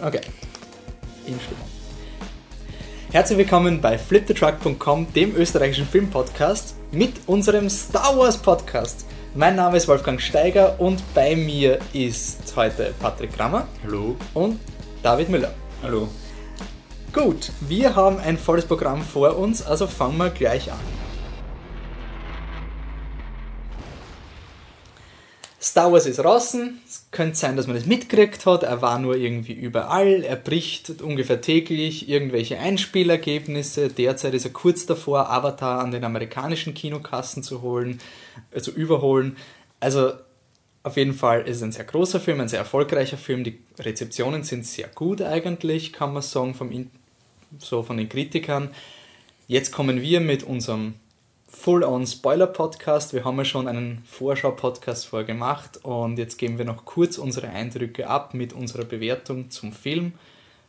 Okay. In Stimmung. Herzlich willkommen bei flipthetruck.com, dem österreichischen Filmpodcast mit unserem Star Wars Podcast. Mein Name ist Wolfgang Steiger und bei mir ist heute Patrick Krammer. Hallo. Und David Müller. Hallo. Gut, wir haben ein volles Programm vor uns, also fangen wir gleich an. Star Wars ist draußen. Es könnte sein, dass man das mitgekriegt hat. Er war nur irgendwie überall. Er bricht ungefähr täglich irgendwelche Einspielergebnisse. Derzeit ist er kurz davor, Avatar an den amerikanischen Kinokassen zu holen, zu überholen. Also auf jeden Fall ist es ein sehr großer Film, ein sehr erfolgreicher Film. Die Rezeptionen sind sehr gut eigentlich, kann man sagen, vom, so von den Kritikern. Jetzt kommen wir mit unserem Full-on-Spoiler-Podcast. Wir haben ja schon einen Vorschau-Podcast vorher gemacht und jetzt geben wir noch kurz unsere Eindrücke ab mit unserer Bewertung zum Film.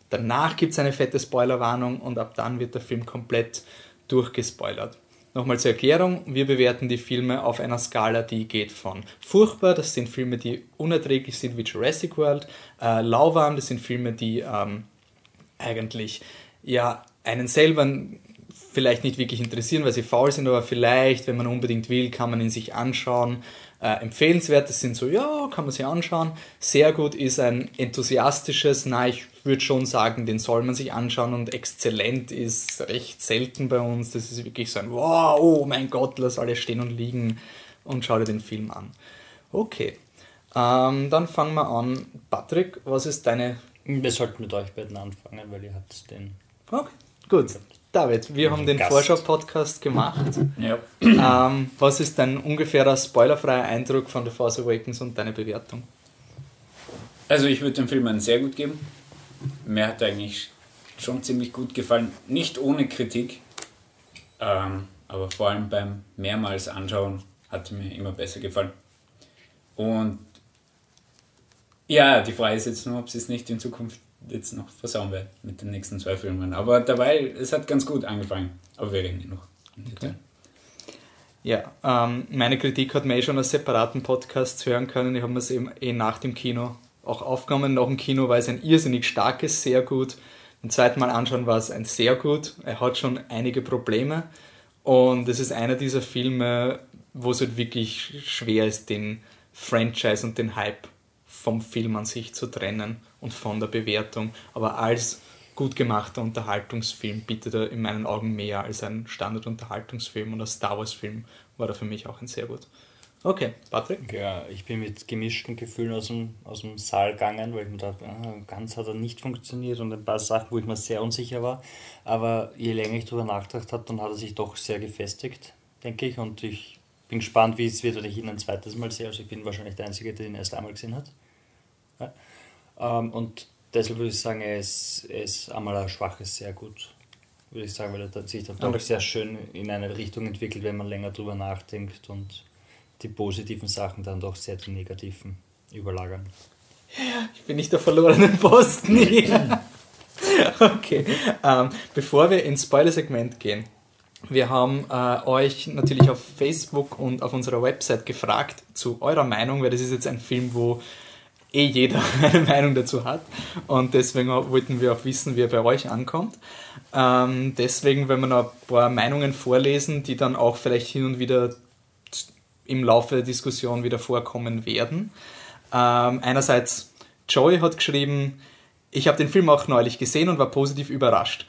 Danach gibt es eine fette Spoilerwarnung und ab dann wird der Film komplett durchgespoilert. Nochmal zur Erklärung, wir bewerten die Filme auf einer Skala, die geht von furchtbar, das sind Filme, die unerträglich sind wie Jurassic World, äh, lauwarm, das sind Filme, die ähm, eigentlich ja einen selber vielleicht nicht wirklich interessieren, weil sie faul sind, aber vielleicht, wenn man unbedingt will, kann man ihn sich anschauen. Äh, empfehlenswert, das sind so, ja, kann man sich anschauen. Sehr gut ist ein enthusiastisches, na, ich würde schon sagen, den soll man sich anschauen und exzellent ist recht selten bei uns. Das ist wirklich so ein, wow, oh mein Gott, lass alle stehen und liegen und schau dir den Film an. Okay, ähm, dann fangen wir an. Patrick, was ist deine... Wir sollten mit euch beiden anfangen, weil ihr habt den... Okay, gut. David, wir haben den Vorschau-Podcast gemacht. Ja. Ähm, was ist dein ungefährer spoilerfreier Eindruck von The Force Awakens und deine Bewertung? Also ich würde dem Film einen sehr gut geben. Mir hat er eigentlich schon ziemlich gut gefallen. Nicht ohne Kritik, ähm, aber vor allem beim mehrmals anschauen hat er mir immer besser gefallen. Und ja, die Frage ist jetzt nur, ob sie es nicht in Zukunft jetzt noch versauen werde mit den nächsten zwei Filmen. Aber dabei, es hat ganz gut angefangen. Aber wir reden noch. Okay. Ja, ähm, meine Kritik hat man eh schon als separaten Podcast hören können. Ich habe mir es eben eh nach dem Kino auch aufgenommen. Nach dem Kino war es ein irrsinnig starkes, sehr gut. Beim zweiten Mal anschauen war es ein sehr gut. Er hat schon einige Probleme. Und es ist einer dieser Filme, wo es halt wirklich schwer ist, den Franchise und den Hype vom Film an sich zu trennen und von der Bewertung. Aber als gut gemachter Unterhaltungsfilm bietet er in meinen Augen mehr als ein Standard-Unterhaltungsfilm und als Star Wars-Film war er für mich auch ein sehr gut. Okay, Patrick? Ja, ich bin mit gemischten Gefühlen aus dem, aus dem Saal gegangen, weil ich mir dachte, ah, ganz hat er nicht funktioniert und ein paar Sachen, wo ich mir sehr unsicher war. Aber je länger ich darüber nachgedacht habe, dann hat er sich doch sehr gefestigt, denke ich. Und ich bin gespannt, wie es wird, wenn ich ihn ein zweites Mal sehe. Also ich bin wahrscheinlich der Einzige, der ihn erst einmal gesehen hat. Ja. Ähm, und deshalb würde ich sagen, er ist, er ist einmal ein schwaches sehr gut. Würde ich sagen, weil er sich dann doch sehr schön in eine Richtung entwickelt, wenn man länger drüber nachdenkt und die positiven Sachen dann doch sehr die negativen überlagern. Ich bin nicht der verlorene Posten hier. okay, ähm, bevor wir ins Spoiler-Segment gehen, wir haben äh, euch natürlich auf Facebook und auf unserer Website gefragt zu eurer Meinung, weil das ist jetzt ein Film, wo eh jeder eine Meinung dazu hat. Und deswegen wollten wir auch wissen, wie er bei euch ankommt. Ähm, deswegen werden wir noch ein paar Meinungen vorlesen, die dann auch vielleicht hin und wieder im Laufe der Diskussion wieder vorkommen werden. Ähm, einerseits, Joey hat geschrieben, ich habe den Film auch neulich gesehen und war positiv überrascht.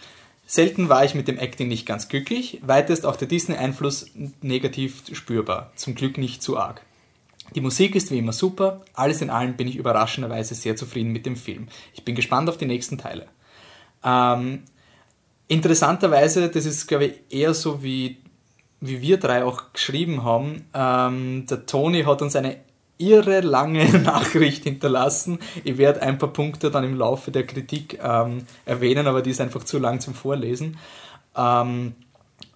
Selten war ich mit dem Acting nicht ganz glücklich, weiter ist auch der Disney-Einfluss negativ spürbar, zum Glück nicht zu arg. Die Musik ist wie immer super, alles in allem bin ich überraschenderweise sehr zufrieden mit dem Film. Ich bin gespannt auf die nächsten Teile. Ähm, interessanterweise, das ist glaube ich eher so wie, wie wir drei auch geschrieben haben, ähm, der Toni hat uns eine irre lange Nachricht hinterlassen. Ich werde ein paar Punkte dann im Laufe der Kritik ähm, erwähnen, aber die ist einfach zu lang zum Vorlesen. Ähm,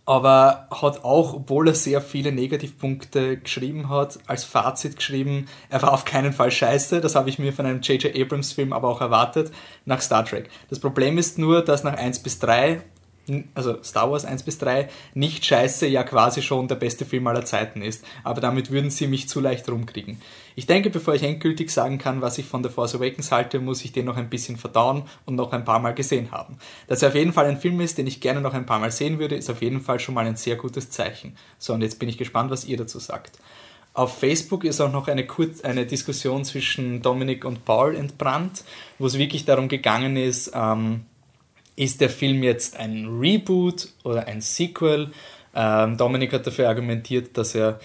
aber hat auch, obwohl er sehr viele Negativpunkte geschrieben hat, als Fazit geschrieben, er war auf keinen Fall scheiße, das habe ich mir von einem J.J. Abrams Film aber auch erwartet, nach Star Trek. Das Problem ist nur, dass nach 1 bis 3 also Star Wars 1 bis 3, nicht scheiße, ja quasi schon der beste Film aller Zeiten ist. Aber damit würden sie mich zu leicht rumkriegen. Ich denke, bevor ich endgültig sagen kann, was ich von The Force Awakens halte, muss ich den noch ein bisschen verdauen und noch ein paar Mal gesehen haben. Dass er auf jeden Fall ein Film ist, den ich gerne noch ein paar Mal sehen würde, ist auf jeden Fall schon mal ein sehr gutes Zeichen. So, und jetzt bin ich gespannt, was ihr dazu sagt. Auf Facebook ist auch noch eine, Kur eine Diskussion zwischen Dominik und Paul entbrannt, wo es wirklich darum gegangen ist, ähm, ist der Film jetzt ein Reboot oder ein Sequel? Ähm, Dominik hat dafür argumentiert, dass er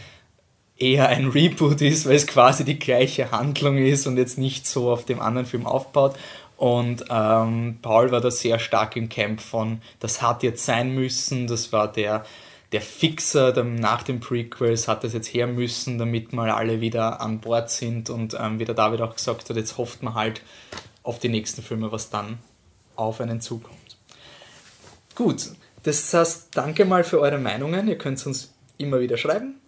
eher ein Reboot ist, weil es quasi die gleiche Handlung ist und jetzt nicht so auf dem anderen Film aufbaut. Und ähm, Paul war da sehr stark im Camp von, das hat jetzt sein müssen, das war der, der Fixer der, nach den Prequels, hat das jetzt her müssen, damit mal alle wieder an Bord sind und ähm, wie der David auch gesagt hat, jetzt hofft man halt auf die nächsten Filme, was dann auf einen zukommt. Gut, das heißt, danke mal für eure Meinungen. Ihr könnt uns immer wieder schreiben.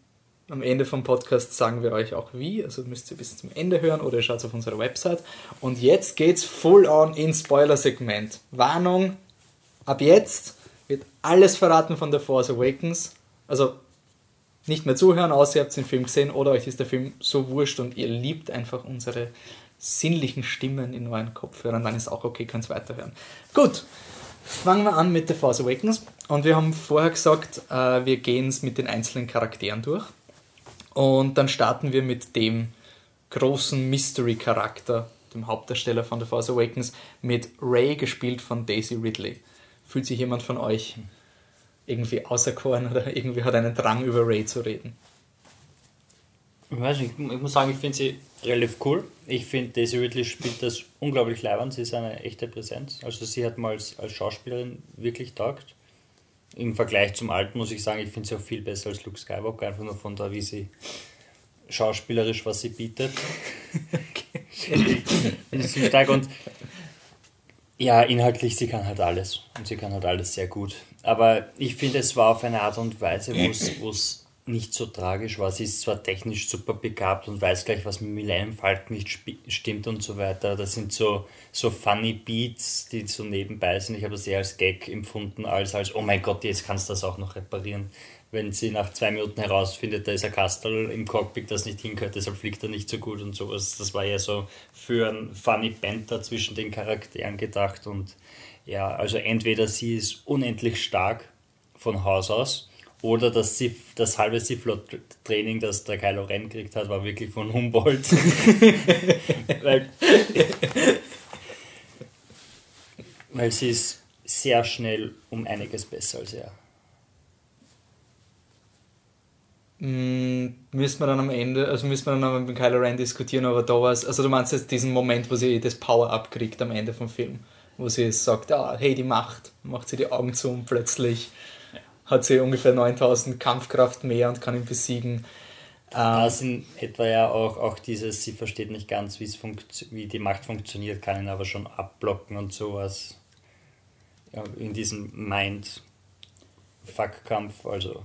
Am Ende vom Podcast sagen wir euch auch wie, also müsst ihr bis zum Ende hören oder ihr schaut auf unserer Website. Und jetzt geht's full on ins Spoiler-Segment. Warnung, ab jetzt wird alles verraten von The Force Awakens. Also nicht mehr zuhören, außer ihr habt den Film gesehen oder euch ist der Film so wurscht und ihr liebt einfach unsere sinnlichen Stimmen in euren Kopfhörern, dann ist auch okay, könnt ihr weiterhören. Gut, Fangen wir an mit The Force Awakens. Und wir haben vorher gesagt, äh, wir gehen es mit den einzelnen Charakteren durch. Und dann starten wir mit dem großen Mystery-Charakter, dem Hauptdarsteller von The Force Awakens, mit Ray, gespielt von Daisy Ridley. Fühlt sich jemand von euch irgendwie auserkoren oder irgendwie hat einen Drang, über Ray zu reden? Ich weiß nicht, ich muss sagen, ich finde sie relativ cool. Ich finde, Daisy Ridley spielt das unglaublich leibend. Sie ist eine echte Präsenz. Also sie hat mal als, als Schauspielerin wirklich taugt. Im Vergleich zum Alten muss ich sagen, ich finde sie auch viel besser als Luke Skywalker, einfach nur von da, wie sie schauspielerisch, was sie bietet. okay. und ja, inhaltlich, sie kann halt alles. Und sie kann halt alles sehr gut. Aber ich finde, es war auf eine Art und Weise, wo es nicht so tragisch war. Sie ist zwar technisch super begabt und weiß gleich, was mit Millennium Falcon nicht stimmt und so weiter. Das sind so, so funny Beats, die so nebenbei sind. Ich habe das eher als Gag empfunden, als als, oh mein Gott, jetzt kannst du das auch noch reparieren. Wenn sie nach zwei Minuten herausfindet, da ist ein Kastel im Cockpit, das nicht hingehört, deshalb fliegt er nicht so gut und sowas. Das war ja so für ein funny Banter zwischen den Charakteren gedacht und ja, also entweder sie ist unendlich stark von Haus aus oder das, Sif, das halbe Siflot-Training, das der Kylo Ren gekriegt hat, war wirklich von Humboldt. weil, weil sie ist sehr schnell um einiges besser als er. Mm, müssen wir dann am Ende, also müssen wir dann mit Kylo Ren diskutieren, aber da war es, also du meinst jetzt diesen Moment, wo sie das Power-Up kriegt am Ende vom Film, wo sie sagt, ah, hey, die Macht, macht sie die Augen zu und plötzlich hat sie ungefähr 9000 Kampfkraft mehr und kann ihn besiegen. Ähm, das in etwa ja auch, auch dieses, sie versteht nicht ganz, wie die Macht funktioniert, kann ihn aber schon abblocken und sowas. Ja, in diesem Mind-Fuck-Kampf, also.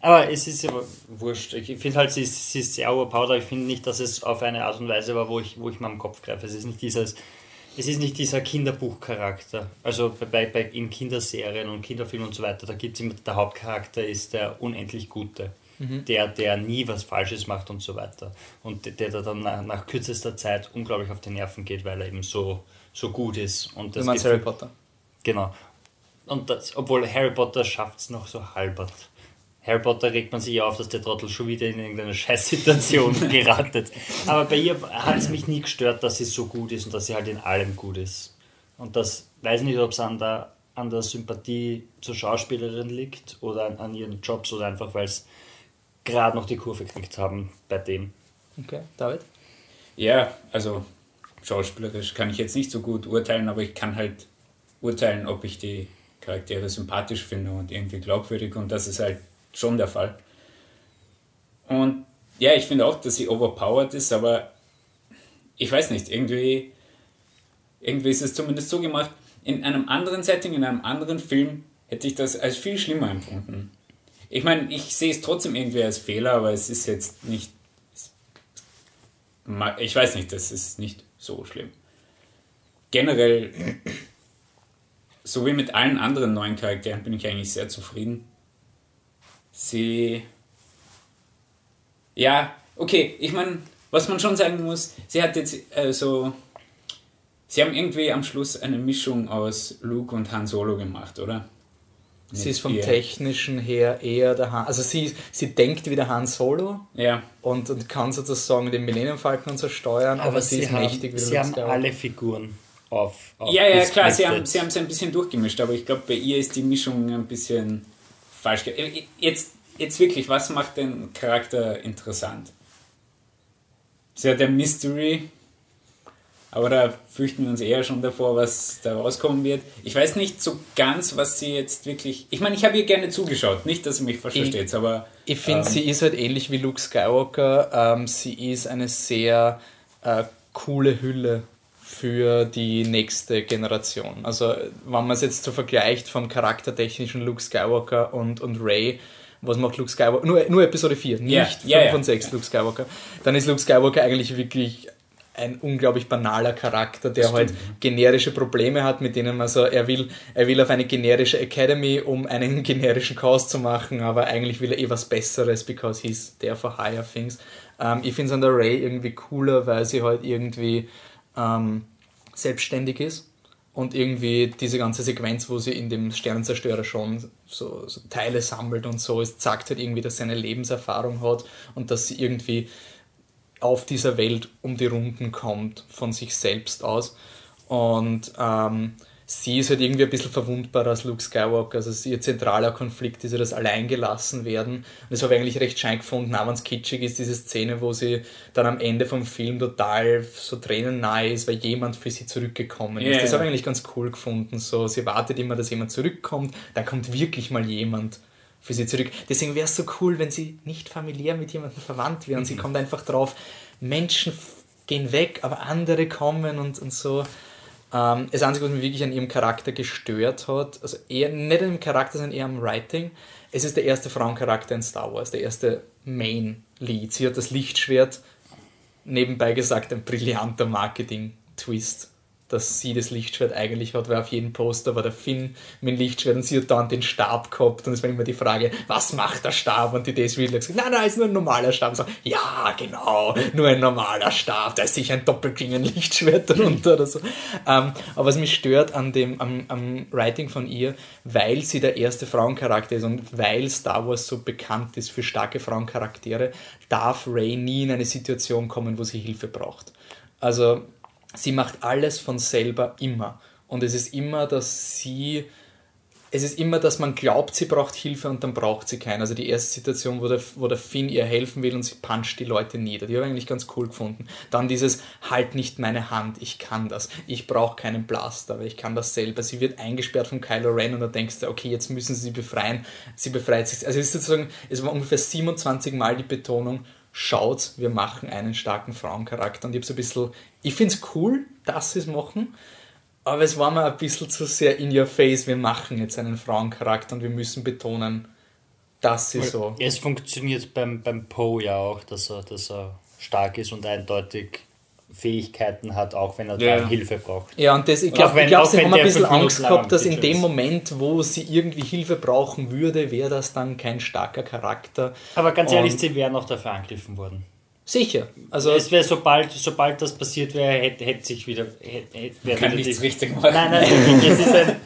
Aber es ist aber wurscht. Ich finde halt, sie ist, sie ist sehr overpowered, aber ich finde nicht, dass es auf eine Art und Weise war, wo ich, wo ich mal am Kopf greife. Es ist nicht dieses, es ist nicht dieser Kinderbuchcharakter. Also bei, bei, in Kinderserien und Kinderfilmen und so weiter, da gibt es immer, der Hauptcharakter ist der unendlich Gute. Mhm. Der, der nie was Falsches macht und so weiter. Und der, der dann nach, nach, kürzester Zeit unglaublich auf die Nerven geht, weil er eben so, so gut ist. Und das du meinst Harry Potter? Genau. Und das, obwohl Harry Potter schafft es noch so halbert. Harry Potter regt man sich auf, dass der Trottel schon wieder in irgendeine Scheißsituation geratet. Aber bei ihr hat es mich nie gestört, dass sie so gut ist und dass sie halt in allem gut ist. Und das weiß nicht, ob es an der, an der Sympathie zur Schauspielerin liegt oder an, an ihren Jobs oder einfach, weil es gerade noch die Kurve gekriegt haben bei dem. Okay, David? Ja, also schauspielerisch kann ich jetzt nicht so gut urteilen, aber ich kann halt urteilen, ob ich die Charaktere sympathisch finde und irgendwie glaubwürdig und das ist halt schon der Fall. Und ja, ich finde auch, dass sie overpowered ist, aber ich weiß nicht, irgendwie, irgendwie ist es zumindest so gemacht. In einem anderen Setting, in einem anderen Film hätte ich das als viel schlimmer empfunden. Ich meine, ich sehe es trotzdem irgendwie als Fehler, aber es ist jetzt nicht. Ich weiß nicht, das ist nicht so schlimm. Generell so wie mit allen anderen neuen Charakteren bin ich eigentlich sehr zufrieden. Sie. Ja, okay, ich meine, was man schon sagen muss, sie hat jetzt äh, so. Sie haben irgendwie am Schluss eine Mischung aus Luke und Han Solo gemacht, oder? Sie ist vom ihr. Technischen her eher der Han. Also sie, sie denkt wie der Han Solo Ja, und, und kann sozusagen den Millennium Falcon und so steuern, aber, sie, ist haben, mächtig wie sie haben Skywalker. alle Figuren auf. auf ja, ja, klar, sie haben, sie haben es ein bisschen durchgemischt, aber ich glaube, bei ihr ist die Mischung ein bisschen falsch. Jetzt, jetzt wirklich, was macht den Charakter interessant? Sie hat der Mystery, aber da fürchten wir uns eher schon davor, was da rauskommen wird. Ich weiß nicht so ganz, was sie jetzt wirklich. Ich meine, ich habe ihr gerne zugeschaut, nicht, dass ihr mich versteht, aber. Ich finde, ähm, sie ist halt ähnlich wie Luke Skywalker. Ähm, sie ist eine sehr äh, coole Hülle für die nächste Generation. Also, wenn man es jetzt so vergleicht vom charaktertechnischen Luke Skywalker und, und Ray, was macht Luke Skywalker? Nur, nur Episode 4, nicht Ja, 5 ja, ja. und 6 Luke Skywalker. Dann ist Luke Skywalker eigentlich wirklich ein unglaublich banaler Charakter, der halt generische Probleme hat, mit denen man so, er will, er will auf eine generische Academy, um einen generischen Kurs zu machen, aber eigentlich will er eh was Besseres, because he's there for higher things. Ähm, ich finde es an der Ray irgendwie cooler, weil sie halt irgendwie ähm, selbstständig ist und irgendwie diese ganze Sequenz, wo sie in dem Sternenzerstörer schon so, so Teile sammelt und so, es zeigt halt irgendwie, dass sie eine Lebenserfahrung hat und dass sie irgendwie auf dieser Welt um die Runden kommt von sich selbst aus. Und ähm, sie ist halt irgendwie ein bisschen verwundbarer als Luke Skywalker. Also ihr zentraler Konflikt ist ja das Alleingelassen werden. Und das habe ich eigentlich recht schein gefunden, auch wenn es kitschig ist, diese Szene, wo sie dann am Ende vom Film total so tränennahe ist, weil jemand für sie zurückgekommen ist. Ja, Das habe ich eigentlich ganz cool gefunden. So, sie wartet immer, dass jemand zurückkommt, dann kommt wirklich mal jemand für sie zurück. Deswegen wäre es so cool, wenn sie nicht familiär mit jemandem verwandt wäre und sie kommt einfach drauf, Menschen gehen weg, aber andere kommen und, und so. Ähm, das Einzige, was mich wirklich an ihrem Charakter gestört hat, also eher nicht an dem Charakter, sondern eher am Writing, es ist der erste Frauencharakter in Star Wars, der erste Main Lead. Sie hat das Lichtschwert, nebenbei gesagt, ein brillanter Marketing-Twist, dass sie das Lichtschwert eigentlich hat, weil auf jedem Poster war der Finn mit dem Lichtschwert und sie hat dann den Stab gehabt und es war immer die Frage, was macht der Stab? Und die Daisy Ridley hat gesagt, nein, nein, ist nur ein normaler Stab. Und so, ja, genau, nur ein normaler Stab, da ist sicher ein Doppelklingen-Lichtschwert darunter oder so. Ähm, aber was mich stört an dem, am, am Writing von ihr, weil sie der erste Frauencharakter ist und weil Star Wars so bekannt ist für starke Frauencharaktere, darf Ray nie in eine Situation kommen, wo sie Hilfe braucht. Also sie macht alles von selber immer. Und es ist immer, dass sie, es ist immer, dass man glaubt, sie braucht Hilfe und dann braucht sie keine. Also die erste Situation, wo der, wo der Finn ihr helfen will und sie puncht die Leute nieder. Die habe ich eigentlich ganz cool gefunden. Dann dieses, halt nicht meine Hand, ich kann das. Ich brauche keinen Blaster, aber ich kann das selber. Sie wird eingesperrt von Kylo Ren und da denkst du, okay, jetzt müssen sie sie befreien. Sie befreit sich. Also es ist sozusagen, es war ungefähr 27 Mal die Betonung, schaut, wir machen einen starken Frauencharakter. Und ich habe so ein bisschen, ich finde es cool, dass sie es machen, aber es war mir ein bisschen zu sehr in your face, wir machen jetzt einen Frauencharakter und wir müssen betonen, dass sie so. Es funktioniert beim, beim Poe ja auch, dass er, dass er stark ist und eindeutig Fähigkeiten hat, auch wenn er Ja. Hilfe braucht. Ja, und das, ich glaube, glaub, sie haben ein bisschen Angst gehabt, dass in dem ist. Moment, wo sie irgendwie Hilfe brauchen würde, wäre das dann kein starker Charakter. Aber ganz ehrlich, Und- sie wären auch dafür angegriffen worden. Sicher. Also, es wäre, sobald, sobald das passiert wäre, hätte, hätte sich wieder. Hätte, hätte, wäre kann wieder nichts die- richtig machen. Nein, nein, es ist ein.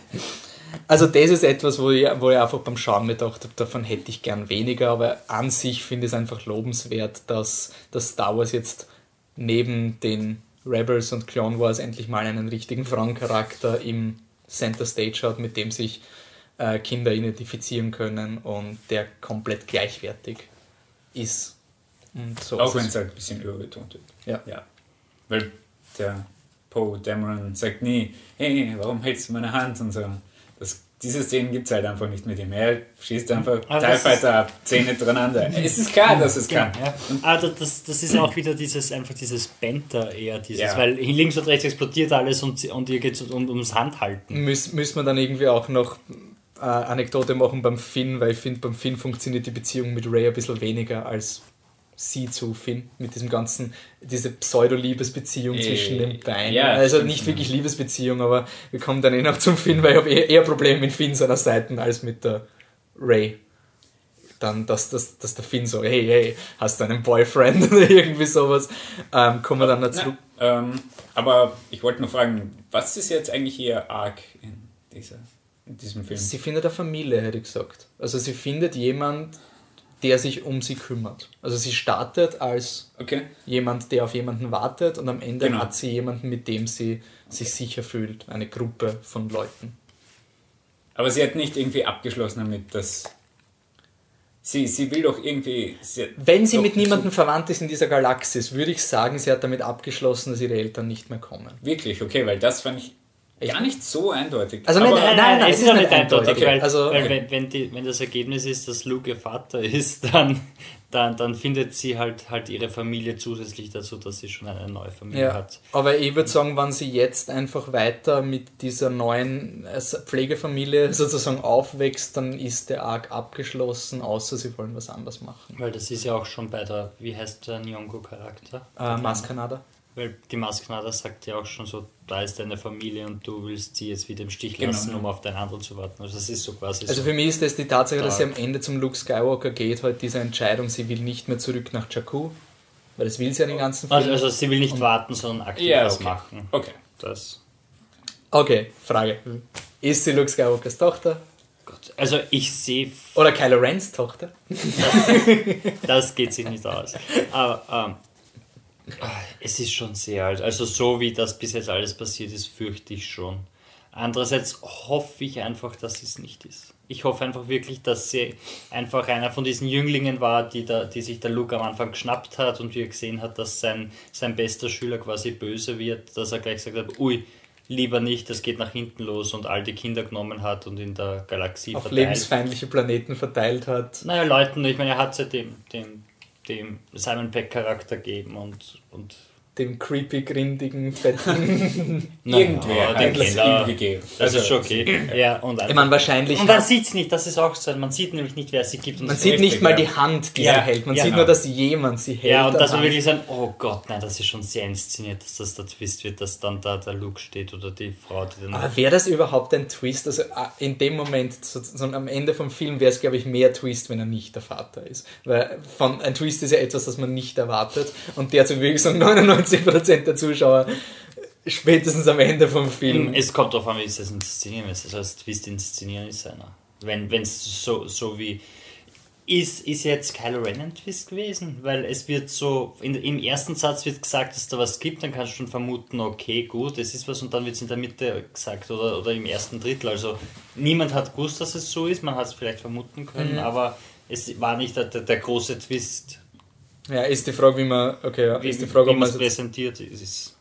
Also das ist etwas, wo ich, wo ich einfach beim Schauen mir gedacht habe, davon hätte ich gern weniger, aber an sich finde ich es einfach lobenswert, dass, dass Star Wars jetzt neben den Rebels und Clone Wars endlich mal einen richtigen Frauencharakter im Center Stage hat, mit dem sich äh, Kinder identifizieren können und der komplett gleichwertig ist. Und so Auch wenn es. halt ein bisschen überbetont wird. Ja. ja. Weil der Poe Dameron sagt nie, hey, warum hältst du meine Hand und so. Das, diese Szenen gibt es halt einfach nicht mit ihm. Er schießt einfach Aber TIE Fighter ab, Zähne hintereinander. Es ist klar, dass es kann. Ja. Ah, das- das, ist auch wieder dieses, einfach dieses Banter eher, dieses, Ja. weil links und rechts explodiert alles und, und ihr geht es um, ums Handhalten. Müß, müssen wir dann irgendwie auch noch äh, Anekdote machen beim Finn, weil ich finde, beim Finn funktioniert die Beziehung mit Ray ein bisschen weniger als sie zu Finn, mit diesem ganzen, diese Pseudo-Liebesbeziehung Äh, zwischen den beiden. ja, also stimmt, nicht wirklich Liebesbeziehung, aber wir kommen dann eh noch zum Finn, weil ich habe eher, eher Probleme mit Finn seiner Seiten als mit der Ray. Dann, dass, dass, dass der Finn so, hey, hey, hast du einen Boyfriend oder irgendwie sowas, ähm, kommen wir dann dazu. Na, ähm, aber ich wollte nur fragen, was ist jetzt eigentlich ihr Arc in, dieser, in diesem Film? Sie findet eine Familie, hätte ich gesagt. Also sie findet jemand, der sich um sie kümmert. Also sie startet als Okay. jemand, der auf jemanden wartet und am Ende Genau. hat sie jemanden, mit dem sie sich sicher fühlt. Eine Gruppe von Leuten. Aber sie hat nicht irgendwie abgeschlossen damit, dass. Sie, sie will doch irgendwie. Sie Wenn sie mit niemandem verwandt ist in dieser Galaxis, würde ich sagen, sie hat damit abgeschlossen, dass ihre Eltern nicht mehr kommen. Wirklich, okay, weil das fand ich gar nicht so eindeutig. Also Aber- nein, nein, nein, es ist noch nicht eindeutig, eindeutig. weil, Also, weil wenn, die, wenn das Ergebnis ist, dass Luke ihr Vater ist, dann, dann, dann findet sie halt, halt ihre Familie zusätzlich dazu, dass sie schon eine neue Familie Ja, hat. aber ich würde sagen, wenn sie jetzt einfach weiter mit dieser neuen äh, Pflegefamilie sozusagen aufwächst, dann ist der Arc abgeschlossen, außer sie wollen was anderes machen. Weil das ist ja auch schon bei der, wie heißt der Nyongo-Charakter? Äh, Maskanada. Weil die Maskenada sagt ja auch schon so, da ist deine Familie und du willst sie jetzt wieder im Stich Genau, lassen, um auf deinen anderen zu warten. Also das ist so quasi Also so. für mich ist das die Tatsache, dass sie am Ende zum Luke Skywalker geht, halt diese Entscheidung, sie will nicht mehr zurück nach Jakku, weil das will sie ja den ganzen Film. Also, also sie will nicht warten, sondern aktiv Ja, was okay. machen. Okay. Das. Okay, Frage. Ist sie Luke Skywalkers Tochter Gott. Also ich sehe oder Kylo Rens Tochter? das geht sich nicht aus. Aber ähm, es ist schon sehr alt. Also so wie das bis jetzt alles passiert ist, fürchte ich schon. Andererseits hoffe ich einfach, dass es nicht ist. Ich hoffe einfach wirklich, dass sie einfach einer von diesen Jünglingen war, die, da, die sich der Luke am Anfang geschnappt hat und wie er gesehen hat, dass sein, sein bester Schüler quasi böse wird, dass er gleich gesagt hat, ui, lieber nicht, das geht nach hinten los und all die Kinder genommen hat und in der Galaxie Auf verteilt. lebensfeindliche Planeten verteilt hat. Naja, Leuten, ich meine, er hat ja dem, dem, dem Simon Peck-Charakter gegeben und, und Dem creepy, grindigen, fetten. Irgendwer ja, hat er. ihm gegeben. das Also, ist schon okay. Ja, und, ich meine, wahrscheinlich. und man sieht es nicht, das ist auch so, man sieht nämlich nicht, wer sie gibt. Und man so- sieht nicht mal ja. die Hand, die Ja, sie hält. Man ja. sieht nur, dass jemand sie hält. ja, und dass wir wirklich sagen, oh Gott, nein, das ist schon sehr inszeniert, dass das der Twist wird, dass dann da der Luke steht oder die Frau, die dann... Aber wäre das überhaupt ein Twist? Also äh, in dem Moment, so, so am Ende vom Film, wäre es, glaube ich, mehr Twist, wenn er nicht der Vater ist. Weil von, ein Twist ist ja etwas, das man nicht erwartet. Und derzeit würde ich sagen, 99% der Zuschauer spätestens am Ende vom Film. Es kommt darauf an, wie es das inszenieren ist. Also als Twist inszenieren ist einer. Wenn es so, so wie. Ist, ist jetzt Kylo Ren ein Twist gewesen? Weil es wird so, in, im ersten Satz wird gesagt, dass da was gibt, dann kannst du schon vermuten, okay, gut, es ist was und dann wird es in der Mitte gesagt oder, oder im ersten Drittel. Also niemand hat gewusst, dass es so ist, man hat es vielleicht vermuten können, aber es war nicht der, der, der große Twist, Ja, ist die Frage, wie man. Okay, ja, wie, ist die Frage, wie man es präsentiert ist.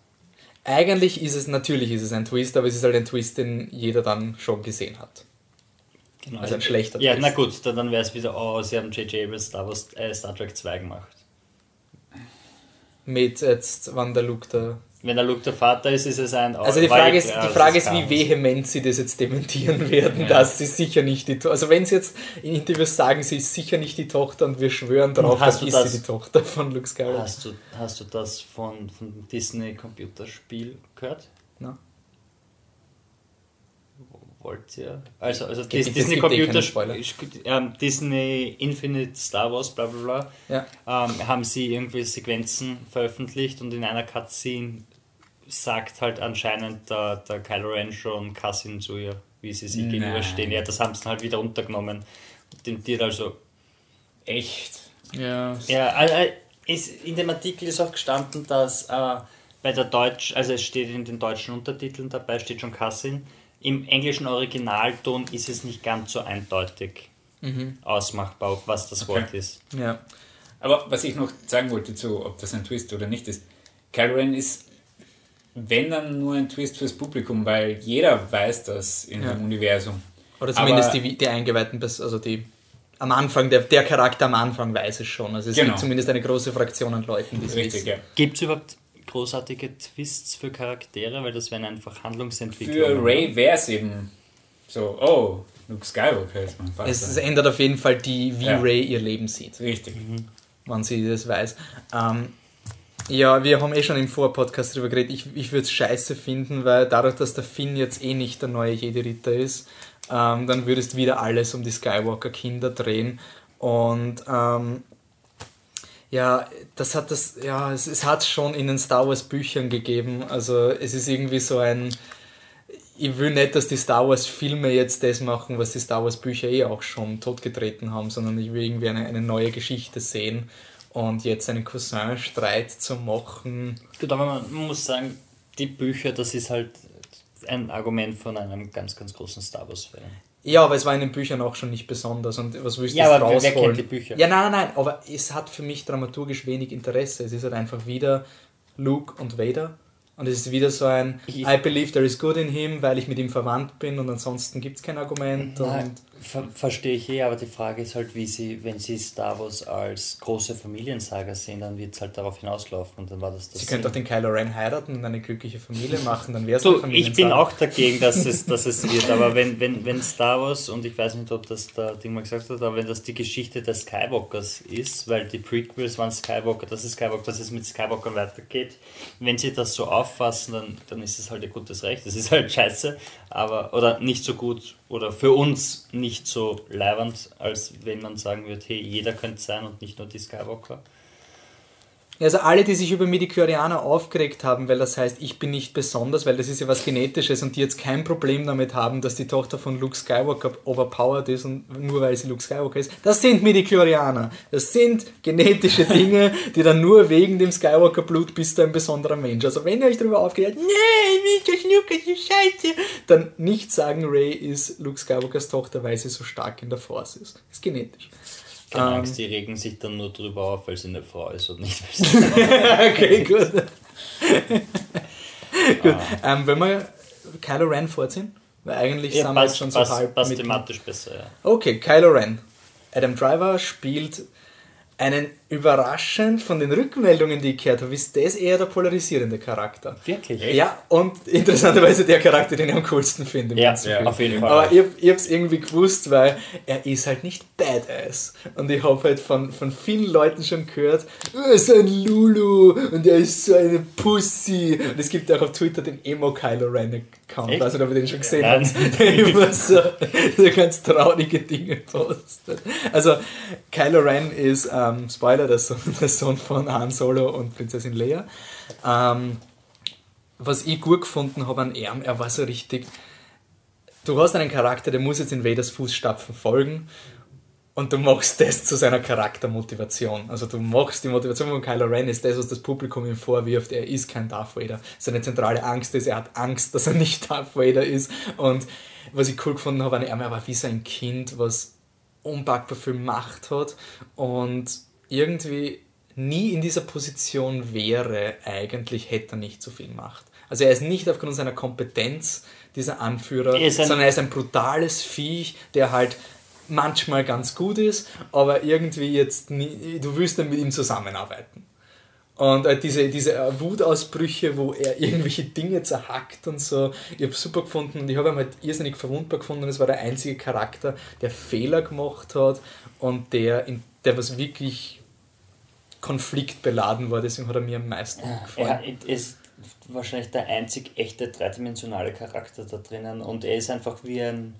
Eigentlich ist es, natürlich ist es ein Twist, aber es ist halt ein Twist, den jeder dann schon gesehen hat. Genau. Also ein schlechter Ja, Twist. na gut, dann, dann wäre es wieder, oh, sie haben J.J. Abrams Star, Wars, äh, Star Trek 2 gemacht. Mit jetzt, wann der Luke da. Wenn der Luke der Vater ist, ist es ein. Also die Frage ist, die dass Frage ist, wie vehement sie das jetzt dementieren werden, Ja. dass sie sicher nicht die Tochter. Also wenn sie jetzt in Interviews sagen, sie ist sicher nicht die Tochter und wir schwören darauf, dann du das- sie die Tochter von Luke Skywalker. Hast du, hast du das von, von Disney Computerspiel gehört? Na? Wollt ihr? Also, also Gibt- Disney eh keine Computerspiel, ähm, Disney Infinite Star Wars, bla bla bla, Ja. ähm, haben sie irgendwie Sequenzen veröffentlicht und in einer Cutscene sagt halt anscheinend der, der Kylo Ren schon Cassin zu ihr, wie sie sich Nein. gegenüberstehen. Ja, das haben sie dann halt wieder runtergenommen. Und die hat also Echt? Ja. Ja, äh, ist, in dem Artikel ist auch gestanden, dass äh, bei der Deutsch, also es steht in den deutschen Untertiteln dabei, steht schon Cassin. Im englischen Originalton ist es nicht ganz so eindeutig ausmachbar, was das Okay. Wort ist. ja. Aber was ich noch sagen wollte zu, ob das ein Twist oder nicht ist, Kylo Ren ist, wenn dann nur ein Twist fürs Publikum, weil jeder weiß das in Ja. dem Universum. Oder zumindest Aber- die, die eingeweihten, also die am Anfang, der, der Charakter am Anfang weiß es schon. Also es Genau. gibt zumindest eine große Fraktion an Leuten, die es wissen. ja. Gibt es überhaupt großartige Twists für Charaktere? Weil das wären einfach Handlungsentwicklungen. Für Ray wäre es eben so, oh, Luke Skywalker ist mein Vater. Es, es ändert auf jeden Fall die, wie Ja. Ray ihr Leben sieht. Richtig. wenn sie das weiß. Ähm, ja, wir haben eh schon im Vorpodcast darüber geredet. Ich, ich würde es scheiße finden, weil dadurch, dass der Finn jetzt eh nicht der neue Jedi-Ritter ist, ähm, dann würdest wieder alles um die Skywalker-Kinder drehen. Und ähm, ja, das hat das, ja, es, es hat schon in den Star Wars Büchern gegeben. Also es ist irgendwie so ein. Ich will nicht, dass die Star Wars Filme jetzt das machen, was die Star Wars Bücher eh auch schon totgetreten haben, sondern ich will irgendwie eine, eine neue Geschichte sehen. Und jetzt einen Cousin-Streit zu machen. Gut, aber man muss sagen, die Bücher, das ist halt ein Argument von einem ganz, ganz großen Star Wars-Fan. Ja, aber es war in den Büchern auch schon nicht besonders. Und was willst du Ja, aber wer rausholen? kennt die Bücher? Ja, nein, nein, nein, aber es hat für mich dramaturgisch wenig Interesse. Es ist halt einfach wieder Luke und Vader. Und es ist wieder so ein Ich- I believe there is good in him, weil ich mit ihm verwandt bin und ansonsten gibt es kein Argument. Nein, Und ver verstehe ich eh, aber die Frage ist halt, wie sie, wenn sie Star Wars als große Familiensaga sehen, dann wird es halt darauf hinauslaufen und dann war das das. sie könnte auch den Kylo Ren heiraten und eine glückliche Familie machen, dann wäre es So, ich bin auch dagegen, dass es, dass es wird, aber wenn, wenn, wenn Star Wars, und ich weiß nicht, ob das der Ding mal gesagt hat, aber wenn das die Geschichte des Skywalkers ist, weil die Prequels waren Skywalker, das ist Skywalker, dass es mit Skywalker weitergeht, wenn sie das so auffassen, dann, dann ist es halt ihr gutes Recht. Das ist halt scheiße, aber, oder nicht so gut, oder für uns nicht so leibernd, als wenn man sagen würde, hey, jeder könnte sein und nicht nur die Skywalker. Also alle, die sich über Midichlorianer aufgeregt haben, weil das heißt, ich bin nicht besonders, weil das ist ja was Genetisches und die jetzt kein Problem damit haben, dass die Tochter von Luke Skywalker overpowered ist und nur weil sie Luke Skywalker ist, das sind Midichlorianer. Das sind genetische Dinge, die dann nur wegen dem Skywalker-Blut bist du ein besonderer Mensch. Also wenn ihr euch darüber aufgeregt habt, das Luke ist so scheiße, dann nicht sagen, Ray ist Luke Skywalkers Tochter, weil sie so stark in der Force ist. Ist genetisch. Keine Ähm. Angst, die regen sich dann nur drüber auf, weil sie eine Frau ist und nicht, weil sie okay, gut. gut. Ähm, wenn wir Kylo Ren vorziehen? Weil eigentlich Ja, sind wir passt, schon so passt, halb passt mit- thematisch besser, ja. Okay, Kylo Ren. Adam Driver spielt einen überraschend von den Rückmeldungen, die ich gehört habe, ist das eher der polarisierende Charakter. Wirklich? Ja, und interessanterweise der Charakter, den ich am coolsten finde. Ja, ja, auf jeden Fall. Aber ich, ich habe es irgendwie gewusst, weil er ist halt nicht badass. Und ich habe halt von, von vielen Leuten schon gehört, er ist ein Lulu und er ist so eine Pussy. Und es gibt auch auf Twitter den Emo Kylo Ren Account. Also, ob ihr den schon gesehen Nein. habt, der immer so, so ganz traurige Dinge postet. Also, Kylo Ren ist, ähm, Spoiler, der Sohn, der Sohn von Han Solo und Prinzessin Leia. Ähm, was ich gut gefunden habe an ihm, er war so richtig. Du hast einen Charakter, der muss jetzt in Vaders Fußstapfen folgen und du machst das zu seiner Charaktermotivation. Also du machst die Motivation von Kylo Ren ist das, was das Publikum ihm vorwirft. Er ist kein Darth Vader. Seine zentrale Angst ist, er hat Angst, dass er nicht Darth Vader ist. Und was ich cool gefunden habe an ihm, er war wie so ein Kind, was unpackbar viel Macht hat und irgendwie nie in dieser Position wäre, eigentlich hätte er nicht so viel Macht. Also er ist nicht aufgrund seiner Kompetenz dieser Anführer, Er sondern er ist ein brutales Viech, der halt manchmal ganz gut ist, aber irgendwie jetzt nie, du willst dann mit ihm zusammenarbeiten. Und äh, diese, diese Wutausbrüche, wo er irgendwelche Dinge zerhackt und so, ich habe super gefunden und ich habe ihn halt irrsinnig verwundbar gefunden. Es war der einzige Charakter, der Fehler gemacht hat und der, der was wirklich konfliktbeladen war. Deswegen hat er mir am meisten gefallen. Er ist wahrscheinlich der einzig echte dreidimensionale Charakter da drinnen und er ist einfach wie ein,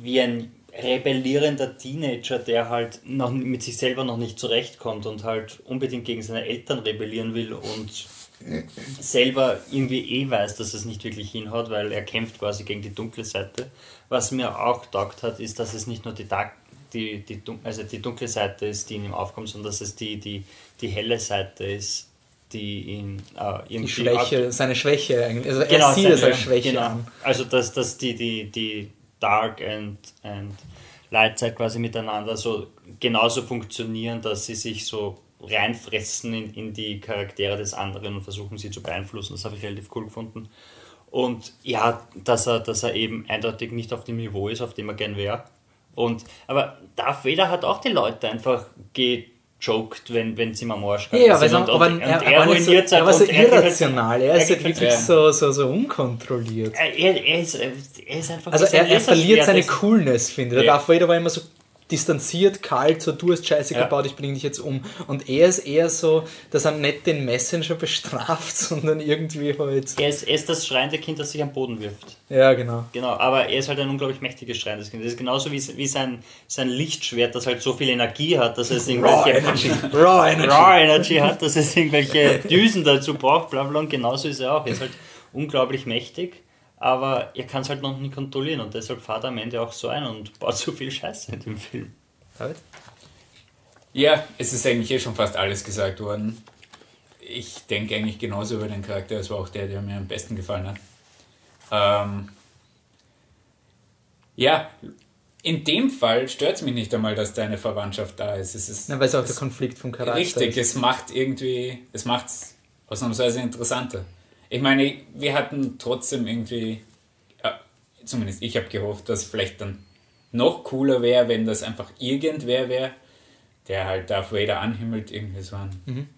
wie ein rebellierender Teenager, der halt noch mit sich selber noch nicht zurechtkommt und halt unbedingt gegen seine Eltern rebellieren will und selber irgendwie eh weiß, dass es nicht wirklich hinhaut, weil er kämpft quasi gegen die dunkle Seite. Was mir auch taugt hat, ist, dass es nicht nur die, Dark, die, die, also die dunkle Seite ist, die in ihm aufkommt, sondern dass es die, die, die helle Seite ist, die ihn äh, Die Schwäche, seine Schwäche eigentlich. Also Genau, er sieht seine- es als Schwäche genau. an. Also dass, dass die, die, die Dark and, and Light Side quasi miteinander so genauso funktionieren, dass sie sich so reinfressen in, in die Charaktere des anderen und versuchen sie zu beeinflussen. Das habe ich relativ cool gefunden. Und ja, dass er, dass er eben eindeutig nicht auf dem Niveau ist, auf dem er gern wäre. Und, aber Darth Vader hat auch die Leute einfach gejoked, wenn, wenn sie ihm am Arsch Ja, sind. so, aber er, er, nicht so, ruiniert er war so und er geht halt- irrational. Er ist er halt halt- wirklich ja. so, so, so unkontrolliert. Er, er, er, ist, er ist einfach Also so er, er verliert seine Coolness, finde ich. Ja. Darth Vader war immer so distanziert, kalt, so du hast Scheiße Ja. gebaut, ich bringe dich jetzt um. Und er ist eher so, dass er nicht den Messenger bestraft, sondern irgendwie halt. Er ist, er ist das schreiende Kind, das sich am Boden wirft. Ja, genau. Genau, aber er ist halt ein unglaublich mächtiges schreiendes Kind. Das ist genauso wie, wie sein, sein Lichtschwert, das halt so viel Energie hat, dass es Raw irgendwelche Energy. Raw Energy. Raw Energy hat, dass es irgendwelche Düsen dazu braucht, bla bla. Und genauso ist er auch. Er ist halt unglaublich mächtig, aber er kann es halt noch nicht kontrollieren und deshalb fährt er am Ende auch so ein und baut so viel Scheiße in dem Film. David? Ja, es ist eigentlich eh schon fast alles gesagt worden. Ich denke eigentlich genauso über den Charakter. Es war auch der, der mir am besten gefallen hat. Ähm, ja, in dem Fall stört es mich nicht einmal, dass deine Verwandtschaft da ist. Es ist Na, weil es auch der Konflikt vom Charakter Richtig, ist. es macht irgendwie, es macht es ausnahmsweise interessanter. Ich meine, wir hatten trotzdem irgendwie, äh, zumindest ich habe gehofft, dass vielleicht dann noch cooler wäre, wenn das einfach irgendwer wäre, der halt Darth Vader anhimmelt, irgendwie so ein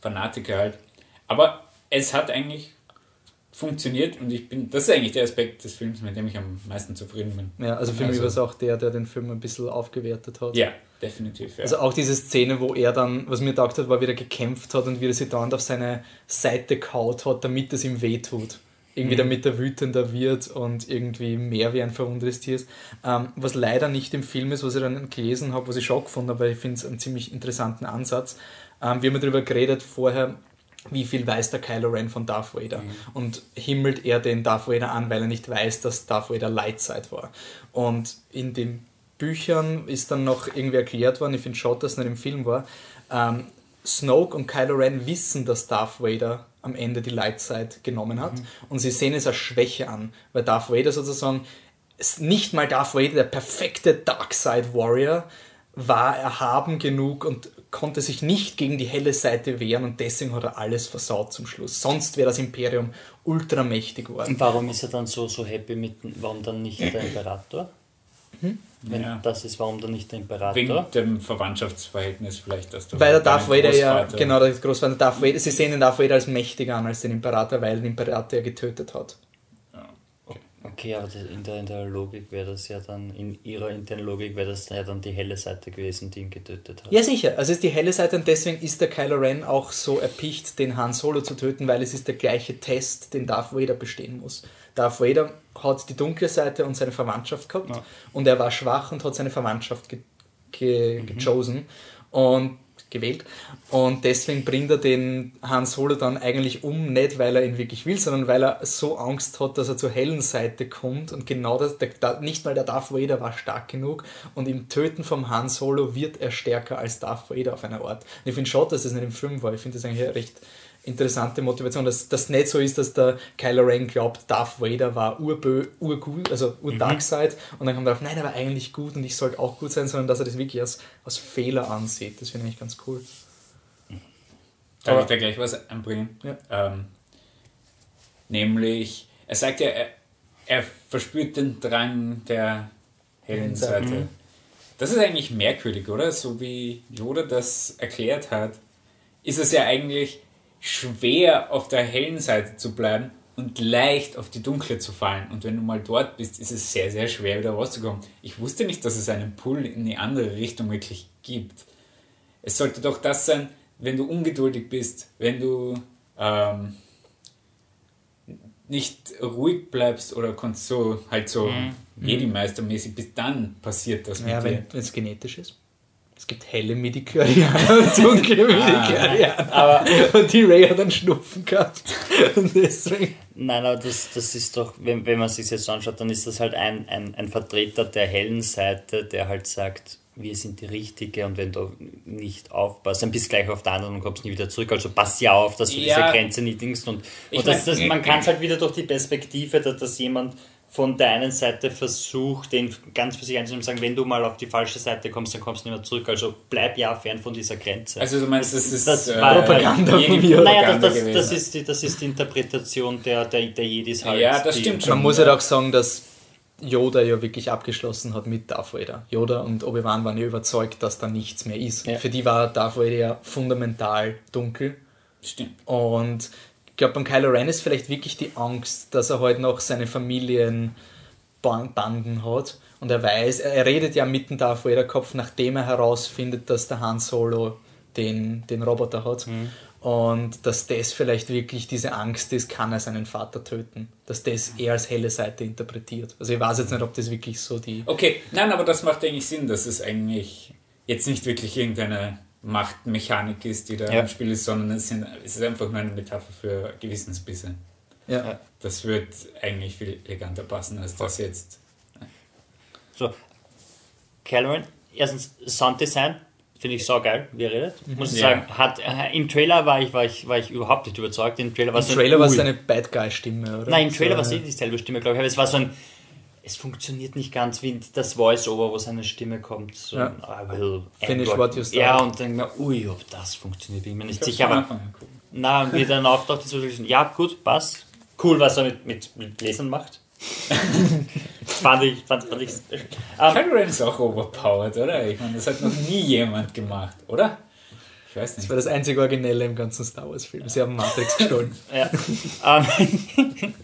Fanatiker halt. Aber es hat eigentlich funktioniert und ich bin, das ist eigentlich der Aspekt des Films, mit dem ich am meisten zufrieden bin. Ja, also für mich war es auch der, der den Film ein bisschen aufgewertet hat. Ja, definitiv. Ja. Also auch diese Szene, wo er dann, was mir gedacht hat, war, wie er gekämpft hat und wie er sich dauernd auf seine Seite kaut hat, damit es ihm wehtut. Irgendwie damit er wütender wird und irgendwie mehr wie ein verwundetes Tier ist. Ähm, was leider nicht im Film ist, was ich dann gelesen habe, was ich schon gefunden habe, weil ich finde es einen ziemlich interessanten Ansatz. Ähm, wir haben darüber geredet vorher, wie viel weiß der Kylo Ren von Darth Vader? Und himmelt er den Darth Vader an, weil er nicht weiß, dass Darth Vader Lightside war. Und in den Büchern ist dann noch irgendwie erklärt worden, ich finde schon, dass es nicht im Film war, ähm, Snoke und Kylo Ren wissen, dass Darth Vader am Ende die Lightside genommen hat. Und sie sehen es als Schwäche an, weil Darth Vader sozusagen ist nicht mal Darth Vader, der perfekte Darkside Warrior, war erhaben genug und konnte sich nicht gegen die helle Seite wehren und deswegen hat er alles versaut zum Schluss. Sonst wäre das Imperium ultramächtig geworden. Und warum ist er dann so, so happy mit, warum dann nicht der Imperator? Wenn Ja. das ist, warum dann nicht der Imperator? Wegen dem Verwandtschaftsverhältnis vielleicht, dass du Weil der Darth Vader ja, genau, der Großvater Darth Vader, sie sehen den Darth Vader als mächtiger an als den Imperator, weil den Imperator ja getötet hat. Okay, aber in der, in der Logik wäre das ja dann, in ihrer internen Logik wäre das ja dann die helle Seite gewesen, die ihn getötet hat. Ja, sicher. Also es ist die helle Seite und deswegen ist der Kylo Ren auch so erpicht, den Han Solo zu töten, weil es ist der gleiche Test, den Darth Vader bestehen muss. Darth Vader hat die dunkle Seite und seine Verwandtschaft gehabt Ja. und er war schwach und hat seine Verwandtschaft ge ge gechosen und gewählt und deswegen bringt er den Han Solo dann eigentlich um, nicht weil er ihn wirklich will, sondern weil er so Angst hat, dass er zur hellen Seite kommt und genau das, der, nicht mal der Darth Vader war stark genug und im Töten vom Han Solo wird er stärker als Darth Vader auf einer Art. Und ich finde schon, dass das nicht im Film war. Ich finde das eigentlich recht interessante Motivation, dass das nicht so ist, dass der Kylo Ren glaubt, Darth Vader war urbö, urgut, also ur-Darkseid und dann kommt er auf, nein, er war eigentlich gut und ich sollte auch gut sein, sondern dass er das wirklich als, als Fehler ansieht. Das finde ich ganz cool. Darf ich da gleich was anbringen? Ja. Ähm, nämlich, er sagt ja, er, er verspürt den Drang der hellen Seite. Seite. Das ist eigentlich merkwürdig, oder? So wie Yoda das erklärt hat, ist es ja eigentlich schwer auf der hellen Seite zu bleiben und leicht auf die dunkle zu fallen. Und wenn du mal dort bist, ist es sehr, sehr schwer wieder rauszukommen. Ich wusste nicht, dass es einen Pull in die andere Richtung wirklich gibt. Es sollte doch das sein, wenn du ungeduldig bist, wenn du ähm, nicht ruhig bleibst oder so halt so Jedi-Meistermäßig bist, dann passiert das mit Ja, dir. wenn es genetisch ist. Es gibt helle Midichlorianer und dunkle Midichlorianer. Aber Und die Ray hat einen Schnupfen gehabt. Und deswegen. Nein, aber das, das ist doch, wenn, wenn man sich jetzt anschaut, dann ist das halt ein, ein, ein Vertreter der hellen Seite, der halt sagt, wir sind die Richtige und wenn du nicht aufpasst, dann bist du gleich auf der anderen und kommst nie wieder zurück. Also pass ja auf, dass du Ja. diese Grenze nicht dingst. Und, und das, das, man kann es halt wieder durch die Perspektive, dass, dass jemand von der einen Seite versucht, den ganz für sich einzunehmen und sagen, wenn du mal auf die falsche Seite kommst, dann kommst du nicht mehr zurück. Also bleib ja fern von dieser Grenze. Also du meinst, das ist Das äh, war Propaganda von mir. naja, das, das, das, ist die, das ist die Interpretation der, der, der Jedis halt. Ja, das stimmt schon. Man muss halt auch sagen, dass Yoda ja wirklich abgeschlossen hat mit Darth Vader. Yoda und Obi-Wan waren ja überzeugt, dass da nichts mehr ist. Ja. Für die war Darth Vader ja fundamental dunkel. Stimmt. Und ich glaube, beim Kylo Ren ist vielleicht wirklich die Angst, dass er halt noch seine Familien Ban- Banden hat. Und er weiß, er redet ja mitten da vor jeder Kopf, nachdem er herausfindet, dass der Han Solo den, den Roboter hat. Und dass das vielleicht wirklich diese Angst ist, kann er seinen Vater töten. Dass das er als helle Seite interpretiert. Also ich weiß jetzt nicht, ob das wirklich so die... Okay, nein, aber das macht eigentlich Sinn, dass es eigentlich jetzt nicht wirklich irgendeine Machtmechanik ist, die da Ja. im Spiel ist, sondern es, sind, es ist einfach nur eine Metapher für Gewissensbisse. Ja. Das wird eigentlich viel eleganter passen, als das jetzt. So, Cameron, erstens Sounddesign, finde ich saugeil, wie er redet. Muss ich Ja. sagen, hat, äh, im Trailer war ich, war, ich, war ich überhaupt nicht überzeugt. Im Trailer war so es Ui. eine Bad Guy-Stimme, oder? Nein, im Trailer so, war es ja. eh dieselbe Stimme, glaube ich. Aber es war so ein. Es funktioniert nicht ganz wie das Voice-Over, wo seine Stimme kommt. So Ja. I will Finish what you started. Ja, und dann mir, ui, ob das funktioniert, bin ich mir nicht sicher. Von Aber na, und wie dann auftaucht, ist so ja, gut, passt. Cool, was er mit, mit, mit Lesern macht. fand ich, fand, fand ich. Ähm, Kylo Ren ist auch overpowered, oder? Ich meine, das hat noch nie jemand gemacht, oder? Ich weiß Das nicht. war das einzige Originelle im ganzen Star Wars-Film. Sie haben Matrix gestohlen. Ja. ähm,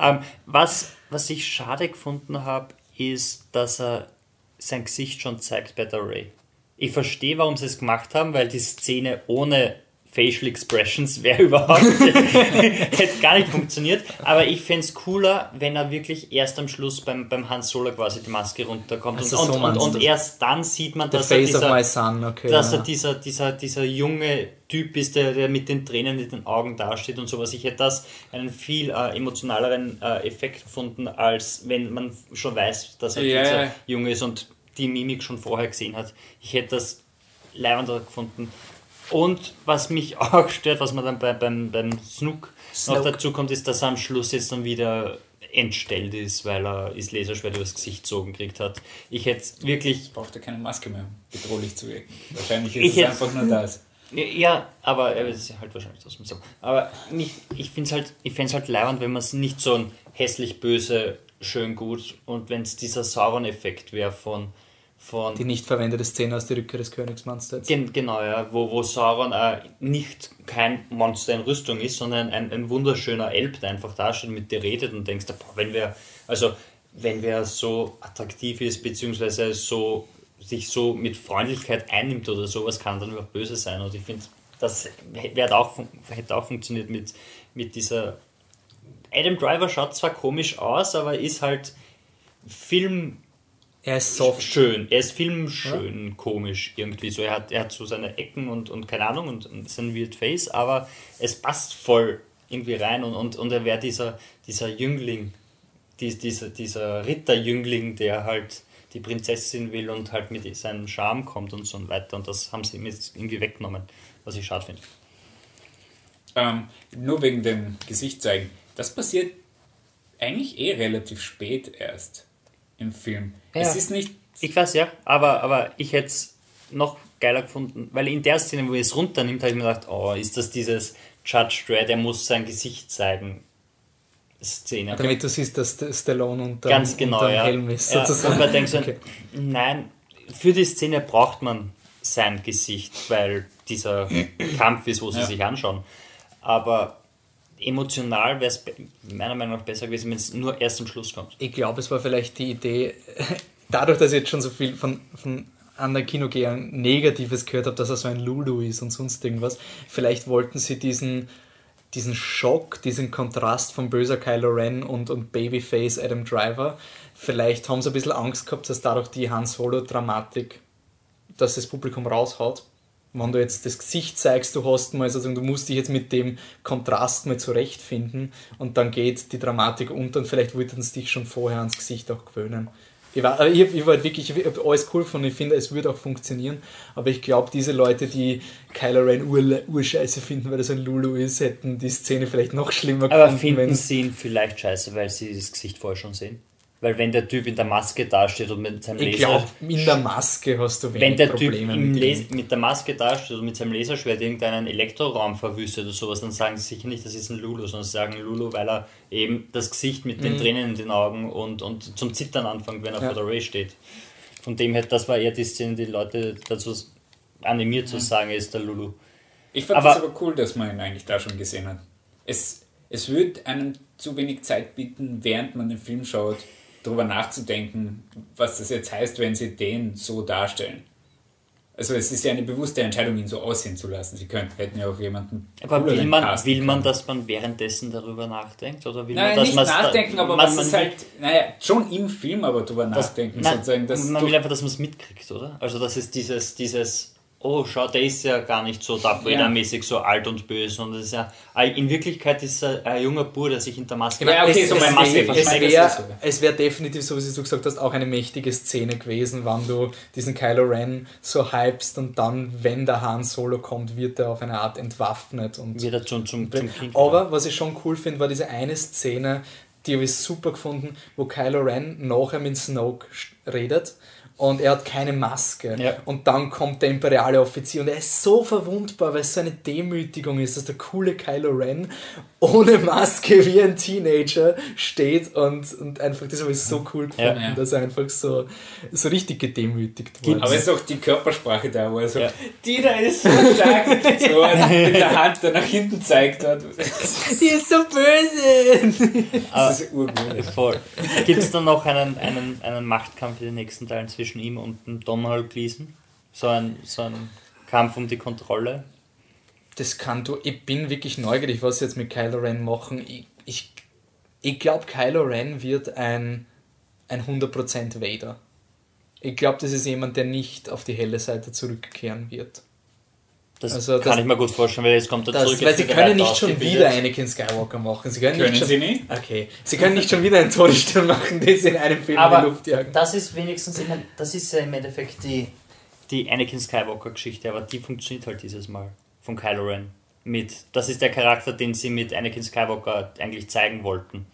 ähm, was, was ich schade gefunden habe, ist, dass er sein Gesicht schon zeigt bei der Ray. Ich verstehe, warum sie es gemacht haben, weil die Szene ohne Facial Expressions wäre überhaupt hätte gar nicht funktioniert. Aber ich fände es cooler, wenn er wirklich erst am Schluss beim, beim Han Solo quasi die Maske runterkommt. Also und, so und, und, und erst dann sieht man, dass er dieser, son, okay. dass ja. er dieser, dieser, dieser junge Typ ist, der, der mit den Tränen in den Augen dasteht und sowas. Ich hätte das einen viel äh, emotionaleren äh, Effekt gefunden, als wenn man schon weiß, dass er Ja. dieser Junge ist und die Mimik schon vorher gesehen hat. Ich hätte das leibender gefunden. Und was mich auch stört, was man dann bei, beim, beim Snook, noch Snoke. dazu kommt, ist, dass er am Schluss jetzt dann wieder entstellt ist, weil er das Laserschwert übers Gesicht gezogen gekriegt hat. Ich hätte wirklich Braucht er keine Maske mehr, bedrohlich zu wirken. Wahrscheinlich ist es einfach nur das. Ja, aber äh, es ist halt wahrscheinlich das so. Aber mich, ich finde es halt, ich fänd's halt leibend, wenn man es nicht so ein hässlich böse, schön gut und wenn es dieser Sauron-Effekt wäre von, von Die nicht verwendete Szene aus der Rückkehr des Königs, meinst du jetzt? Gen genau, ja, wo, wo Sauron äh, nicht kein Monster in Rüstung ist, sondern ein, ein wunderschöner Elb, der einfach da steht, mit dir redet und denkst, boah, wenn wer, also wenn wer so attraktiv ist, beziehungsweise so sich so mit Freundlichkeit einnimmt oder sowas, kann dann überhaupt böse sein. Und ich finde, das hätte auch, hätte auch funktioniert mit, mit dieser. Adam Driver schaut zwar komisch aus, aber ist halt Film Er ist soft. schön. Er ist filmschön komisch irgendwie so. Er hat, er hat so seine Ecken und, und keine Ahnung und, und sein Weird Face, aber es passt voll irgendwie rein und, und, und er wäre dieser, dieser Jüngling, dies, dieser, dieser Ritterjüngling, der halt die Prinzessin will und halt mit seinem Charme kommt und so weiter. Und das haben sie ihm jetzt irgendwie weggenommen, was ich schade finde. Ähm, nur wegen dem Gesicht zeigen. Das passiert eigentlich eh relativ spät erst im Film. Ja. Es ist nicht. Ich weiß ja, aber, aber ich hätte es noch geiler gefunden, weil in der Szene, wo er es runternimmt, habe ich mir gedacht, oh, ist das dieses Judge Dredd, der muss sein Gesicht zeigen. Szene. Damit du siehst, dass der Stallone unter, Ganz genau, unter ja. Helm ist, ja. sozusagen. Und man denkt so, Okay. nein, für die Szene braucht man sein Gesicht, weil dieser Kampf ist, wo sie Ja. sich anschauen. Aber emotional wäre es meiner Meinung nach besser gewesen, wenn es nur erst am Schluss kommt. Ich glaube, es war vielleicht die Idee, dadurch, dass ich jetzt schon so viel von, von anderen Kinogehern Negatives gehört habe, dass er so ein Lulu ist und sonst irgendwas, vielleicht wollten sie diesen, diesen Schock, diesen Kontrast von böser Kylo Ren und, und Babyface Adam Driver, vielleicht haben sie ein bisschen Angst gehabt, dass dadurch die Han Solo-Dramatik, dass das Publikum raushaut. Wenn du jetzt das Gesicht zeigst, du hast mal sozusagen, du musst dich jetzt mit dem Kontrast mal zurechtfinden und dann geht die Dramatik unter und vielleicht wollten sie dich schon vorher ans Gesicht auch gewöhnen. Ich war, ich, ich war halt wirklich, ich habe alles cool von, ich finde, es würde auch funktionieren, aber ich glaube, diese Leute, die Kylo Ren ur, urscheiße finden, weil das ein Lulu ist, hätten die Szene vielleicht noch schlimmer Aber gefunden, finden wenn's- sie ihn vielleicht scheiße, weil sie das Gesicht vorher schon sehen? Weil wenn der Typ in der Maske dasteht und mit seinem Ich Laser... glaube, in der Maske hast du wenig wenn der Typ Probleme im mit Les mit der Maske dasteht und mit seinem Laserschwert irgendeinen Elektroraum verwüstet oder sowas, dann sagen sie sicher nicht, das ist ein Lulu, sondern sie sagen Lulu, weil er eben das Gesicht mit den Tränen in den Augen und, und zum Zittern anfängt, wenn er Mhm. Ja. vor der Ray steht. Von dem her, das war eher die Szene, die Leute dazu animiert zu sagen, er ist der Lulu. Ich fand Aber- es aber cool, dass man ihn eigentlich da schon gesehen hat. Es, es wird einem zu wenig Zeit bieten, während man den Film schaut, darüber nachzudenken, was das jetzt heißt, wenn sie den so darstellen. Also es ist ja eine bewusste Entscheidung, ihn so aussehen zu lassen. Sie könnten, hätten ja auch jemanden. Aber will man, will man, dass man währenddessen darüber nachdenkt? Oder will Nein, man, dass nicht man's da- nachdenken, aber man, man, ist halt, naja, schon im Film aber drüber das, nachdenken, nein, sozusagen. Das man will einfach, dass man es mitkriegt, oder? Also das ist dieses, dieses, oh schau, der ist ja gar nicht so Darth. Vader-mäßig so alt und böse, sondern ist ja, in Wirklichkeit ist er ein junger Bub, der sich hinter Maske Ja, okay, es, so bei Massive es, wäre so. wär definitiv, so wie du gesagt hast, auch eine mächtige Szene gewesen, wann du diesen Kylo Ren so hypst und dann, wenn der Han Solo kommt, wird er auf eine Art entwaffnet. Und wird er schon zum, zum Kind. Aber was ich schon cool finde, war diese eine Szene, die habe ich super gefunden, wo Kylo Ren nachher mit Snoke redet und er hat keine Maske. Ja. Und dann kommt der imperiale Offizier und er ist so verwundbar, weil es so eine Demütigung ist, dass der coole Kylo Ren ohne Maske wie ein Teenager steht und, und einfach, das habe ich so cool gefunden, Ja. dass er einfach so, so richtig gedemütigt wurde. aber es ist auch die Körpersprache da, wo er so, Ja. die da ist so stark, so mit der Hand da nach hinten zeigt hat. die ist so böse! Das ist urgut. Voll. Gibt es dann noch einen, einen, einen Machtkampf in den nächsten Teilen zwischen ihm und dem Donald Gleason? So ein, so ein Kampf um die Kontrolle? Das kann du. Ich bin wirklich neugierig, was sie jetzt mit Kylo Ren machen. Ich, ich, ich glaube, Kylo Ren wird ein, ein 100% Vader. Ich glaube, das ist jemand, der nicht auf die helle Seite zurückkehren wird. Das Also kann das- ich mir gut vorstellen, weil jetzt kommt er Das, zurück. weil sie können nicht schon wieder Anakin Skywalker machen. Sie können, Können nicht schon, sie nicht? Okay. Sie können nicht schon wieder einen Todesstern machen, den sie in einem Film in Aber die Luft jagen. das ist wenigstens, mein, das ist ja im Endeffekt die, die Anakin Skywalker-Geschichte, aber die funktioniert halt dieses Mal von Kylo Ren. Mit, das ist der Charakter, den sie mit Anakin Skywalker eigentlich zeigen wollten.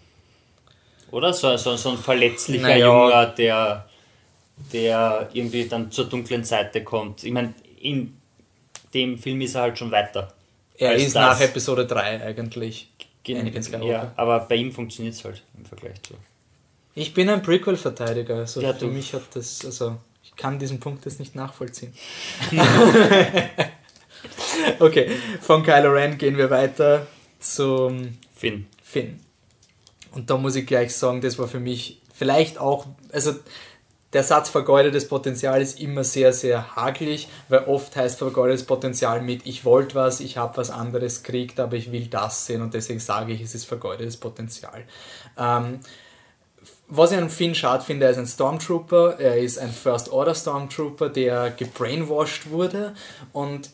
Oder? So, so, so ein verletzlicher Naja. Junger, der, der irgendwie dann zur dunklen Seite kommt. Ich meine, in dem Film ist er halt schon weiter. Er ist nach Episode 3 eigentlich. Ja, aber bei ihm funktioniert es halt im Vergleich zu. Ich bin ein Prequel-Verteidiger. Also Ja, für mich hat das. Also, ich kann diesen Punkt jetzt nicht nachvollziehen. okay, von Kylo Ren gehen wir weiter zum Finn. Finn. Und da muss ich gleich sagen, das war für mich vielleicht auch, also der Satz vergeudetes Potenzial ist immer sehr, sehr hagelig, weil oft heißt vergeudetes Potenzial mit ich wollte was, ich habe was anderes gekriegt, aber ich will das sehen und deswegen sage ich, es ist vergeudetes Potenzial. Ähm, was ich an Finn schade finde, er ist ein Stormtrooper, er ist ein First Order Stormtrooper, der gebrainwashed wurde und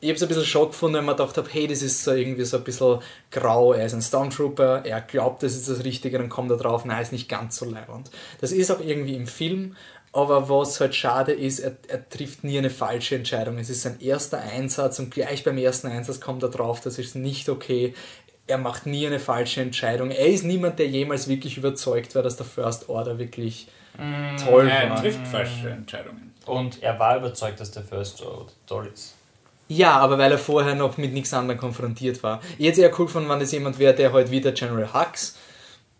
ich habe es ein bisschen schock gefunden, wenn man gedacht habe, hey, das ist so irgendwie so ein bisschen grau, er ist ein Stormtrooper, er glaubt, das ist das Richtige, dann kommt er drauf, nein, ist nicht ganz so leibend. Das ist auch irgendwie im Film, aber was halt schade ist, er, er trifft nie eine falsche Entscheidung. Es ist sein erster Einsatz und gleich beim ersten Einsatz kommt er drauf, das ist nicht okay. Er macht nie eine falsche Entscheidung. Er ist niemand, der jemals wirklich überzeugt war, dass der First Order wirklich toll Er war. trifft falsche Entscheidungen. Und er war überzeugt, dass der First Order toll ist. Ja, aber weil er vorher noch mit nichts anderem konfrontiert war. Es eher cool gefunden, wenn es jemand wäre, der heute wieder General Hux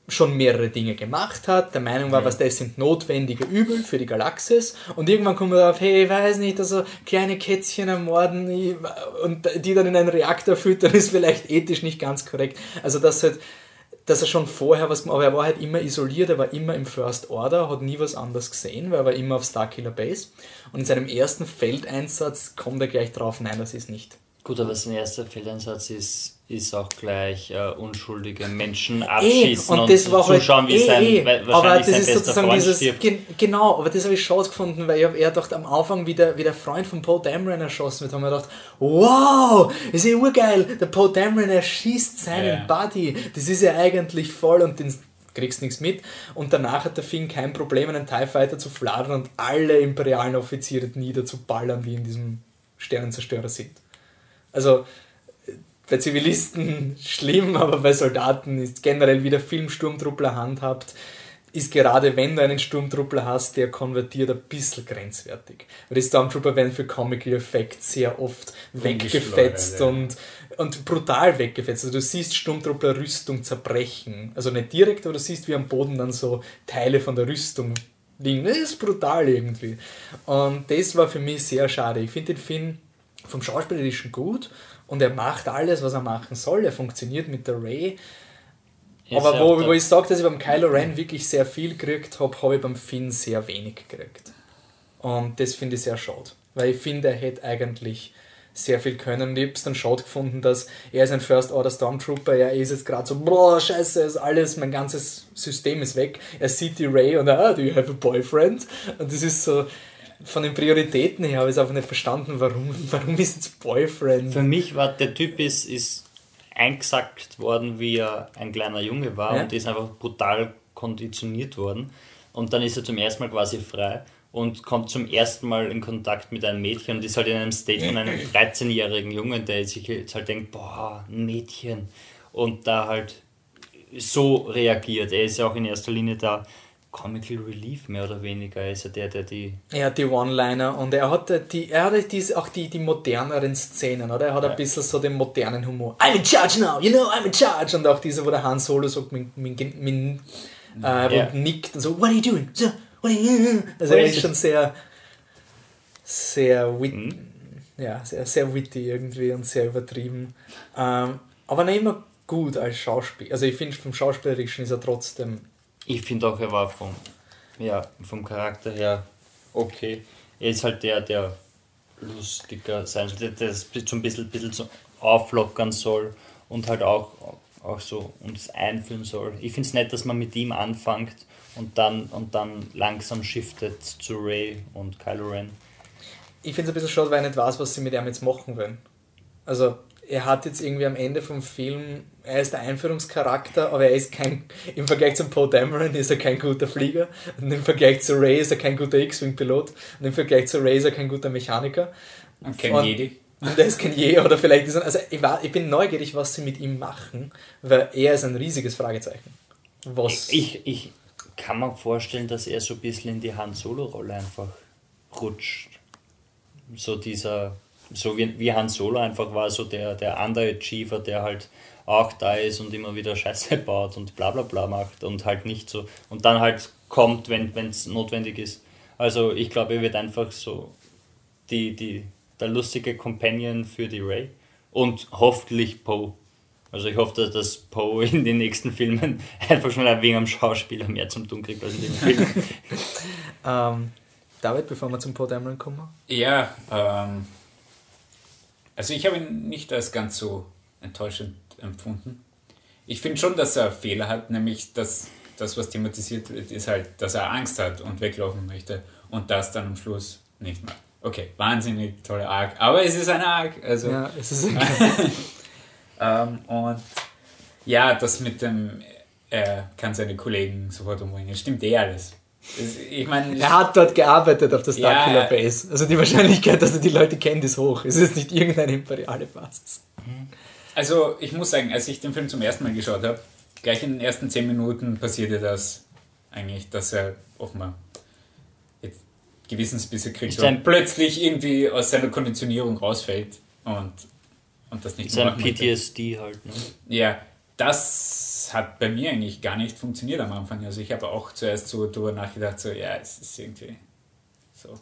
schon mehrere Dinge gemacht hat, der Meinung war, was das sind notwendige Übel für die Galaxis und irgendwann kommt er darauf, hey, ich weiß nicht, also kleine Kätzchen ermorden und die dann in einen Reaktor füttern, ist vielleicht ethisch nicht ganz korrekt. Also das halt, dass er schon vorher was aber er war halt immer isoliert, er war immer im First Order, hat nie was anderes gesehen, weil er war immer auf Starkiller Base und in seinem ersten Feldeinsatz kommt er gleich drauf, nein, das ist nicht. Gut, aber sein erster Feldeinsatz ist, ist auch gleich äh, unschuldige Menschen Eh, abschießen und das war halt, zuschauen, wie eh, sein, eh. weil aber wahrscheinlich das sein ist bester sozusagen Freund dieses, stirbt. gen, genau, aber das habe ich schade gefunden, weil ich habe eher gedacht, am Anfang, wie der, wie der Freund von Poe Dameron erschossen wird, haben wir gedacht, wow, ist ja urgeil, der Poe Dameron erschießt seinen Ja. Buddy, das ist ja eigentlich voll und den kriegst nichts mit und danach hat der Finn kein Problem, einen TIE Fighter zu fladern und alle imperialen Offiziere niederzuballern, die in diesem Sternenzerstörer sind. Also, bei Zivilisten schlimm, aber bei Soldaten ist generell, wie der Film Sturmtruppler handhabt, ist gerade wenn du einen Sturmtruppler hast, der konvertiert, ein bisschen grenzwertig. Weil die Stormtrooper werden für Comical Effect sehr oft weggefetzt und, und brutal weggefetzt. Also du siehst Sturmtruppler Rüstung zerbrechen. Also nicht direkt, aber du siehst, wie am Boden dann so Teile von der Rüstung liegen. Das ist brutal irgendwie. Und das war für mich sehr schade. Ich finde den Film vom Schauspielerischen gut und er macht alles, was er machen soll. Er funktioniert mit der Ray. Ist Aber wo, wo ich sage, dass ich beim Kylo Ren wirklich sehr viel gekriegt habe, habe ich beim Finn sehr wenig gekriegt. Und das finde ich sehr schade. Weil ich finde, er hätte eigentlich sehr viel können. Ich habe es dann schade gefunden, dass er ist ein First Order Stormtrooper, er ist jetzt gerade so, boah, scheiße, ist alles, mein ganzes System ist weg. Er sieht die Ray und ah, do you have a boyfriend? Und das ist so, von den Prioritäten her habe ich es einfach nicht verstanden, warum, warum ist jetzt Boyfriend? Für mich war der Typ ist, ist eingesackt worden, wie er ein kleiner Junge war Ja. und ist einfach brutal konditioniert worden. Und dann ist er zum ersten Mal quasi frei und kommt zum ersten Mal in Kontakt mit einem Mädchen und ist halt in einem State von einem 13-jährigen Jungen, der sich jetzt halt denkt, boah, ein Mädchen. Und da halt so reagiert. Er ist ja auch in erster Linie da Comical Relief mehr oder weniger. Er ist ja der, der die Er hat die One-Liner und er hat die, er hat diese, auch die, die moderneren Szenen, oder? Er hat Ja. ein bisschen so den modernen Humor. I'm in charge now, you know, I'm in charge. Und auch diese, wo der Han Solo sagt, min, min, min, äh, Ja. und nickt und so, what are you doing? So, what are you Also er ist schon sehr, sehr wit, Mhm. ja, sehr, sehr witty irgendwie und sehr übertrieben. Ähm, aber nicht immer gut als Schauspieler. Also ich finde, vom Schauspielerischen ist er trotzdem Ich finde auch, er war vom, ja, vom Charakter her okay. Er ist halt der, der lustiger sein soll, der, das so ein bisschen, bisschen so auflockern soll und halt auch, auch so uns einführen soll. Ich finde es nett, dass man mit ihm anfängt und dann, und dann langsam shiftet zu Ray und Kylo Ren. ich finde es ein bisschen schade, weil ich nicht weiß, was sie mit ihm jetzt machen wollen. Also, er hat jetzt irgendwie am Ende vom Film, er ist der Einführungscharakter, aber er ist kein, im Vergleich zum Poe Dameron ist er kein guter Flieger und im Vergleich zu Ray ist er kein guter X-Wing-Pilot und im Vergleich zu Ray ist er kein guter Mechaniker. Und kein Und- Jedi. Und er ist kein Je oder vielleicht ist er, also ich, war, ich bin neugierig, was sie mit ihm machen, weil er ist ein riesiges Fragezeichen. Was, Ich, ich kann mir vorstellen, dass er so ein bisschen in die Han Solo-Rolle einfach rutscht. So dieser, so wie, wie Han Solo einfach war, so der, der Underachiever, der halt auch da ist und immer wieder Scheiße baut und bla bla bla macht und halt nicht so. Und dann halt kommt, wenn es notwendig ist. Also ich glaube, er wird einfach so die, die, der lustige Companion für die Ray und hoffentlich Poe. Also ich hoffe, dass- dass Poe in den nächsten Filmen einfach schon wegen am Schauspieler mehr zum tun kriegt als in dem Film. ähm, David, bevor wir zum Poe Dameron kommen, Ja, ähm, also ich habe ihn nicht als ganz so enttäuschend empfunden. Ich finde schon, dass er Fehler hat, nämlich dass das, was thematisiert wird, ist halt, dass er Angst hat und weglaufen möchte und das dann am Schluss nicht macht. Okay, wahnsinnig toller Arc, aber es ist ein Arc, also ja, es ist ähm, und ja, das mit dem, er kann seine Kollegen sofort umbringen, stimmt eh alles. Ich meine, Er hat dort gearbeitet auf der Starkiller Ja. Base. Also die Wahrscheinlichkeit, dass er die Leute kennt, ist hoch. Es ist nicht irgendeine imperiale Basis. Also ich muss sagen, als ich den Film zum ersten Mal geschaut habe, gleich in den ersten zehn Minuten passierte das eigentlich, dass er offenbar jetzt Gewissensbisse kriegt Ist und plötzlich irgendwie aus seiner Konditionierung rausfällt und, und das nicht Sein machen möchte. PTSD halt. Ne? Ja, das hat bei mir eigentlich gar nicht funktioniert am Anfang. Also ich habe auch zuerst so drüber nachgedacht, so ja, es ist irgendwie so.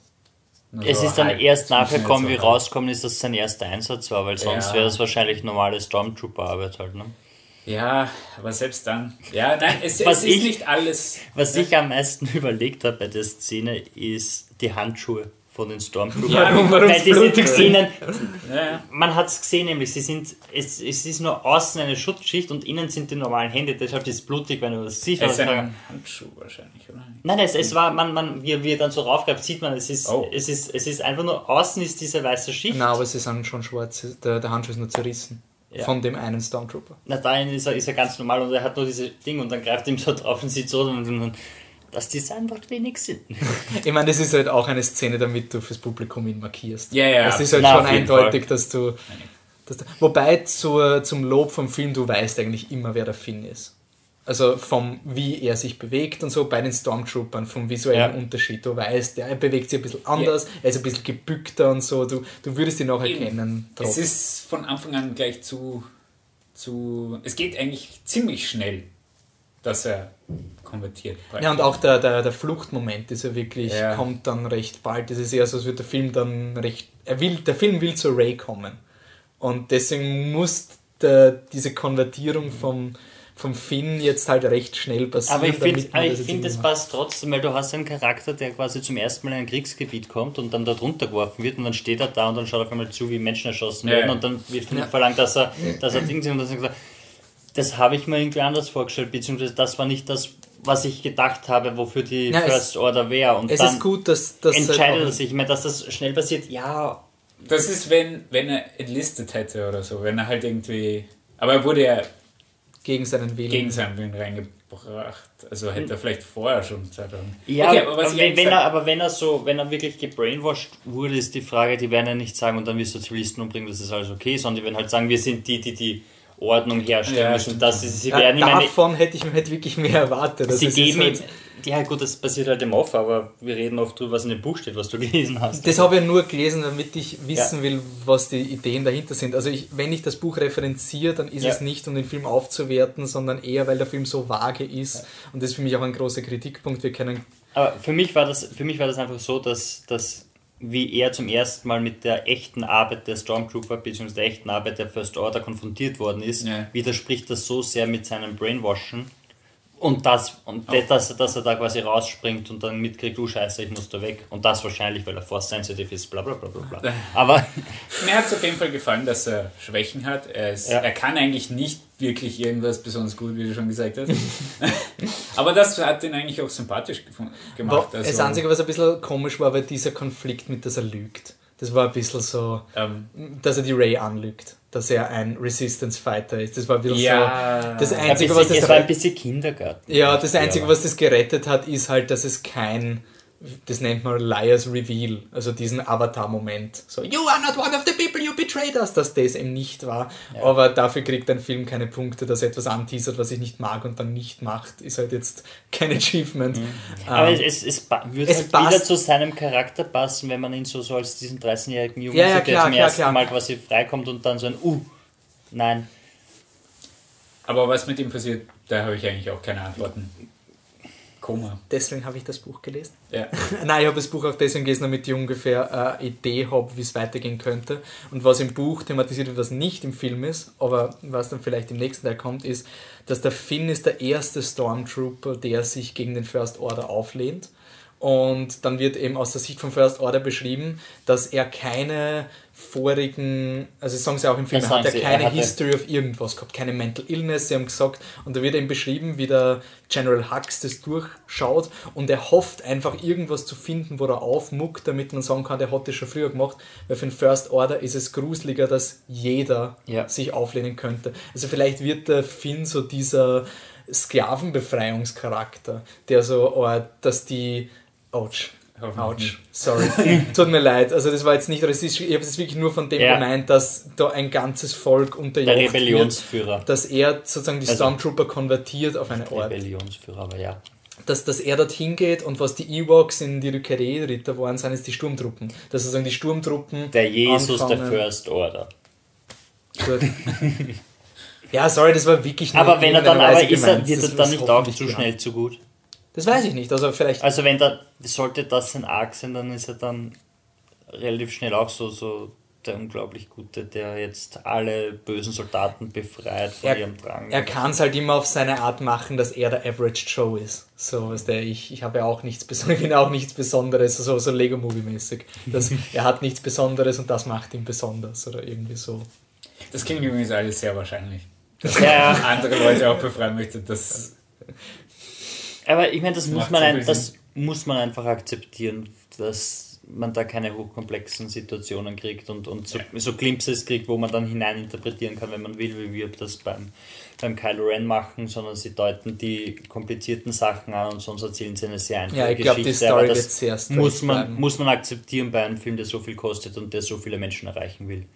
Es so ist dann erst nachgekommen, so wie rausgekommen ist, dass es sein erster Einsatz war, weil sonst Ja. wäre das wahrscheinlich normale Stormtrooper-Arbeit halt. Ne? Ja, aber selbst dann. Ja, nein, es, Was es ich- ist nicht alles. Was ich am meisten überlegt habe bei der Szene, ist die Handschuhe von den Stormtroopern. Ja, warum Weil die sind innen, Ja, man hat es gesehen, nämlich sie sind, es, es ist nur außen eine Schutzschicht und innen sind die normalen Hände, deshalb ist es blutig, wenn du das siehst. Es ist ein Handschuh wahrscheinlich, oder? Nein, es, es war, man, man, wie, wie er dann so raufgreift, sieht man, es ist, Oh. es ist, es ist einfach nur, außen ist diese weiße Schicht. Nein, aber sie sind schon schwarz. Der, der Handschuh ist nur zerrissen. Ja. Von dem einen Stormtrooper. Na, dahin ist er, ist er ganz normal und er hat nur diese Ding und dann greift ihm so drauf und sieht so und dann, das Design macht wenig Sinn. Ich meine, das ist halt auch eine Szene, damit du fürs Publikum ihn markierst. Ja, ja, Es ist halt Na, schon eindeutig, dass du, dass du. Wobei zur, zum Lob vom Film, du weißt eigentlich immer, wer der Finn ist. Also vom, wie er sich bewegt und so bei den Stormtroopern, vom visuellen Ja. Unterschied. Du weißt, der bewegt sich ein bisschen anders, er ist ein bisschen gebückter und so. Du, du würdest ihn auch erkennen. Es ist von Anfang an gleich zu, zu. Es geht eigentlich ziemlich schnell, dass er konvertiert. Ja, und auch der, der, der Fluchtmoment ist ja wirklich, Ja. kommt dann recht bald. Das ist eher so, als wird der Film dann recht. Er will, der Film will zu Ray kommen. Und deswegen muss der, diese Konvertierung vom, vom Finn jetzt halt recht schnell passieren. Aber ich finde, find, es passt trotzdem, weil du hast einen Charakter, der quasi zum ersten Mal in ein Kriegsgebiet kommt und dann dort runtergeworfen wird und dann steht er da und dann schaut er auf einmal zu, wie Menschen erschossen werden ja. und dann wird von ihm verlangt, dass er, dass er Ding sind und dann sagt er, das habe ich mir irgendwie anders vorgestellt, beziehungsweise das war nicht das, was ich gedacht habe, wofür die Ja, es- First Order wäre. Und Es dann ist gut, dass das entscheidet er sich. Ich meine, dass das schnell passiert, ja, Das ist, wenn, wenn er enlistet hätte oder so, wenn er halt irgendwie. Aber er wurde ja gegen seinen Willen. gegen seinen Willen reingebracht. Also hätte er vielleicht vorher schon Zeit haben. Ja, Okay, aber, wenn, wenn er, aber wenn er so, wenn er wirklich gebrainwashed wurde, ist die Frage, die werden ja nicht sagen, und dann wirst du Zivilisten umbringen, das ist alles okay, sondern die werden halt sagen, wir sind die, die die Ordnung herstellen Ja, müssen. stimmt. Das ist, sie Ja, werden, meine, davon hätte ich mir halt wirklich mehr erwartet. Also sie es geben halt, ja gut, das passiert halt im Off, aber wir reden oft drüber, was in dem Buch steht, was du gelesen hast. Das habe ich nur gelesen, damit ich wissen will, was die Ideen dahinter sind. Also ich, wenn ich das Buch referenziere, dann ist Ja. es nicht, um den Film aufzuwerten, sondern eher, weil der Film so vage ist. Und das ist für mich auch ein großer Kritikpunkt. Wir können Aber für mich war das, für mich war das einfach so, dass, dass wie er zum ersten Mal mit der echten Arbeit der Stormtrooper bzw. der echten Arbeit der First Order konfrontiert worden ist, Ja. widerspricht das so sehr mit seinem Brainwashen. Und das, und das, dass, er- dass er da quasi rausspringt und dann mitkriegt, du Scheiße, ich muss da weg. Und das wahrscheinlich, weil er force sensitive ist, bla bla bla bla bla. Aber Mir hat es auf jeden Fall gefallen, dass er Schwächen hat. Er, ist, Ja. er kann eigentlich nicht wirklich irgendwas besonders gut, wie du schon gesagt hast. Aber das hat ihn eigentlich auch sympathisch gemacht. das Also, Einzige, was ein bisschen komisch war, war dieser Konflikt mit, dass er lügt. Das war ein bisschen so, ähm, dass er die Ray anlügt. Dass er ein Resistance Fighter ist. Das war bisschen Ja. so. Das ein Einzige, bisschen, was das es war ein bisschen Kindergarten. Ja, das Einzige, aber- was das gerettet hat, ist halt, dass es kein, das nennt man Liars Reveal, also diesen Avatar-Moment. So, you are not one of the people you betrayed us, dass das eben nicht war. Aber dafür kriegt ein Film keine Punkte, dass er etwas anteasert, was ich nicht mag und dann nicht macht, ist halt jetzt kein Achievement. Aber Ähm, es, es, es pa- würde es halt passt- wieder zu seinem Charakter passen, wenn man ihn so, so als diesen 13-jährigen Jungen Ja, ja, sieht, der zum ersten klar. Mal quasi freikommt und dann so ein Uh, nein. aber was mit ihm passiert, da habe ich eigentlich auch keine Antworten. Koma. deswegen habe ich das Buch gelesen. Ja. Nein, ich habe das Buch auch deswegen gelesen, damit ich ungefähr eine Idee habe, wie es weitergehen könnte. Und was im Buch thematisiert wird, was nicht im Film ist, aber was dann vielleicht im nächsten Teil kommt, ist, dass der Finn ist der erste Stormtrooper, der sich gegen den First Order auflehnt. Und dann wird eben aus der Sicht vom First Order beschrieben, dass er keine vorigen, also sagen sie auch im Film, er hat ja sagen sie, er keine hatte- History of irgendwas gehabt, keine Mental Illness, sie haben gesagt, und da wird eben beschrieben, wie der General Hux das durchschaut und er hofft einfach irgendwas zu finden, wo er aufmuckt, damit man sagen kann, der hat das schon früher gemacht, weil für den First Order ist es gruseliger, dass jeder Ja. sich auflehnen könnte. Also vielleicht wird der Finn so dieser Sklavenbefreiungscharakter, der so, oh, dass die, ouch, Nicht. sorry, tut mir leid, also das war jetzt nicht rassistisch, ich habe es wirklich nur von dem Ja. gemeint, dass da ein ganzes Volk Der unterjocht wird, Rebellionsführer. dass er sozusagen die Also- Stormtrooper konvertiert auf eine Art Rebellionsführer, aber ja. dass, dass er dorthin geht und was die Ewoks in die Rückkehr-Ritter waren, sind jetzt die Sturmtruppen. Dass sozusagen die Sturmtruppen. Der Jesus der anfangen- First Order. Gut. ja, sorry, das war wirklich nur Aber wenn er dann, aber ist er, wird Das er dann nicht auch zu schnell zu gut? Das weiß ich nicht. Also vielleicht. Also wenn da, sollte das sein Arc sein, dann ist er dann relativ schnell auch so, so der unglaublich Gute, der jetzt alle bösen Soldaten befreit von er, ihrem Drang. er kann es halt immer auf seine Art machen, dass er der Average Joe ist. So ist der, ich, ich habe ja auch nichts Besonderes, ich bin auch nichts Besonderes, so, so Lego-Movie-mäßig. Er hat nichts Besonderes und das macht ihn besonders oder irgendwie so. Das klingt übrigens alles sehr wahrscheinlich. Dass Ja. man andere Leute auch befreien möchte. Das, Aber ich meine, das, muss man ein, das muss man einfach akzeptieren, dass man da keine hochkomplexen Situationen kriegt und, und so, so Glimpses kriegt, wo man dann hineininterpretieren kann, wenn man will, wie wir das beim, beim Kylo Ren machen, sondern sie deuten die komplizierten Sachen an und sonst erzählen sie eine sehr einfache Ja, ich glaube, die Geschichte. Story aber wird das sehr muss man, bleiben. muss man akzeptieren bei einem Film, der so viel kostet und der so viele Menschen erreichen will.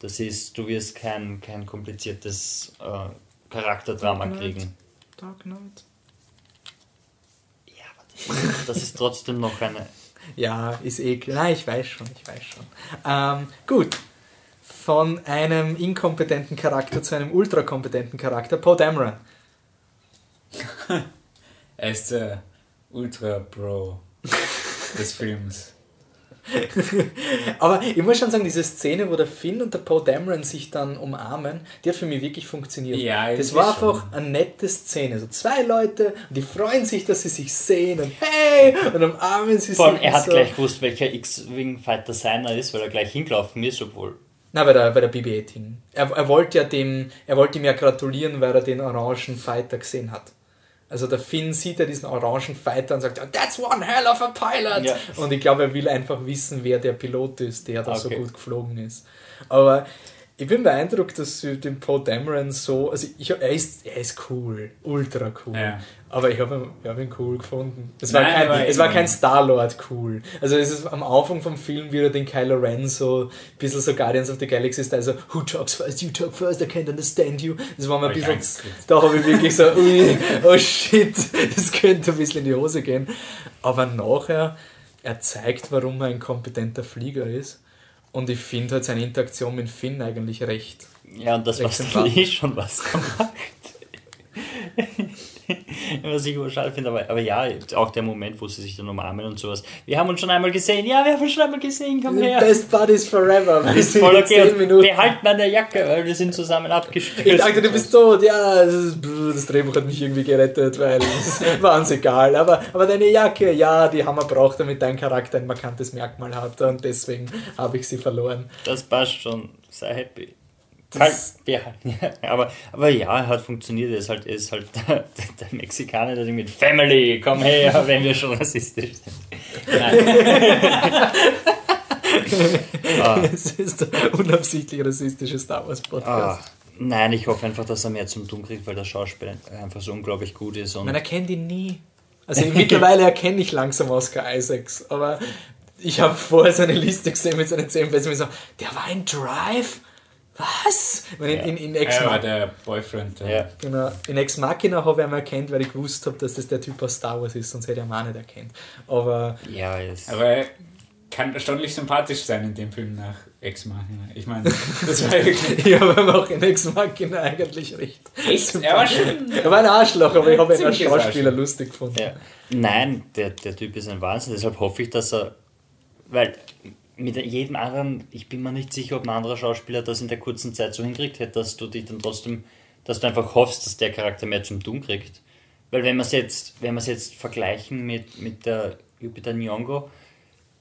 Das ist, du wirst kein, kein kompliziertes äh, Charakterdrama Dark kriegen. Dark Knight. Das ist, trotzdem noch eine. Ja, ist eh klar. Nein, ich weiß schon, ich weiß schon. Ähm, gut. Von einem inkompetenten Charakter zu einem ultrakompetenten Charakter, Poe Dameron. er ist der Ultra-Pro des Films. Aber ich muss schon sagen, diese Szene, wo der Finn und der Poe Dameron sich dann umarmen, die hat für mich wirklich funktioniert. Ja, das war einfach schon. eine nette Szene. So zwei Leute, die freuen sich, dass sie sich sehen und hey, und umarmen sie Vor allem, sich. er hat so. gleich gewusst, welcher X-Wing-Fighter seiner ist, weil er gleich hingelaufen ist, obwohl. Na, bei der, bei der BB-8-Team. Er, er wollte ja dem, er wollte ihm ja gratulieren, weil er den orangen Fighter gesehen hat. Also der Finn sieht ja diesen orangen Fighter und sagt, that's one hell of a pilot. Ja. Und ich glaube, er will einfach wissen, wer der Pilot ist, der da so Okay. gut geflogen ist. Aber ich bin beeindruckt, dass sie den Poe Dameron so, also ich, er, ist, er ist cool, ultra cool. Ja. Aber ich habe ihn, ich hab ihn cool gefunden. Es war, Nein, kein, es war kein Star-Lord cool. Also es ist am Anfang vom Film wieder den Kylo Ren so ein bisschen so Guardians of the Galaxy Style, so who talks first, you talk first, I can't understand you. Das war mir ein bisschen, da habe ich wirklich so, ui, oh shit, das könnte ein bisschen in die Hose gehen. Aber nachher, er zeigt, warum er ein kompetenter Flieger ist. Und ich finde halt seine Interaktion mit Finn eigentlich recht. Ja, und das sympathisch. eh schon was gemacht. was ich immer schade finde, aber, aber ja, auch der Moment, wo sie sich dann umarmen und sowas. Wir haben uns schon einmal gesehen, ja, wir haben uns schon einmal gesehen, komm her. Best Buddies forever. weil ist voll okay. 10 Und Minuten behalten an der Jacke, weil wir sind zusammen abgestürzt. Ich dachte, du bist tot. Ja, das Drehbuch hat mich irgendwie gerettet, weil es war uns egal. Aber, aber deine Jacke, ja, die haben wir braucht, damit dein Charakter ein markantes Merkmal hat. Und deswegen habe ich sie verloren. Das passt schon, sei happy. Das- ja, aber, aber ja, er hat funktioniert. Er ist halt, ist halt der, der Mexikaner, der mit Family, komm her, wenn wir schon rassistisch sind. Nein. ah, Es ist der unabsichtlich rassistische Star Wars ah, Podcast. nein, ich hoffe einfach, dass er mehr zum Tun kriegt, weil der Schauspieler einfach so unglaublich gut ist. Man erkennt ihn nie. Also mittlerweile erkenne ich langsam Oscar Isaacs, aber ich habe vorher seine Liste gesehen mit seinen 10 Besten und mir so, der war in Drive? Was? Ich meine, in, in, in Ex Er war der Boyfriend. ja. Genau. In Ex Machina habe ich ihn erkannt, weil ich gewusst habe, dass das der Typ aus Star Wars ist, sonst hätte ich ihn auch nicht erkannt. Aber ja, Aber er kann erstaunlich sympathisch sein in dem Film nach Ex Machina. Ich meine, das war wirklich. ich habe ihn auch in Ex Machina eigentlich recht. Echt? Er war schon. Er war ein Arschloch, aber ich habe ihn als Schauspieler Arschloch. lustig gefunden. Ja. Nein, der, der Typ ist ein Wahnsinn. Deshalb hoffe ich, dass er. Weil mit jedem anderen, ich bin mir nicht sicher, ob ein anderer Schauspieler das in der kurzen Zeit so hinkriegt hätte, dass du dich dann trotzdem, dass du einfach hoffst, dass der Charakter mehr zum Tun kriegt. Weil wenn wir es jetzt, wenn wir es jetzt vergleichen mit, mit der Jupiter Nyong'o,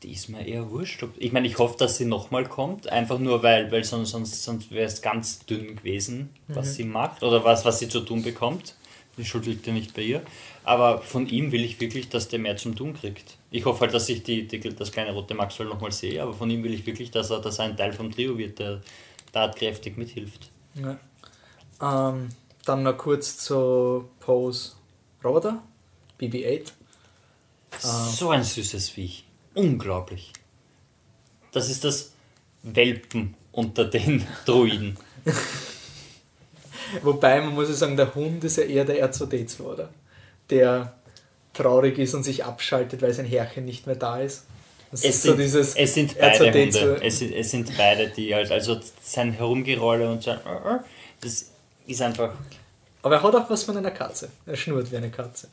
die ist mir eher wurscht. Ich meine, ich hoffe, dass sie nochmal kommt, einfach nur weil, weil sonst, sonst, sonst wäre es ganz dünn gewesen, was sie macht oder was, was sie zu tun bekommt. Die Schuld liegt ja nicht bei ihr. Aber von ihm will ich wirklich, dass der mehr zum Tun kriegt. Ich hoffe halt, dass ich die, die, das kleine rote Maxwell nochmal sehe, aber von ihm will ich wirklich, dass er, dass er ein Teil vom Trio wird, der tatkräftig mithilft. Ja. Ähm, dann noch kurz zu Pose Roboter, BB-8. So ein süßes Viech. Unglaublich. Das ist das Welpen unter den Druiden. Wobei, man muss ja sagen, der Hund ist ja eher der R2D2, oder? Der traurig ist und sich abschaltet, weil sein Herrchen nicht mehr da ist. Es ist sind, so dieses es sind beide R2D2. Hunde. Es sind, es sind beide, die halt, also sein Herumgerolle und sein, das ist einfach, Aber er hat auch was von einer Katze. Er schnurrt wie eine Katze.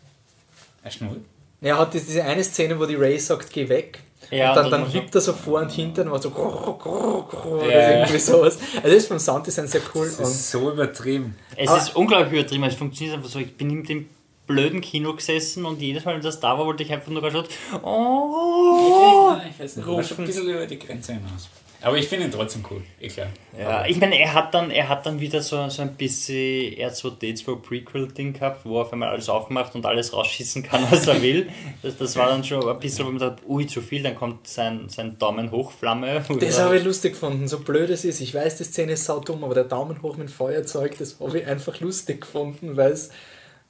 Er schnurrt. Er hat diese eine Szene, wo die Ray sagt, geh weg. Ja, und dann, das dann hüpft er so vor und hinten und macht so grrr, grrr, grrr, oder Ja. irgendwie sowas. Also das ist vom Sounddesign sehr cool. Und ist so übertrieben. es ist unglaublich übertrieben, es funktioniert einfach so, ich bin in dem blöden Kino gesessen und jedes Mal, wenn das da war, wollte ich einfach nur gerade schauen, oh, ich weiß nicht, rufen. ein bisschen über die Grenze hinaus. Aber ich finde ihn trotzdem cool, eh klar. Ja, ich meine, er hat dann, er hat dann wieder so, so ein bisschen R2D2 Prequel-Ding gehabt, wo er auf einmal alles aufmacht und alles rausschießen kann, was er will. Das, das war dann schon ein bisschen, wo man dachte, ui, zu viel, dann kommt sein, sein Daumen hoch, Flamme. das habe ich lustig gefunden, so blöd es ist. Ich weiß, die Szene ist saudumm, aber der Daumen hoch mit Feuerzeug, das habe ich einfach lustig gefunden, weil es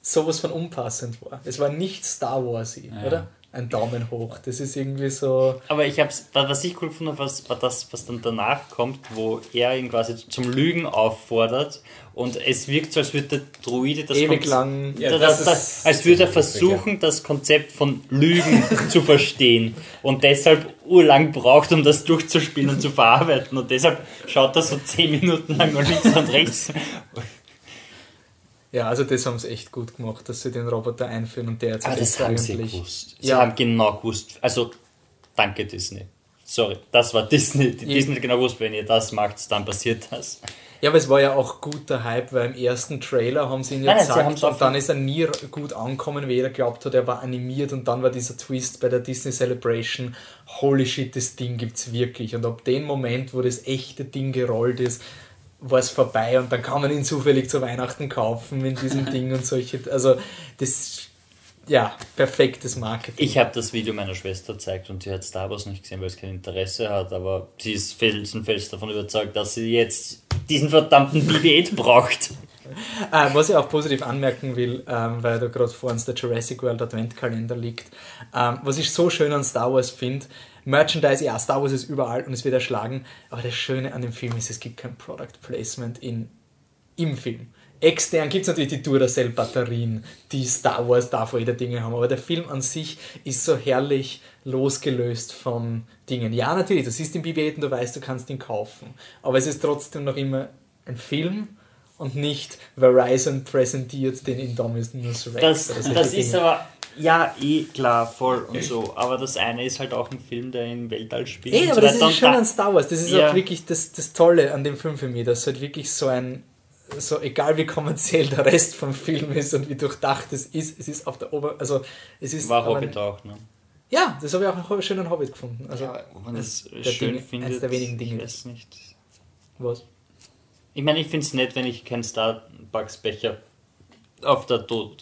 sowas von unpassend war. Es war nicht Star Warsy, Ja. oder? Ein Daumen hoch. Das ist irgendwie so. Aber ich hab's, was ich cool gefunden habe, was, war das, was dann danach kommt, wo er ihn quasi zum Lügen auffordert und es wirkt so, als würde der Druide das Ewig Konz- lang. Ja, das, das das, als würde er versuchen, das Konzept von Lügen zu verstehen und deshalb urlang braucht, um das durchzuspielen und zu verarbeiten. Und deshalb schaut er so zehn Minuten lang nur links und rechts. Ja, also das haben sie echt gut gemacht, dass sie den Roboter einführen und der jetzt Aber das jetzt haben sie gewusst. Sie Ja. haben genau gewusst. Also, danke Disney. Sorry, das war Disney. Die Ja. Disney hat genau gewusst, wenn ihr das macht, dann passiert das. Ja, aber es war ja auch guter Hype, weil im ersten Trailer haben sie ihn ja Nein, auch und dann ist er nie gut angekommen, wie jeder glaubt hat, er war animiert und dann war dieser Twist bei der Disney Celebration, holy shit, das Ding gibt's wirklich. Und ab dem Moment, wo das echte Ding gerollt ist, war es vorbei und dann kann man ihn zufällig zu Weihnachten kaufen in diesem Ding und solche, also das, ja, perfektes Marketing. Ich habe das Video meiner Schwester gezeigt und sie hat Star Wars nicht gesehen, weil es kein Interesse hat, aber sie ist felsenfest davon überzeugt, dass sie jetzt diesen verdammten BB-8 braucht. Äh, was ich auch positiv anmerken will, ähm, weil da gerade vor uns der Jurassic World Adventkalender liegt, ähm, was ich so schön an Star Wars finde, Merchandise, ja, Star Wars ist überall und es wird erschlagen, aber das Schöne an dem Film ist, es gibt kein Product Placement in, im Film. Extern gibt es natürlich die Duracell-Batterien, die Star Wars darf jeder Dinge haben, aber der Film an sich ist so herrlich losgelöst von Dingen. Ja, natürlich, du siehst den BB-8 und du weißt, du kannst ihn kaufen, aber es ist trotzdem noch immer ein Film und nicht Verizon präsentiert den Indominus Rex. Das, das ist Dinge. aber, ja, eh klar, voll und so, aber das eine ist halt auch ein Film, der im Weltall spielt. Ey, aber so das ist das da- an Star Wars. Das ist Ja. auch wirklich das, das Tolle an dem Film für mich, dass halt wirklich so ein, so egal wie kommerziell der Rest vom Film ist und wie durchdacht es ist, es ist auf der Ober... Also, es ist... War Hobbit auch, ne? Ja, das habe ich auch einen schönen Hobbit gefunden. Also, ja, man das der schön Dinge- findet, eines der wenigen Dinge. ich weiß nicht. was? Ich meine, ich finde es nett, wenn ich keinen Starbucks-Becher auf der Tod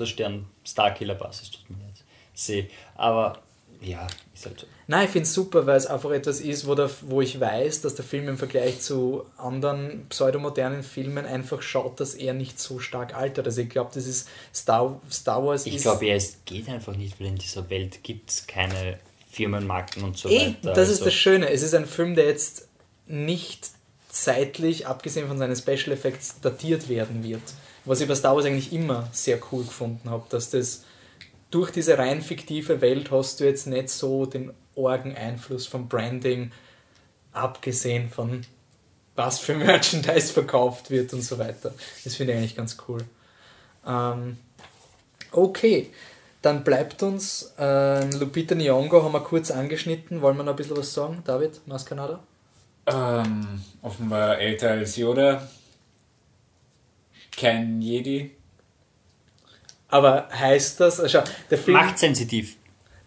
der Stern Starkiller-Basis, tut mir leid, sehe. Aber ja, ist halt so. Nein, ich finde es super, weil es einfach etwas ist, wo, der, wo ich weiß, dass der Film im Vergleich zu anderen pseudomodernen Filmen einfach schaut, dass er nicht so stark altert. Also ich glaube, das ist Star, Star Wars Ich ist... glaube ja, es geht einfach nicht, weil in dieser Welt gibt es keine Firmenmarken und so Eh, weiter. das ist Also, das Schöne. Es ist ein Film, der jetzt nicht zeitlich, abgesehen von seinen Special Effects, datiert werden wird. Was ich bei Star Wars eigentlich immer sehr cool gefunden habe, dass das durch diese rein fiktive Welt hast du jetzt nicht so den orgen Einfluss vom Branding, abgesehen von was für Merchandise verkauft wird und so weiter. Das finde ich eigentlich ganz cool. Ähm, okay, dann bleibt uns ähm, Lupita Nyong'o, haben wir kurz angeschnitten. Wollen wir noch ein bisschen was sagen? David, Maskanada? Ähm, offenbar älter als Yoda. Kein Jedi. Aber heißt das, also der Film, Machtsensitiv.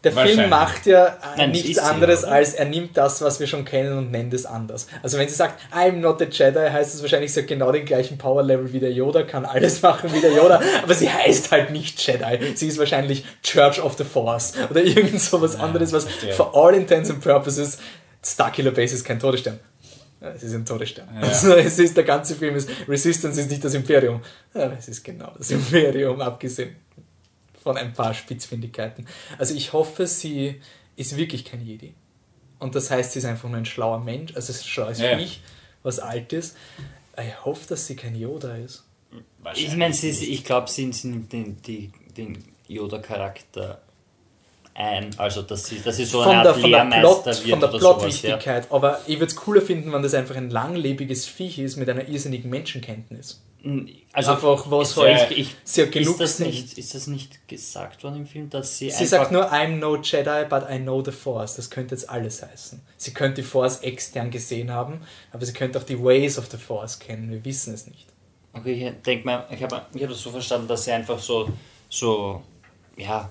der Film macht ja äh, Nein, nichts anderes, oder? als er nimmt das, was wir schon kennen und nennt es anders. Also wenn sie sagt, I'm not a Jedi, heißt das wahrscheinlich, sie hat genau den gleichen Power-Level wie der Yoda, kann alles machen wie der Yoda, aber sie heißt halt nicht Jedi. Sie ist wahrscheinlich Church of the Force oder irgend so was anderes, was verstehe. for all intents and purposes Starkiller Base ist kein Todesstern. Es ist ein Todesstern. Ja. Also es ist, der ganze Film ist, Resistance ist nicht das Imperium. Ja, es ist genau das Imperium, abgesehen von ein paar Spitzfindigkeiten. Also ich hoffe, sie ist wirklich kein Jedi. Und das heißt, sie ist einfach nur ein schlauer Mensch, also es ist ein schlaues Ja. Viech, was alt ist. Ich hoffe, dass sie kein Yoda ist. Ich meine, ich glaube, sie, nimmt den, den Yoda-Charakter ein. Also, dass sie, dass sie so von eine der, Art von der, Lehrmeister Plot, wird von der sowas. Ja. Plotwichtigkeit. Aber ich würde es cooler finden, wenn das einfach ein langlebiges Viech ist mit einer irrsinnigen Menschenkenntnis. Also, Einfach was ist, halt ich, ich, sehr ist, genug das sind. nicht, ist das nicht gesagt worden im Film, dass sie, Sie einfach... sagt nur, I'm no Jedi, but I know the Force. Das könnte jetzt alles heißen. Sie könnte die Force extern gesehen haben, aber sie könnte auch die Ways of the Force kennen. Wir wissen es nicht. Okay, ich denke mal, ich habe ich hab das so verstanden, dass sie einfach so, so ja,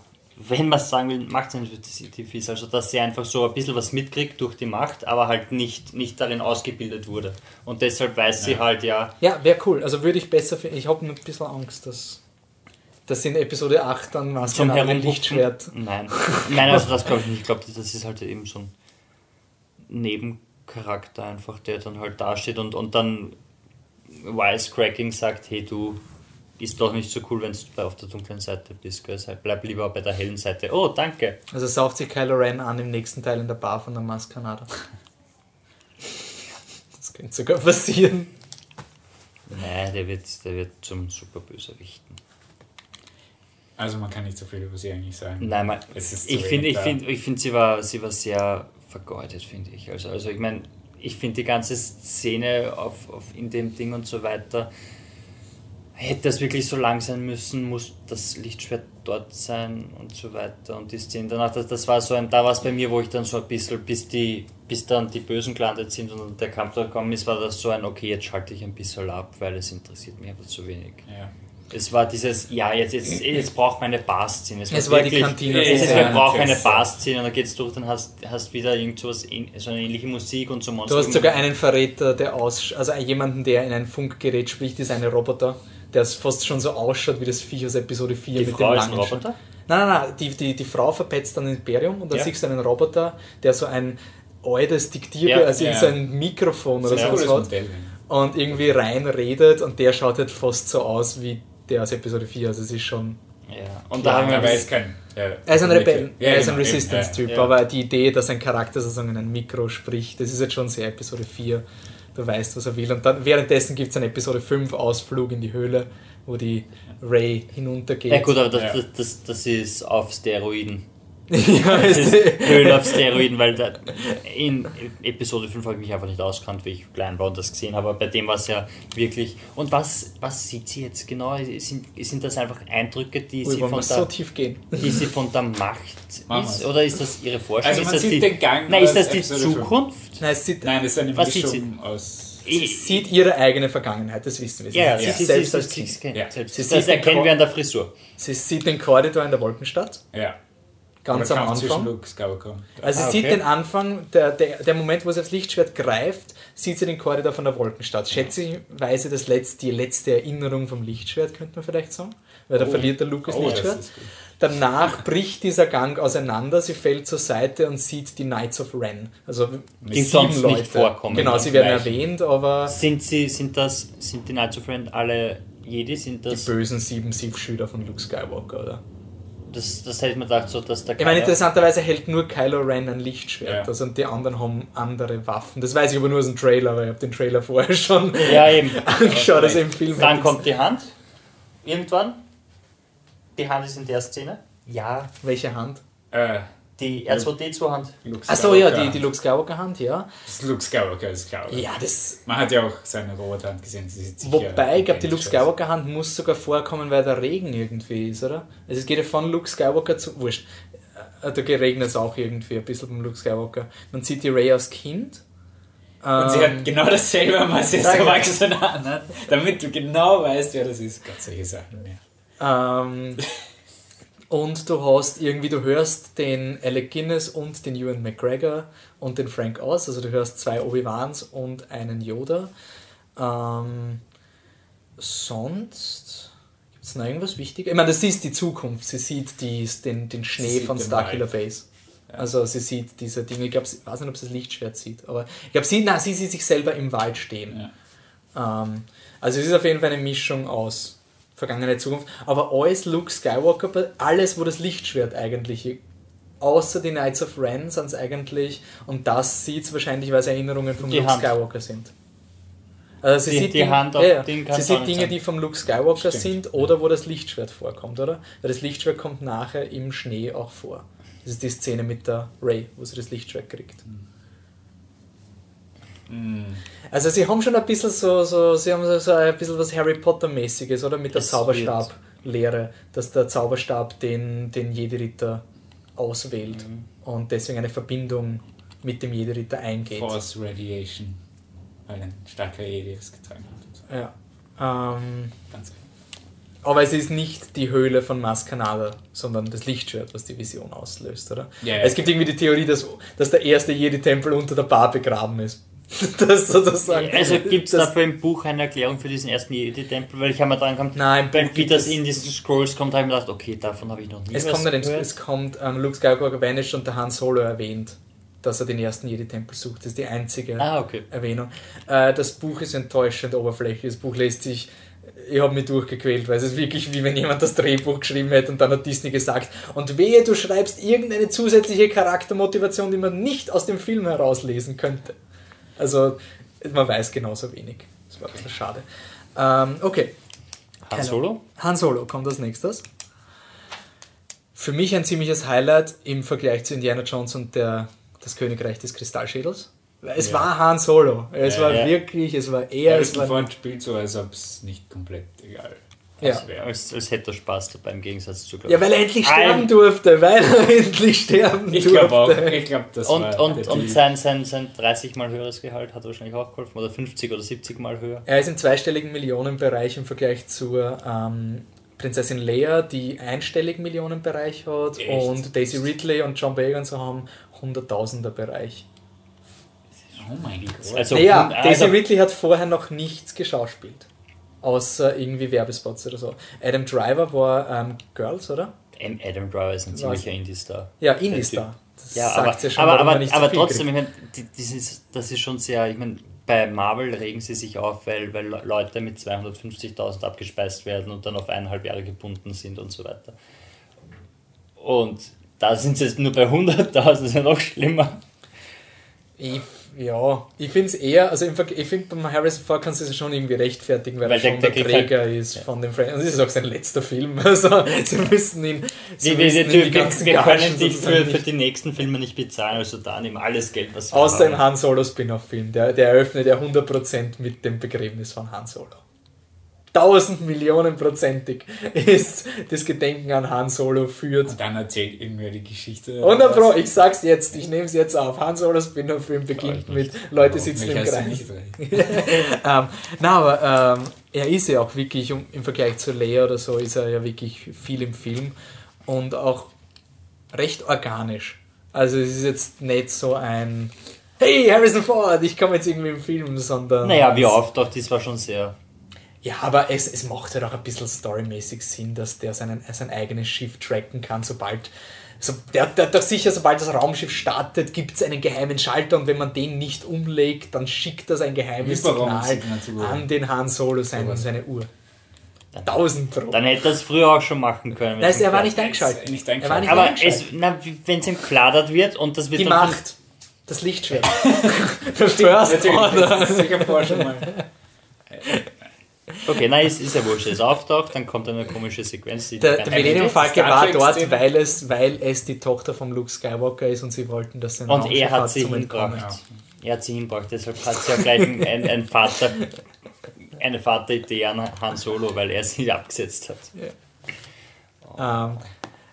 wenn man es sagen will, machtsensitiv ist. Also, dass sie einfach so ein bisschen was mitkriegt durch die Macht, aber halt nicht, nicht darin ausgebildet wurde. Und deshalb weiß sie Ja. halt, ja, Ja, wäre cool. Also würde ich besser finden. Ich habe nur ein bisschen Angst, dass, dass in Episode 8 dann was zum ein Herumhupfen. Lichtschwert. Nein, nein, also das glaube ich nicht. Ich glaube, das ist halt eben so ein Nebencharakter einfach, der dann halt dasteht und, und dann Wisecracking sagt, hey du ist doch nicht so cool, wenn du auf der dunklen Seite bist, gell? Bleib lieber bei der hellen Seite. Oh, danke. Also saugt sich Kylo Ren an im nächsten Teil in der Bar von der Maskanada. Das könnte sogar passieren. Nein, der wird, der wird zum Superbösewichten. Also man kann nicht so viel über sie eigentlich sagen. Nein, man, Es ist zu ich finde, ich finde, ich finde, sie war, sie war sehr vergeudet, finde ich. Also, also ich meine, ich finde die ganze Szene auf, auf in dem Ding und so weiter. Hätte das wirklich so lang sein müssen, muss das Lichtschwert dort sein und so weiter und die Szene danach, das, das war so ein, da war es bei mir, wo ich dann so ein bisschen, bis die, bis dann die Bösen gelandet sind und der Kampf da gekommen ist, war das so ein, okay, jetzt schalte ich ein bisschen ab, weil es interessiert mich aber zu wenig. Ja. Es war dieses, ja, jetzt, jetzt, jetzt braucht man eine Bar-Szene. Es war die Kantine. Es ist, man braucht eine. Bar-Szene und dann geht's durch, dann hast hast wieder irgend sowas, so eine ähnliche Musik und so Monster. Du hast sogar einen Verräter, der aus, also jemanden, der in ein Funkgerät spricht, ist ein Roboter, der fast schon so ausschaut wie das Viech aus Episode 4 die mit Frau dem ist ein langen Roboter? Nein, nein, nein, die, die, die Frau verpetzt dann Imperium und dann Ja. siehst du einen Roboter, der so ein altes Diktier, Ja, also ja. so ein Mikrofon oder Das ist ein so cooles hat Modell. und irgendwie reinredet und der schaut halt fast so aus wie der aus Episode 4, also es ist schon... Ja. Und da haben wir Aber er das, ist kein. Ja, Er ist ein Rebell, Ja, er ist ein genau, Resistance-Typ, ja. aber die Idee, dass ein Charakter sozusagen in ein Mikro spricht, das ist jetzt schon sehr Episode 4. Du weißt, was er will. Und dann währenddessen gibt es einen Episode 5 Ausflug in die Höhle, wo die Ray hinuntergeht. ja gut, aber das, Ja. das, das, das ist auf Steroiden. Ja, ist Höhle auf Steroiden, weil da, in Episode 5 habe ich mich einfach nicht auskannt, wie ich klein war und das gesehen habe. Aber bei dem war es ja wirklich. Und was, was sieht sie jetzt genau? Sind, sind das einfach Eindrücke, die Ui, sie, von so der, tief gehen? die sie von der Macht Machen ist? Oder ist das ihre Vorstellung? Also man ist das sieht die, den Gang Nein, ist das die. Zukunft? Nein, es sieht, Nein, das ist eine Was sieht Mischung aus. sie sieht ihre eigene Vergangenheit, das wissen wir. Sie Ja, sieht sie, sich sie, selbst sie, als sie, Kind. sie, Ja. selbst. Sie Das sieht den erkennen wir an der Frisur. Sie sieht den Korridor in der Wolkenstadt, Ja. Ganz Oder am Anfang. Also sie Ah, sieht okay. den Anfang, der, der, der Moment, wo sie aufs Lichtschwert greift, sieht sie den Korridor von der Wolkenstadt. Schätzeweise das letzte, die letzte Erinnerung vom Lichtschwert, könnte man vielleicht sagen. Weil da Oh. verliert der Luke das Oh, Lichtschwert. Danach bricht dieser Gang auseinander, sie fällt zur Seite und sieht die Knights of Ren. Also Die sonst nicht vorkommen. Genau, sie werden erwähnt, aber Sind sie, sind das, sind die Knights of Ren alle Jedi? Sind die das, bösen sieben Sith-Schüler von Luke Skywalker, oder? Das, das hätte ich mir gedacht, so, dass der Ich meine, Kylo- interessanterweise hält nur Kylo Ren ein Lichtschwert, Ja. also und die anderen haben andere Waffen. Das weiß ich aber nur aus dem Trailer, weil ich habe den Trailer vorher schon Ja, eben. angeschaut, also im Film. Dann kommt die Hand. Irgendwann. Die Hand ist in der Szene. Ja. welche Hand? Äh, Die R2D2-Hand. Luke Achso, ja, die, die Luke Skywalker Hand, ja. Das ist Luke Skywalker, ist klar. oder? Ja, das. Man hat ja auch seine Roboterhand gesehen. Sie sieht sicher Wobei, ich glaube, die Luke identisch aus. Skywalker Hand muss sogar vorkommen, weil der Regen irgendwie ist, oder? Also es geht ja von Luke Skywalker zu. Wurscht. Äh, Da regnet es auch irgendwie ein bisschen beim Luke Skywalker. Man sieht die Ray als Kind. Und sie Ähm, hat genau dasselbe, was sie als Danke. Erwachsene anhat, damit du genau weißt, wer das ist. Gott, solche Sachen. Ja. Ähm, und du hast irgendwie, du hörst den Alec Guinness und den Ewan McGregor und den Frank Oz, also du hörst zwei Obi-Wans und einen Yoda. Ähm, sonst gibt es noch irgendwas Wichtiges? Ich meine, das ist die Zukunft. Sie sieht die, den, den Schnee sieht von Starkiller. Base. Also sie sieht diese Dinge, ich glaube, ich weiß nicht, ob sie das Lichtschwert sieht, aber ich glaube, sie, nein, sie sieht sich selber im Wald stehen. Ähm, also es ist auf jeden Fall eine Mischung aus Vergangenheit, Zukunft, aber alles Luke Skywalker, alles, wo das Lichtschwert eigentlich, außer die Knights of Ren sind es eigentlich, und das sieht es wahrscheinlich, weil es Erinnerungen von Die Luke Hand. Skywalker sind. Also sie Die- sieht die Dinge- Hand auf ja, den sie sieht Dinge, sein. die vom Luke Skywalker Stimmt. sind oder wo das Lichtschwert vorkommt, oder? Weil das Lichtschwert kommt nachher im Schnee auch vor. Das ist die Szene mit der Ray, wo sie das Lichtschwert kriegt. Mhm. Also sie haben schon ein bisschen so, so sie haben so, ein bisschen was Harry Potter-mäßiges, oder? Mit der Zauberstab-Lehre, dass der Zauberstab den, den Jedi-Ritter auswählt Mhm. und deswegen eine Verbindung mit dem Jedi-Ritter eingeht. Force Radiation. Weil ein starker Jedi es getragen hat. Ja. Ähm, Ganz aber es ist nicht die Höhle von Maskanada, sondern das Lichtschwert, was die Vision auslöst, oder? Ja, ja. Es gibt irgendwie die Theorie, dass, dass der erste Jedi-Tempel unter der Bar begraben ist. das sozusagen. Also gibt es dafür im Buch eine Erklärung für diesen ersten Jedi-Tempel? Weil ich habe mir dran gekommen, Nein, weil wie das in diesen Scrolls kommt, habe ich mir gedacht, okay, davon habe ich noch nie Es was kommt, nicht, gehört. es kommt ähm, Luke Skywalker vanished und der Han Solo erwähnt, dass er den ersten Jedi-Tempel sucht. Das ist die einzige Ah, okay. Erwähnung. Äh, das Buch ist enttäuschend oberflächlich. Das Buch lässt sich. Ich habe mich durchgequält, weil es ist wirklich wie wenn jemand das Drehbuch geschrieben hätte und dann hat Disney gesagt, und wehe, du schreibst irgendeine zusätzliche Charaktermotivation, die man nicht aus dem Film herauslesen könnte. Also, man weiß genauso wenig. Das war ein bisschen schade. Ähm, okay, Han Solo? Han Solo kommt als nächstes. Für mich ein ziemliches Highlight im Vergleich zu Indiana Jones und der, das Königreich des Kristallschädels. Es Ja. war Han Solo. Es Ja, war ja. wirklich, es war er. Es Harrison war Ford spielt so, als ob es nicht komplett egal Ja. Als, als hätte er Spaß dabei im Gegensatz zu glaub Ja, weil er endlich Ein- sterben durfte, weil er endlich sterben Ich durfte. glaube auch. Ich glaube, das Und, war und, und sein, sein, sein 30 mal höheres Gehalt hat wahrscheinlich auch geholfen, oder 50 oder 70 mal höher. Er ist im zweistelligen Millionenbereich im Vergleich zur ähm, Prinzessin Leia, die einstelligen Millionenbereich hat. Echt? Und Daisy Ridley und John und so haben Hunderttausender Bereich. Oh mein Gott. Also, naja, also, Daisy Ridley hat vorher noch nichts geschauspielt. Außer irgendwie Werbespots oder so. Adam Driver war ähm, Girls, oder? Adam Driver ist ein ziemlicher Indie-Star. Ja, Indie-Star. Ja, aber, ja schon, aber, er aber, aber so viel trotzdem, kriegt. ich meine, das ist, das ist schon sehr, ich meine, bei Marvel regen sie sich auf, weil, weil Le- Leute mit 250.000 abgespeist werden und dann auf eineinhalb Jahre gebunden sind und so weiter. Und da sind sie jetzt nur bei 100.000, das ist ja noch schlimmer. Ich, ja, ich finde es eher, also im ich finde beim Harrison Ford kannst du es schon irgendwie rechtfertigen, weil, Weil er schon der- der, kriegt Träger ist von dem Franchise. Und es ist auch sein letzter Film. Also sie müssen ihn. Sie Wir, müssen wir, ihn wir, wir können dich für, für die nächsten Filme nicht bezahlen, also da nehmen alles Geld, was wir Außer im haben. Han Solo Spin-off-Film. Der, der eröffnet ja 100% mit dem Begräbnis von Han Solo. 1000 Millionen prozentig ist das Gedenken an Han Solo führt. Und dann erzählt irgendwer die Geschichte. 100 Pro, ich sag's jetzt, ich nehme es jetzt auf. Han Solo Spin-off-Film beginnt mit Leute sitzen im Kreis. ähm, na, aber ähm, er ist ja auch wirklich, um, im Vergleich zu Leia oder so, ist er ja wirklich viel im Film und auch recht organisch. Also es ist jetzt nicht so ein Hey, Harrison Ford, ich komme jetzt irgendwie im Film, sondern... Naja, wie oft auch, das war schon sehr. Ja, aber es, es macht halt auch ein bisschen storymäßig Sinn, dass der seinen, sein eigenes Schiff tracken kann, sobald... So, der, der hat doch sicher, sobald das Raumschiff startet, gibt es einen geheimen Schalter und wenn man den nicht umlegt, dann schickt das ein geheimes Signal an den Han Solo sein, Sowas. seine Uhr. 1000 Pro. Dann hätte er es früher auch schon machen können. Nein, er war nicht eingeschaltet. nicht Er war eingeschaltet. nicht Aber wenn es ihm gefladert wird und das wird Die dann Macht. Das Lichtschwert. Der First Natürlich, Order. das ist sicher vorher schon mal. Okay, nein, ist, ist ja wurscht. Es auftaucht, dann kommt eine komische Sequenz. Die Der, der Millennium Falcon war dort, weil es, weil es die Tochter von Luke Skywalker ist und sie wollten, dass sie und er hat sie hingebracht. Er hat sie hingebracht, deshalb hat sie ja gleich ein, ein, ein Vater, eine Vateridee an Han Solo, weil er sie abgesetzt hat. Ähm,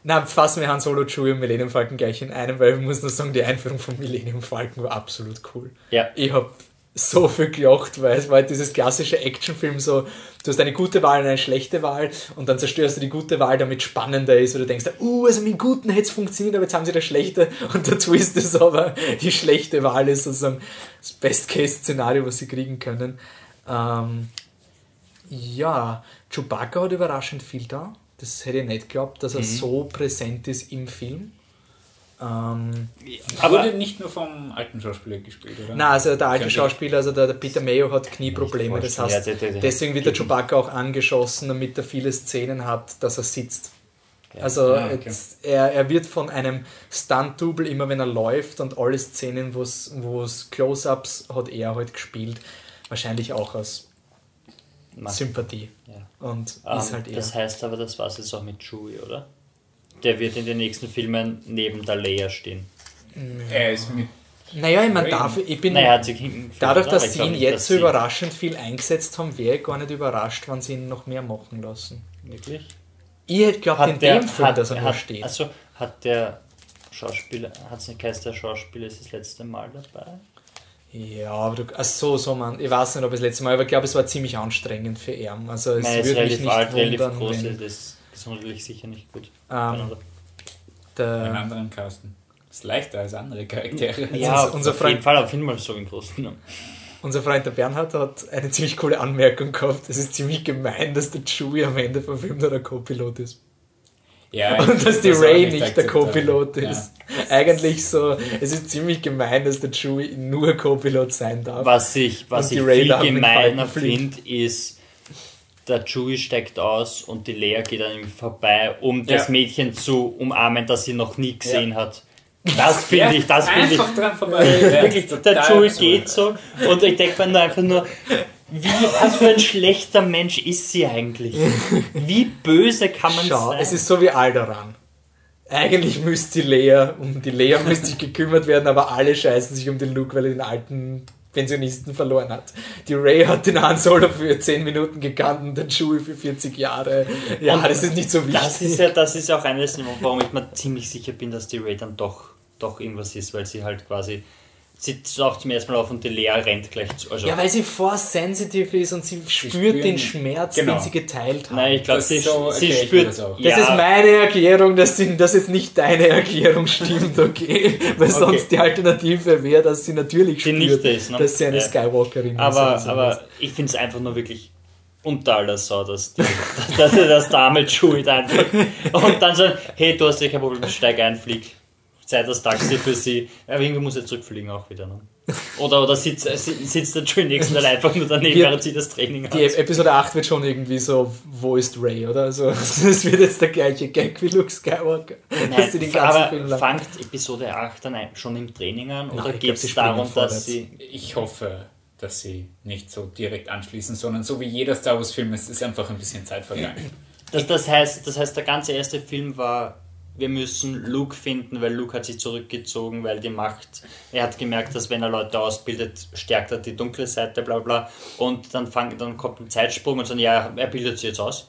na, fassen wir Han Solo, Chewie und Millennium Falcon gleich in einem, weil ich muss nur sagen, die Einführung von Millennium Falcon war absolut cool. Ja. Ich habe so viel gelacht, weil es war halt dieses klassische Actionfilm so, du hast eine gute Wahl und eine schlechte Wahl und dann zerstörst du die gute Wahl, damit es spannender ist oder du denkst, uh, also mit dem Guten hätte es funktioniert, aber jetzt haben sie das Schlechte und der Twist ist aber, die schlechte Wahl ist sozusagen das Best-Case-Szenario, was sie kriegen können. Ähm, ja, Chewbacca hat überraschend viel da. Das hätte ich nicht geglaubt, dass er so präsent ist im Film. Ähm, Aber Wurde nicht nur vom alten Schauspieler gespielt, oder? na, also der alte Schauspieler, also der, der Peter Mayo hat Knieprobleme, das heißt, Ja, der- der- deswegen wird der Chewbacca auch angeschossen, damit er viele Szenen hat, dass er sitzt. Also Ah, okay. jetzt, er, er wird von einem Stunt-Double immer, wenn er läuft und alle Szenen, wo es Close-Ups hat er halt gespielt, wahrscheinlich auch aus Sympathie. Ja. Und Ähm, ist halt eher. das heißt aber, das war es jetzt auch mit Chewie, oder? Der wird in den nächsten Filmen neben der Leia stehen. Er ist mit. Naja, ich meine, dafür, ich bin. Naja, hat Dadurch? Aber dass sie ihn jetzt so überraschend viel eingesetzt haben, wäre ich gar nicht überrascht, wenn sie ihn noch mehr machen lassen. Wirklich? Ich hätte glaubt in dem Film, dass er nur hat, steht. Also hat der Schauspieler, hat es nicht geheißen, der Schauspieler ist das letzte Mal dabei? Ja, aber du, ach so, so man, ich weiß nicht, ob es das letzte Mal, aber ich glaube, es war ziemlich anstrengend für ihn. Also es Nein, ist würde mich nicht wundern, wenn, ist gesundheitlich sicher nicht gut. ähm, Einen der, anderen Casten. Ist leichter als andere Charaktere. ja, unser- unser auf Freund- jeden Fall auf jeden Fall so im Großen. ne? unser Freund der Bernhard hat eine ziemlich coole Anmerkung gehabt. Es ist ziemlich gemein, dass der Chewie am Ende vom Film nur der Co-Pilot ist. Ja, Und dass die das Ray nicht nicht der. Co-Pilot Ja. ist. Eigentlich so, es ist ziemlich gemein, dass der Chewie nur Co-Pilot sein darf. Was ich, was ich viel gemeiner finde, ist, der Chewie steigt aus und die Lea geht an ihm vorbei, um das Ja. Mädchen zu umarmen, das sie noch nie gesehen Ja. hat. Das finde ich, das finde ich. Einfach dran vorbei. Wirklich, der Chewie geht so und ich denke mir nur einfach nur, wie, was für ein schlechter Mensch ist sie eigentlich? Wie böse kann man Schau, sein? es ist so wie Alderan. Eigentlich müsste die Lea, um die Lea müsste sich gekümmert werden, aber alle scheißen sich um den Luke, weil er den alten Pensionisten verloren hat. Die Ray hat den Han Solo für 10 Minuten gekannt und den Chewie für 40 Jahre. Ja, Und das ist nicht so wichtig. Das ist ja, das ist ja auch eines, warum ich mir ziemlich sicher bin, dass die Ray dann doch, doch irgendwas ist, weil sie halt quasi, sie taucht zum ersten Mal auf und die Lea rennt gleich, zu- also, ja, weil sie force sensitive ist und sie spürt spüren- den Schmerz, genau. den sie geteilt haben. nein, ich glaube, Das sie, ist so sie ich mir spürt, das auch. Das ja, ist meine Erklärung, dass, sie, dass jetzt nicht deine Erklärung stimmt, okay? Weil sonst die Alternative wäre, dass sie natürlich Die spürt, ist, ne? dass sie eine Ja. Skywalkerin ist. aber, sowas. aber ich finde es einfach nur wirklich unter aller Sau, dass, die, dass, dass der arme Chewie da einfach und dann so, hey, du hast ja kein Problem, steig ein, flieg. Sei das Taxi für sie. Aber irgendwie muss er zurückfliegen auch wieder. Ne? Oder, oder sitzt, äh, si- sitzt der Chewie nächsten Mal einfach nur daneben, während sie das Training hat. Die Episode 8 wird schon irgendwie so, wo ist Ray, oder? Also, es wird jetzt der gleiche Gag wie Luke Skywalker. den Nein, Film aber lang... fangt Episode 8 dann schon im Training an? Nein, Oder geht es darum, vorwärts. dass sie. Ich hoffe, dass sie nicht so direkt anschließen, sondern so wie jeder Star Wars Film, es ist einfach ein bisschen Zeit vergangen. Das, das, heißt, das heißt, der ganze erste Film war, wir müssen Luke finden, weil Luke hat sich zurückgezogen, weil die Macht, er hat gemerkt, dass wenn er Leute ausbildet, stärkt er die dunkle Seite, bla bla. Und dann, fang, dann kommt ein Zeitsprung und sagen, ja, er bildet sie jetzt aus.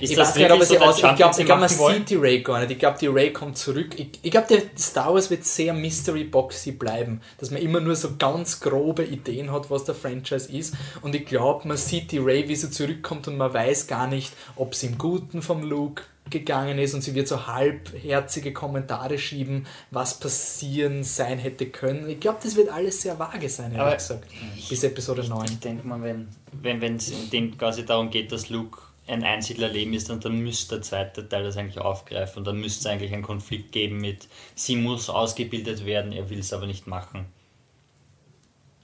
Ist Ich weiß nicht, wirklich aber sie der aus, ich glaube, glaub, man sieht die Ray gar nicht. Ich glaube, die Ray kommt zurück. Ich, ich glaube, der Star Wars wird sehr Mystery-Boxy bleiben. Dass man immer nur so ganz grobe Ideen hat, was der Franchise ist. Und ich glaube, man sieht die Ray, wie sie zurückkommt und man weiß gar nicht, ob sie im Guten vom Luke gegangen ist und sie wird so halbherzige Kommentare schieben, was passieren sein hätte können. Ich glaube, das wird alles sehr vage sein, ehrlich gesagt. Bis Episode 9. Ich denke mal, wenn wenn wenn es dem quasi darum geht, dass Luke ein Einsiedlerleben ist, dann, dann müsste der zweite Teil das eigentlich aufgreifen und dann müsste es eigentlich einen Konflikt geben mit, sie muss ausgebildet werden, er will es aber nicht machen.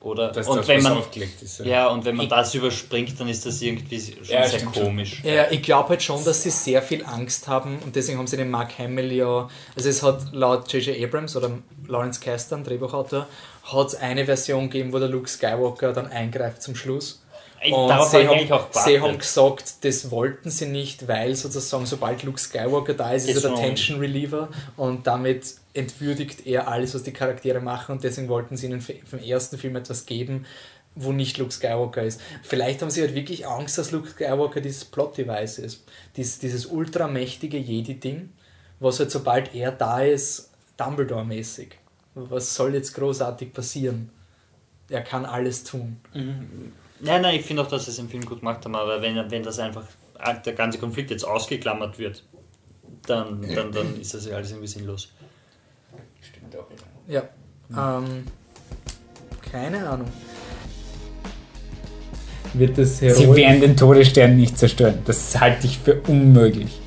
Oder? Dass und das wenn man, ist. ja, und wenn man das überspringt, dann ist das irgendwie schon Ja, sehr schon. komisch. Ja, ich glaube halt schon, dass sie sehr viel Angst haben und deswegen haben sie den Mark Hamill ja, also es hat laut J.J. Abrams oder Lawrence Kasdan, Drehbuchautor, hat es eine Version gegeben, wo der Luke Skywalker dann eingreift zum Schluss. Ich, Und sie haben, sie haben gesagt, das wollten sie nicht, weil sozusagen, sobald Luke Skywalker da ist, ist Ist er der Tension Reliever und damit entwürdigt er alles, was die Charaktere machen und deswegen wollten sie ihnen den ersten Film etwas geben, wo nicht Luke Skywalker ist. Vielleicht haben sie halt wirklich Angst, dass Luke Skywalker dieses Plot-Device ist. Dies, dieses ultramächtige Jedi-Ding, was halt sobald er da ist, Dumbledore-mäßig. Was soll jetzt großartig passieren? Er kann alles tun. Nein, nein, ich finde auch, dass sie es im Film gut gemacht haben, aber wenn, wenn das einfach, ah, der ganze Konflikt jetzt ausgeklammert wird, dann, dann, dann ist das ja alles irgendwie sinnlos. Stimmt auch. Ja. Ähm, keine Ahnung. Wird das Sie werden den Todesstern nicht zerstören. Das halte ich für unmöglich.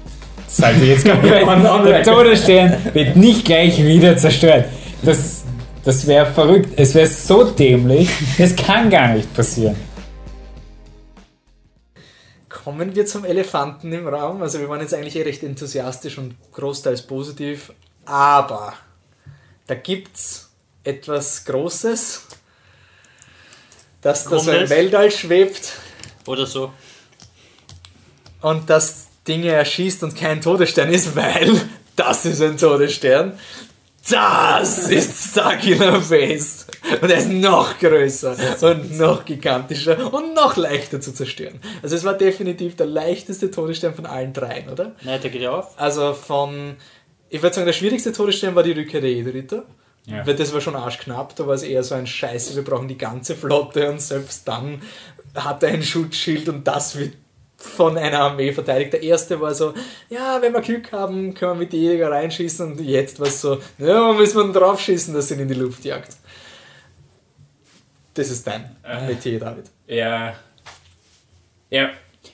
Das halte ich jetzt gar nicht. Der Todesstern wird nicht gleich wieder zerstört. Das, das wäre verrückt. Es wäre so dämlich. Es kann gar nicht passieren. Kommen wir zum Elefanten im Raum. Also wir waren jetzt eigentlich eh recht enthusiastisch und großteils positiv. Aber da gibt es etwas Großes, das da so im? Weltall schwebt Oder so. und das Dinge erschießt und kein Todesstern ist, weil das ist ein Todesstern. Das ist Starkiller Face. Und er ist noch größer und noch gigantischer und noch leichter zu zerstören. Also es war definitiv der leichteste Todesstern von allen dreien, oder? Nein, der geht ja auf. Also von, ich würde sagen, der schwierigste Todesstern war die Rückkehr der Jedi-Ritter. Ja. Weil das war schon arschknapp, da war es eher so ein Scheiße, wir brauchen die ganze Flotte und selbst dann hat er ein Schutzschild und das wird von einer Armee verteidigt. Der erste war so, ja, wenn wir Glück haben, können wir mit die Jäger reinschießen und jetzt war es so, ja, müssen wir drauf schießen, dass sie ihn in die Luft jagt. Das ist dein Äh. Metier, David. Ja. Ja.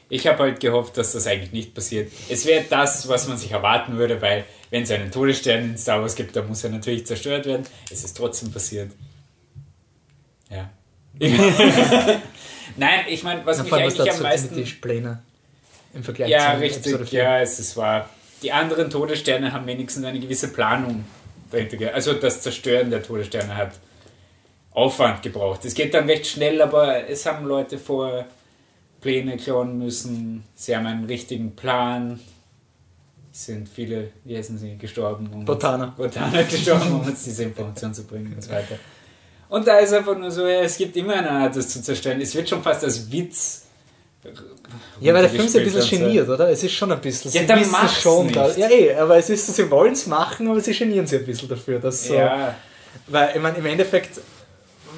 Ich habe halt gehofft, dass das eigentlich nicht passiert. Es wäre das, was man sich erwarten würde, weil wenn es einen Todesstern in Star Wars gibt, dann muss er natürlich zerstört werden. Es ist trotzdem passiert. Ja. Nein, ich meine, was Na, mich vor was eigentlich dazu am meisten... die Tischpläne im Vergleich Ja, zu Episode richtig, 4. ja, es, es war. Die anderen Todessterne haben wenigstens eine gewisse Planung dahinter. Also das Zerstören der Todessterne hat Aufwand gebraucht. Es geht dann recht schnell, aber es haben Leute vorher Pläne klauen müssen. Sie haben einen richtigen Plan. Es sind viele, wie heißen sie, gestorben. Um Botana. Botana gestorben, um uns diese Information zu bringen und so weiter. Und da ist einfach nur so, ja, es gibt immer eine Art, das zu zerstören. Es wird schon fast als Witz. Ja, weil der Film ist ein bisschen und so. geniert, oder? Es ist schon ein bisschen. Ja, dann mach's schon, nicht. da, ja, eh, aber es ist, sie wollen es machen, aber sie genieren sich ein bisschen dafür, dass so. Ja, Weil, ich meine, im Endeffekt,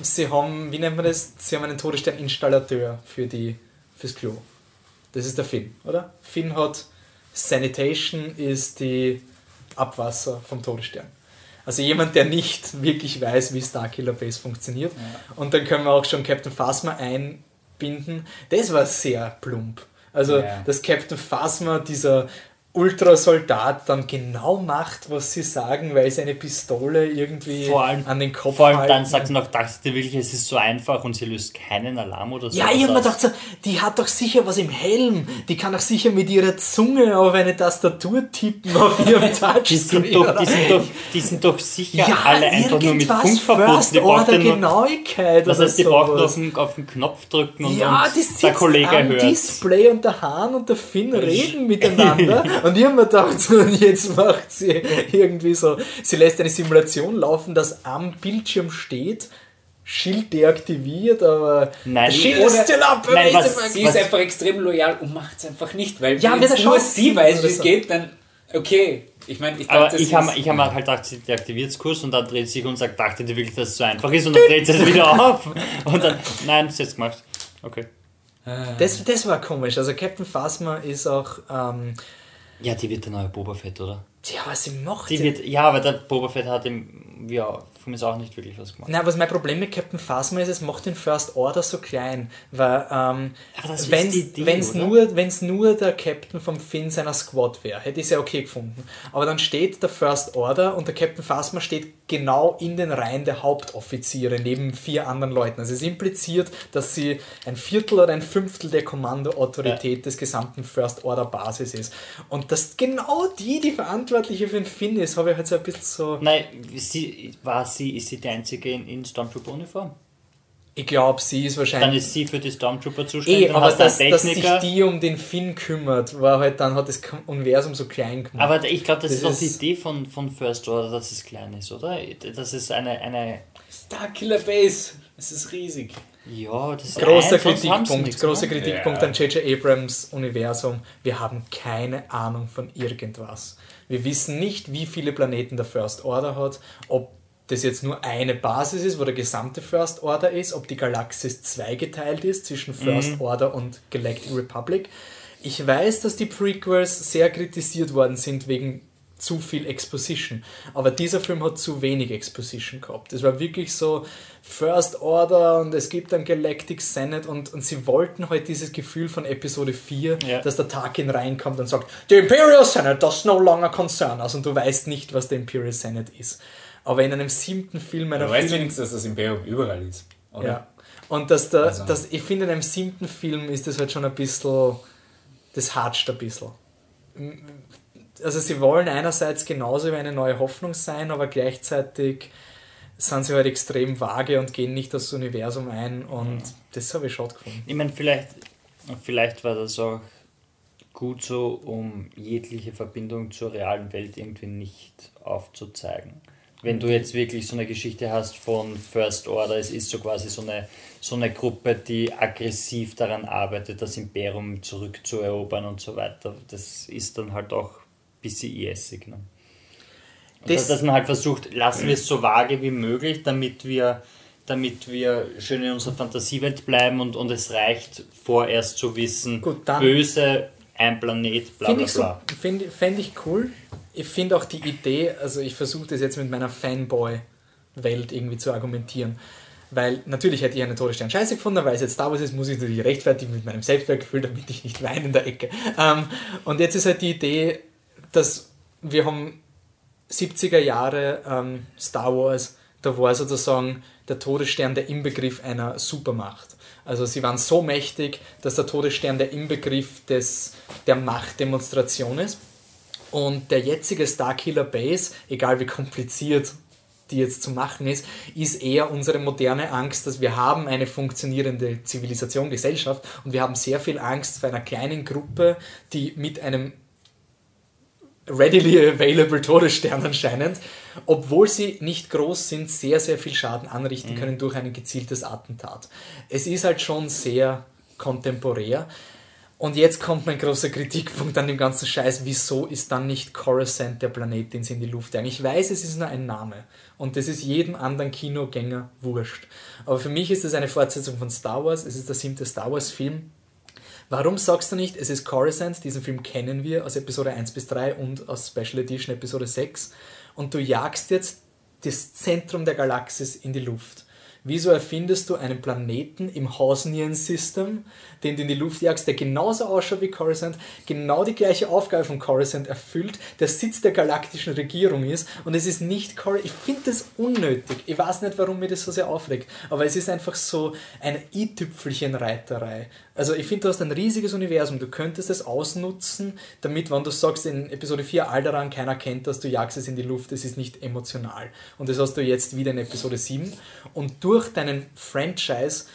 sie haben, wie nennt man das? Sie haben einen Todesstern-Installateur für die, fürs Klo. Das ist der Finn, oder? Finn hat Sanitation ist die Abwasser vom Todesstern. Also jemand, der nicht wirklich weiß, wie Starkiller Base funktioniert. Und dann können wir auch schon Captain Phasma einbinden. Das war sehr plump. Also, Ja. dass Captain Phasma, dieser Ultrasoldat, dann genau macht, was sie sagen, weil seine Pistole irgendwie Vor allem- an den Kopf Vor allem dann halten. sagt sie noch, dachte ihr wirklich, es ist so einfach und sie löst keinen Alarm oder so. Ja, ich hab mir gedacht, so, die hat doch sicher was im Helm. Die kann doch sicher mit ihrer Zunge auf eine Tastatur tippen auf ihrem Die Touchscreen. sind, doch, die, sind doch, die sind doch sicher ja, alle einfach nur mit Funk verbunden. Die braucht ja Genauigkeit das heißt, die braucht nur auf den, auf den Knopf drücken und, ja, und die der Kollege am hört. Display und der Hahn und der Finn reden miteinander und ich hab mir gedacht, so, jetzt macht sie irgendwie so, sie lässt eine Simulation laufen, dass am Bildschirm steht, Schild deaktiviert, aber Nein, Schild ist still up. Nein, was- amazing. sie ist einfach extrem loyal und macht es einfach nicht, weil Ja, wenn nur sie weiß, wie es geht, dann okay. Ich meine, ich Aber dachte, ich sie habe ich hab mir halt gedacht, sie deaktiviert Kurs und dann dreht sie sich und sagt, dachte die wirklich, dass es so einfach ist und dann dreht sie es wieder auf. Und dann, nein, ist jetzt gemacht. Okay. Das, das war komisch. Also Captain Phasma ist auch, ähm, Ja, die wird der neue Boba Fett, oder? ja, was sie macht. Die wird, ja, aber der Boba Fett hat ihm, ja, von mir ist auch nicht wirklich was gemacht. Na, was mein Problem mit Captain Phasma ist, es macht den First Order so klein, weil ähm, wenn es nur, wenn's nur der Captain vom Finn seiner Squad wäre, hätte ich es ja okay gefunden. Aber dann steht der First Order und der Captain Phasma steht genau in den Reihen der Hauptoffiziere neben vier anderen Leuten. Also es impliziert, dass sie ein Viertel oder ein Fünftel der Kommandoautorität des gesamten First Order Basis ist. Und dass genau die, die Verantwortliche für den Finn ist, habe ich halt so ein bisschen so... Nein, sie, war sie, ist sie die einzige in, in Stormtrooper-Uniform? Ich glaube, sie ist wahrscheinlich... Dann ist sie für die Stormtrooper zuständig, Eh, dann aber du dass, sich die um den Finn kümmert, war halt dann hat das Universum so klein gemacht. aber ich glaube, das, Das ist doch die Idee von, von First Order, dass es klein ist, oder? Das ist eine, eine Starkiller Base. Es ist riesig. ja, das ist großer ein, Kritikpunkt, nichts, großer oder? Kritikpunkt Ja. an J.J. Abrams Universum. Wir haben keine Ahnung von irgendwas. Wir wissen nicht, wie viele Planeten der First Order hat, ob das jetzt nur eine Basis ist, wo der gesamte First Order ist, ob die Galaxis zweigeteilt ist zwischen First Order und Galactic Republic. Ich weiß, dass die Prequels sehr kritisiert worden sind wegen zu viel Exposition. Aber dieser Film hat zu wenig Exposition gehabt. Es war wirklich so First Order und es gibt einen Galactic Senate und, und sie wollten halt dieses Gefühl von Episode 4, Ja. dass der Tarkin reinkommt und sagt, The Imperial Senate does no longer concern us und du weißt nicht, was der Imperial Senate ist. Aber in einem siebten Film einer Du weißt Film wenigstens, dass das Imperium überall ist. Oder? ja. Und dass der, Also- dass, ich finde, in einem siebten Film ist das halt schon ein bisschen, das hatscht ein bisschen. Also sie wollen einerseits genauso wie eine neue Hoffnung sein, aber gleichzeitig sind sie halt extrem vage und gehen nicht das Universum ein und das habe ich schade gefunden. Ich meine, vielleicht, vielleicht war das auch gut so, um jegliche Verbindung zur realen Welt irgendwie nicht aufzuzeigen. Wenn du jetzt wirklich so eine Geschichte hast von First Order, es ist so quasi so eine, so eine Gruppe, die aggressiv daran arbeitet, das Imperium zurückzuerobern und so weiter, das ist dann halt auch ein bisschen ISig. Ne? Das- dass, man halt versucht, lassen wir es so vage wie möglich, damit wir, damit wir schön in unserer Fantasiewelt bleiben und, und es reicht vorerst zu wissen, Gut, böse, ein Planet, bla bla ich, so, bla. find, ich cool. Ich finde auch die Idee, also ich versuche das jetzt mit meiner Fanboy-Welt irgendwie zu argumentieren. Weil natürlich hätte ich einen Todesstern scheiße gefunden, weil es jetzt Star Wars ist, muss ich natürlich rechtfertigen mit meinem Selbstwertgefühl, damit ich nicht weine in der Ecke. Ähm, und jetzt ist halt die Idee, dass wir haben 70er Jahre ähm, Star Wars, da war sozusagen der Todesstern der Inbegriff einer Supermacht. Also sie waren so mächtig, dass der Todesstern der Inbegriff des, der Machtdemonstration ist. Und der jetzige Starkiller Base, egal wie kompliziert die jetzt zu machen ist, ist eher unsere moderne Angst, dass wir haben eine funktionierende Zivilisation, Gesellschaft und wir haben sehr viel Angst vor einer kleinen Gruppe, die mit einem readily available Todesstern anscheinend, obwohl sie nicht groß sind, sehr, sehr viel Schaden anrichten können durch ein gezieltes Attentat. Es ist halt schon sehr kontemporär. Und jetzt kommt mein großer Kritikpunkt an dem ganzen Scheiß. Wieso ist dann nicht Coruscant der Planet, den sie in die Luft jagen? Ich weiß, es ist nur ein Name. Und das ist jedem anderen Kinogänger wurscht. Aber für mich ist es eine Fortsetzung von Star Wars. Es ist der siebte Star Wars Film. Warum sagst du nicht, es ist Coruscant, diesen Film kennen wir aus Episode 1 bis 3 und aus Special Edition Episode 6 und du jagst jetzt das Zentrum der Galaxis in die Luft. Wieso erfindest du einen Planeten im Hausnian-System, den du in die Luft jagst, der genauso ausschaut wie Coruscant, genau die gleiche Aufgabe von Coruscant erfüllt, der Sitz der galaktischen Regierung ist und es ist nicht Coruscant. Ich finde das unnötig. Ich weiß nicht, warum mir das so sehr aufregt, aber es ist einfach so eine i-Tüpfelchen-Reiterei. Also ich finde, du hast ein riesiges Universum, du könntest es ausnutzen, damit, wenn du sagst in Episode 4 Alderan, keiner kennt das, du jagst es in die Luft, es ist nicht emotional. Und das hast du jetzt wieder in Episode 7. Und durch deinen Franchise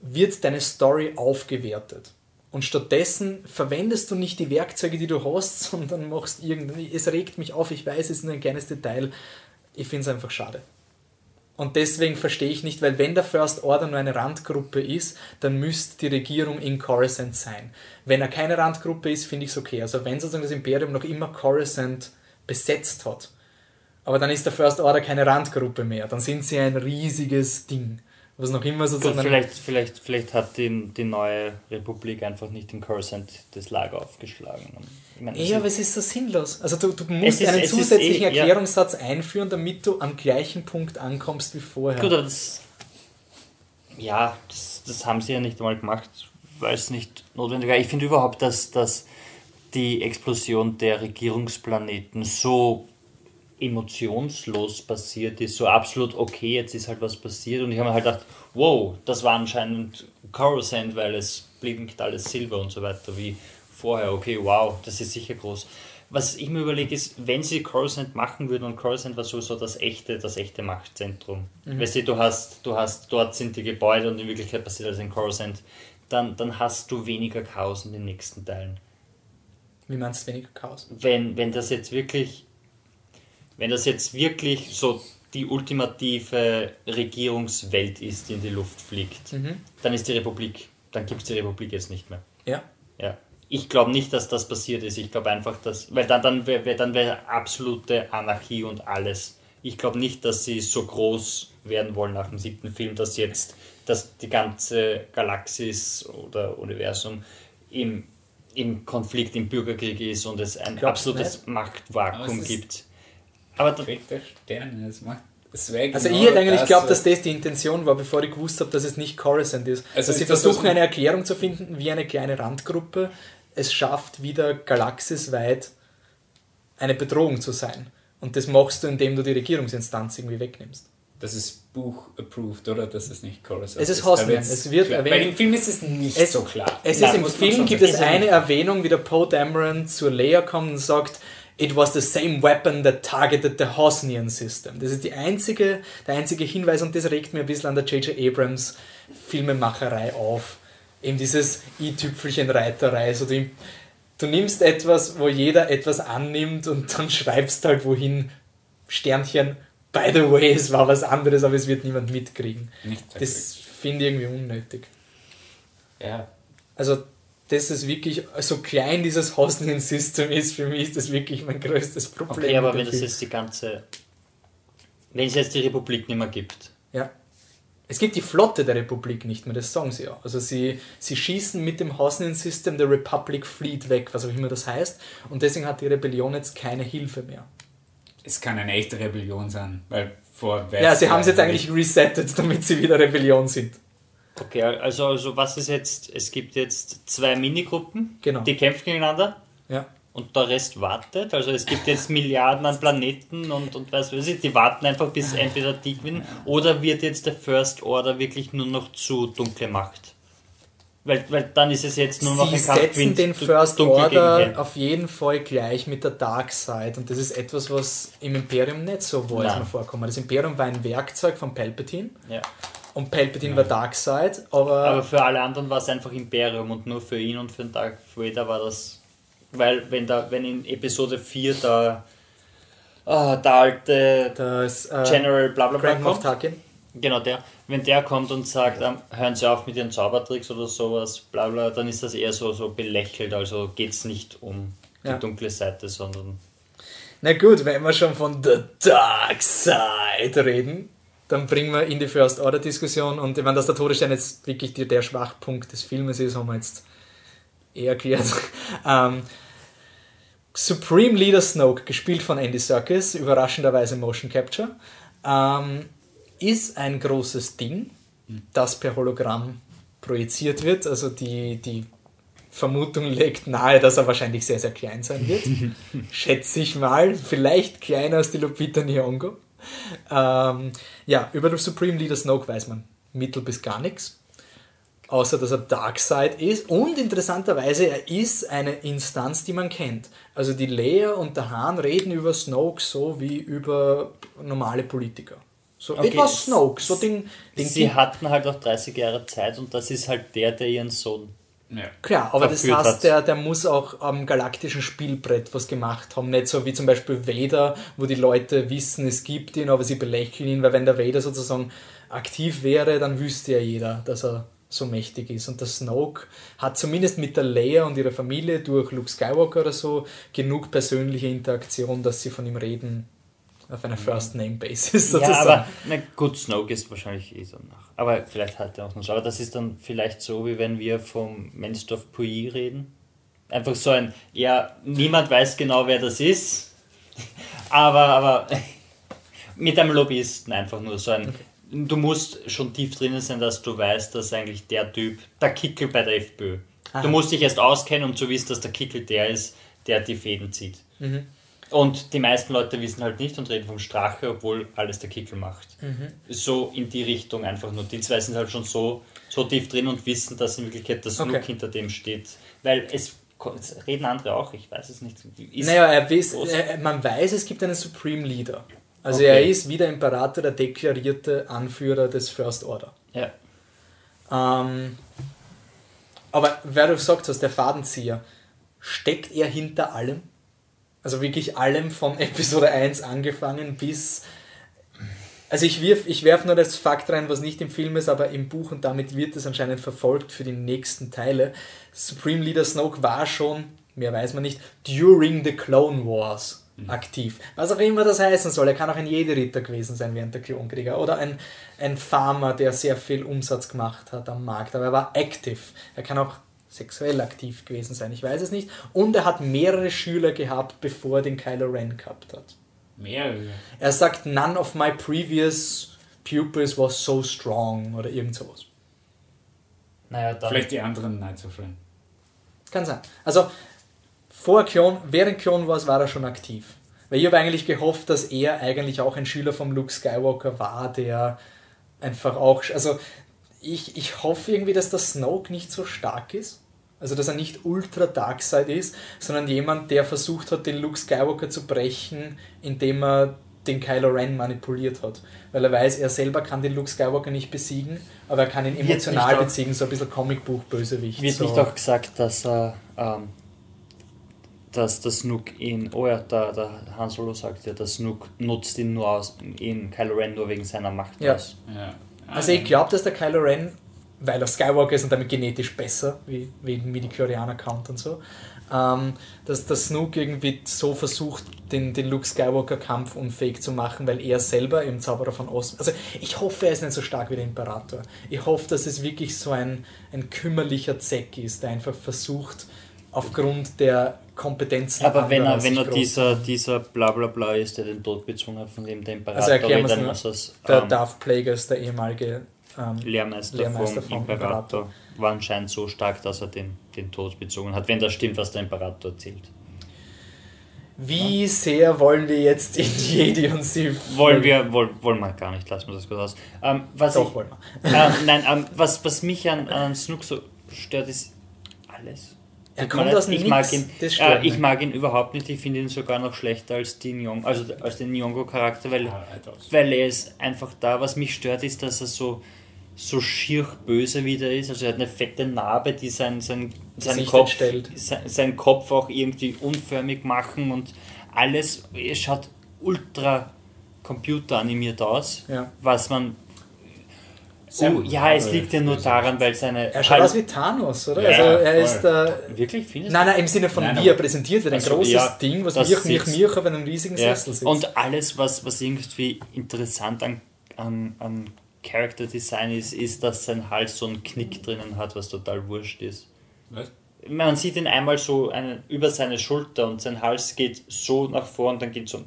wird deine Story aufgewertet. Und stattdessen verwendest du nicht die Werkzeuge, die du hast, sondern machst irgendein. Es regt mich auf, ich weiß, es ist nur ein kleines Detail. Ich finde es einfach schade. Und deswegen verstehe ich nicht, weil wenn der First Order nur eine Randgruppe ist, dann müsste die Regierung in Coruscant sein. Wenn er keine Randgruppe ist, finde ich es okay. Also wenn sozusagen das Imperium noch immer Coruscant besetzt hat, aber dann ist der First Order keine Randgruppe mehr, dann sind sie ein riesiges Ding was noch immer sozusagen. vielleicht, vielleicht, vielleicht hat die, die neue Republik einfach nicht in Coruscant das Lager aufgeschlagen. Meine, ja, aber es ist so sinnlos. Also du, du musst ist, einen zusätzlichen eh, Erklärungssatz ja. einführen, damit du am gleichen Punkt ankommst wie vorher. Gut, das, ja, das, das haben sie ja nicht einmal gemacht, weil es nicht notwendig war. Ich finde überhaupt, dass, dass die Explosion der Regierungsplaneten so emotionslos passiert ist, so absolut okay, jetzt ist halt was passiert und ich habe mir halt gedacht, wow, das war anscheinend Coruscant, weil es blieb nicht alles Silber und so weiter wie vorher, okay, wow, das ist sicher groß. Was ich mir überlege ist, wenn sie Coruscant machen würden und Coruscant war sowieso das echte, das echte Machtzentrum. Mhm. Weißt du, du hast, du hast, dort sind die Gebäude und in Wirklichkeit passiert alles in Coruscant, dann, dann hast du weniger Chaos in den nächsten Teilen. Wie meinst du weniger Chaos? Wenn, wenn das jetzt wirklich wenn das jetzt wirklich so die ultimative Regierungswelt ist, die in die Luft fliegt, mhm. dann ist die Republik, dann gibt es die Republik jetzt nicht mehr. Ja. Ja. Ich glaube nicht, dass das passiert ist. Ich glaube einfach, dass, weil dann, dann wäre dann wär absolute Anarchie und alles. Ich glaube nicht, dass sie so groß werden wollen nach dem siebten Film, dass jetzt dass die ganze Galaxis oder Universum im, im Konflikt, im Bürgerkrieg ist und es ein Glaubst absolutes Machtvakuum gibt. Aber der Sterne, das macht Genau also ich hätte eigentlich geglaubt, dass das die Intention war, bevor ich gewusst habe, dass es nicht Coruscant ist. Also dass sie versuchen, eine Erklärung zu finden, wie eine kleine Randgruppe es schafft, wieder galaxisweit eine Bedrohung zu sein. Und das machst du, indem du die Regierungsinstanz irgendwie wegnimmst. Das ist Buch approved, oder? Das ist nicht Coruscant. Es ist Hosnian. Es wird erwähnt. Bei dem Film ist es nicht es, so klar. Es Nein, ist im Film gibt es eine Erwähnung, wie der Poe Dameron zur Leia kommt und sagt, It was the same weapon that targeted the Hosnian system. Das ist die einzige, der einzige Hinweis und das regt mir ein bisschen an der J.J. Abrams Filmemacherei auf. Eben dieses i-Tüpfelchen-Reiterei. Also du, du nimmst etwas, wo jeder etwas annimmt und dann schreibst halt wohin Sternchen. By the way, es war was anderes, aber es wird niemand mitkriegen. Nicht das finde ich irgendwie unnötig. Ja. Also dass es wirklich so klein dieses Hosting-System ist, für mich ist das wirklich mein größtes Problem. Okay, aber wenn es jetzt die ganze. Wenn es jetzt die Republik nicht mehr gibt. Ja. Es gibt die Flotte der Republik nicht mehr, das sagen sie ja. Also sie, sie schießen mit dem Hosnian-System der Republic Fleet weg, was auch immer das heißt. Und deswegen hat die Rebellion jetzt keine Hilfe mehr. Es kann eine echte Rebellion sein, weil vor Ja, sie haben es jetzt eigentlich resettet, damit sie wieder Rebellion sind. Okay, also, also was ist jetzt? Es gibt jetzt zwei Minigruppen, genau. die kämpfen gegeneinander. Ja. Und der Rest wartet. Also es gibt jetzt Milliarden an Planeten und, und was weiß ich, die warten einfach, bis entweder die gewinnen oder wird jetzt der First Order wirklich nur noch zu dunkle Macht? Weil, weil dann ist es jetzt nur noch Sie ein Kampf setzen den First Order auf jeden Fall gleich mit der Dark Side und das ist etwas, was im Imperium nicht so war, als man vorkommt. Das Imperium war ein Werkzeug von Palpatine. Ja und Palpatine ja. war Darkseid, aber. Aber für alle anderen war es einfach Imperium und nur für ihn und für den Dark Vader war das Weil wenn da, wenn in Episode 4 da ah, der alte Das, äh, General bla bla bla kommt, genau der, wenn der kommt und sagt, ähm, hören Sie auf mit Ihren Zaubertricks oder sowas, bla bla, dann ist das eher so, so belächelt, also geht es nicht um die Ja. dunkle Seite, sondern Na gut, wenn wir schon von The Dark Side reden, dann bringen wir in die First Order Diskussion und ich meine, dass der Todesstern jetzt wirklich die, der Schwachpunkt des Filmes ist, haben wir jetzt eher erklärt. ähm, Supreme Leader Snoke, gespielt von Andy Serkis, überraschenderweise Motion Capture, ähm, ist ein großes Ding, das per Hologramm projiziert wird. Also die, die Vermutung legt nahe, dass er wahrscheinlich sehr, sehr klein sein wird. Schätze ich mal. Vielleicht kleiner als die Lupita Nyong'o. Ähm, ja, über den Supreme Leader Snoke weiß man mittel bis gar nichts. Außer, dass er Darkseid ist. Und interessanterweise, er ist eine Instanz, die man kennt. Also die Leia und der Hahn reden über Snoke so wie über normale Politiker. So Okay, etwas Snoke. So den, den sie hatten halt auch 30 Jahre Zeit und das ist halt der, der ihren Sohn Ja. Klar, aber das heißt, hat. der, der muss auch am galaktischen Spielbrett was gemacht haben. Nicht so wie zum Beispiel Vader, wo die Leute wissen, es gibt ihn, aber sie belächeln ihn, weil wenn der Vader sozusagen aktiv wäre, dann wüsste ja jeder, dass er so mächtig ist. Und der Snoke hat zumindest mit der Leia und ihrer Familie durch Luke Skywalker oder so genug persönliche Interaktion, dass sie von ihm reden auf einer First-Name-Basis sozusagen. Ja, aber na gut, Snoke ist wahrscheinlich eh danach. Aber vielleicht hat er auch noch so. Aber das ist dann vielleicht so, wie wenn wir vom Menstorf Puyi reden. Einfach so ein, ja, niemand weiß genau, wer das ist. Aber, aber mit einem Lobbyisten einfach nur so ein. Du musst schon tief drinnen sein, dass du weißt, dass eigentlich der Typ, der Kickel bei der FPÖ. Aha. Du musst dich erst auskennen, um zu wissen, dass der Kickel der ist, der die Fäden zieht. Und die meisten Leute wissen halt nicht und reden vom Strache, obwohl alles der Kickel macht. So in die Richtung einfach nur. Die zwei sind halt schon so, so tief drin und wissen, dass in Wirklichkeit das Okay. Snook hinter dem steht. Weil es, reden andere auch, ich weiß es nicht. Ist, Naja, er weiß, er, man weiß, es gibt einen Supreme Leader. Also Okay. er ist wie der Imperator der deklarierte Anführer des First Order. ja. Ähm, aber wer du gesagt hast, der Fadenzieher, steckt er hinter allem? Also wirklich allem von Episode 1 angefangen bis. Also ich wirf, ich werf nur das Fakt rein, was nicht im Film ist, aber im Buch und damit wird es anscheinend verfolgt für die nächsten Teile. Supreme Leader Snoke war schon, mehr weiß man nicht, during the Clone Wars aktiv. Was auch immer das heißen soll. Er kann auch ein Jedi-Ritter gewesen sein während der Klonkrieger oder ein, ein Farmer, der sehr viel Umsatz gemacht hat am Markt. Aber er war active. Er kann auch sexuell aktiv gewesen sein. Ich weiß es nicht. Und er hat mehrere Schüler gehabt, bevor er den Kylo Ren gehabt hat. Mehrere. Er sagt, none of my previous pupils was so strong oder irgend sowas. Naja, dann. Vielleicht die anderen nicht so schön. Kann sein. Also vor Clone, während Clone Wars war er schon aktiv. Weil ich habe eigentlich gehofft, dass er eigentlich auch ein Schüler vom Luke Skywalker war, der einfach auch. Also ich, ich hoffe irgendwie, dass der Snoke nicht so stark ist. Also dass er nicht ultra Darkseid ist, sondern jemand, der versucht hat, den Luke Skywalker zu brechen, indem er den Kylo Ren manipuliert hat. Weil er weiß, er selber kann den Luke Skywalker nicht besiegen, aber er kann ihn Wird emotional besiegen, so ein bisschen Comicbuch-Bösewicht. Wird so. nicht auch gesagt, dass er. Ähm, dass der Snook ihn. Oh ja, der, der Han Solo sagt ja, der Snook nutzt ihn nur aus. ihn Kylo Ren nur wegen seiner Macht Ja. aus. Ja. Also ich glaube, dass der Kylo Ren, weil er Skywalker ist und damit genetisch besser, wie, wie Midi-Chlorianer Count und so, ähm, dass der Snoke irgendwie so versucht, den, den Luke Skywalker-Kampf unfähig zu machen, weil er selber im Zauberer von Osten. Also ich hoffe, er ist nicht so stark wie der Imperator. Ich hoffe, dass es wirklich so ein, ein kümmerlicher Zeck ist, der einfach versucht, aufgrund der Kompetenzen. Aber wenn er, wenn er dieser, dieser Blablabla ist, der den Tod bezwungen hat, von dem der Imperator Also erklären wir's redet, nur. muss das, Der ähm, Darth Plagueis, der ehemalige ähm, Lehrmeister, Lehrmeister vom vom Imperator, war anscheinend so stark, dass er den, den Tod bezogen hat, wenn das stimmt, was der Imperator erzählt. Wie sehr wollen wir jetzt in Jedi und Sith? Wollen wir, wollen, wollen wir gar nicht, lassen wir das kurz aus. Ähm, was Doch, ich, wollen wir. ähm, nein, ähm, was, was mich an, an Snook so stört, ist alles. Er kommt aus ich nichts, mag ihn, das stört äh, ich mag ihn überhaupt nicht, ich finde ihn sogar noch schlechter als den Nyong, also als den Nyongo-Charakter, weil, Ja, weitaus. weil er ist einfach da. Was mich stört, ist, dass er so so schier böse wie der ist. Also er hat eine fette Narbe, die sein, sein, sein, Gesicht Kopf, sein, sein Kopf auch irgendwie unförmig machen und alles, es schaut ultra computeranimiert aus, Ja. was man Oh, ja, es liegt ja nur daran, weil seine. Er schaut aus wie Thanos, oder? Ja, also er ist äh, Wirklich? Findest Nein, nein, im Sinne von Nein, wie er präsentiert wird. Ein Also, großes ja, Ding, was mich, mich, mich auf einem riesigen Ja. Sessel sitzt. Und alles, was, was irgendwie interessant an, an, an Character Design ist, ist, dass sein Hals so einen Knick drinnen hat, was total wurscht ist. Was? Man sieht ihn einmal so einen, über seine Schulter und sein Hals geht so nach vor und dann geht so,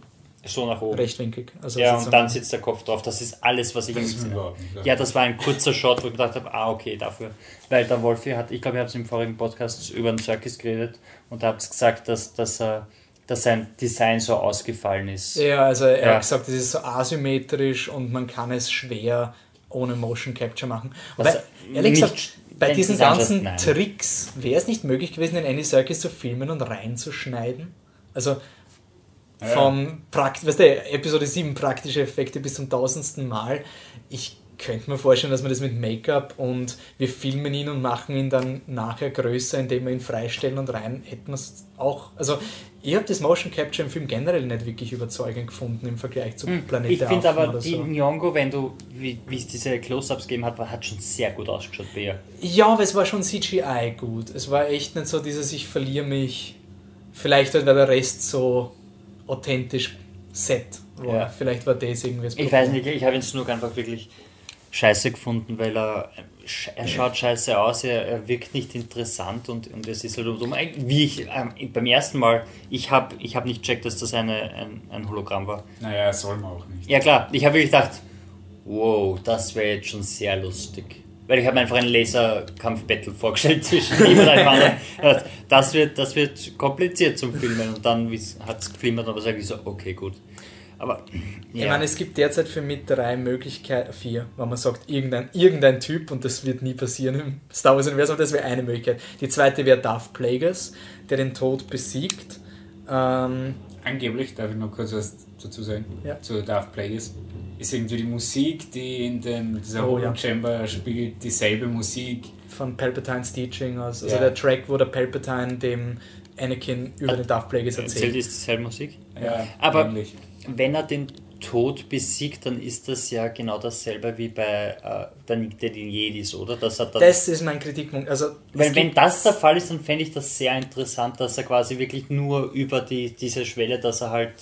so nach oben. rechtwinkig. Also Ja, und dann sitzt der Kopf drauf. Das ist alles, was ich Das nicht klar. Ja, das war ein kurzer Shot, wo ich gedacht habe, ah, okay, dafür. Weil der Wolfi hat, ich glaube, ihr habt im vorigen Podcast über den Circus geredet und habt gesagt, dass, dass, er, dass sein Design so ausgefallen ist. Ja, also er Ja. hat gesagt, es ist so asymmetrisch und man kann es schwer ohne Motion Capture machen. Was ehrlich gesagt, bei diesen ganzen nein. Tricks wäre es nicht möglich gewesen, in Andy Serkis zu filmen und reinzuschneiden. Also Ja. vom Prakt weißt du, Episode 7 praktische Effekte bis zum tausendsten Mal. Ich könnte mir vorstellen, dass man das mit Make-up und wir filmen ihn und machen ihn dann nachher größer, indem wir ihn freistellen und rein hätten wir es auch. Also ich habe das Motion Capture im Film generell nicht wirklich überzeugend gefunden im Vergleich zu Planet Hm, Ich der finde aber, die so. Nyong'o, wenn du, wie es diese Close-Ups gegeben hat, hat schon sehr gut ausgeschaut bei ihr. Ja, aber es war schon CGI gut. Es war echt nicht so dieses Ich verliere mich. Vielleicht halt, weil der Rest so authentisch set war. Ja. Vielleicht war das irgendwie das Ich weiß nicht, ich habe ihn Snook einfach wirklich scheiße gefunden, weil er, er schaut scheiße aus, er, er wirkt nicht interessant und, und es ist halt dumm. Wie ich ähm, beim ersten Mal, ich habe ich hab nicht checkt, dass das eine, ein, ein Hologramm war. Naja, soll man auch nicht. Ja klar, ich habe wirklich gedacht, wow, das wäre jetzt schon sehr lustig. Weil ich habe mir einfach einen Laserkampf-Battle vorgestellt zwischen ihm und einem anderen. Das wird, das wird kompliziert zum Filmen und dann hat es gefilmt, aber sage ich so, okay, gut. Aber Ich ja. meine, es gibt derzeit für mich drei Möglichkeiten, vier, wenn man sagt, irgendein, irgendein Typ, und das wird nie passieren im Star Wars-Universum, das wäre eine Möglichkeit. Die zweite wäre Darth Plagueis, der den Tod besiegt. Ähm, Angeblich, darf ich noch kurz was dazu sagen? Ja. Zu Darth Plagueis. Ist irgendwie die Musik, die in dem, dieser Oh, ja. Chamber spielt, dieselbe Musik. von Palpatines Teaching aus. Also Ja. der Track, wo der Palpatine dem Anakin über den Darth Plagueis Erzählt erzählt. ist dieselbe Musik. Ja, Aber- ähnlich. Wenn er den Tod besiegt, dann ist das ja genau dasselbe wie bei äh, der, der den Jedis, oder? Dass er dann, Das ist mein Kritikpunkt. Also, wenn, wenn das der Fall ist, dann fände ich das sehr interessant, dass er quasi wirklich nur über die, diese Schwelle, dass er halt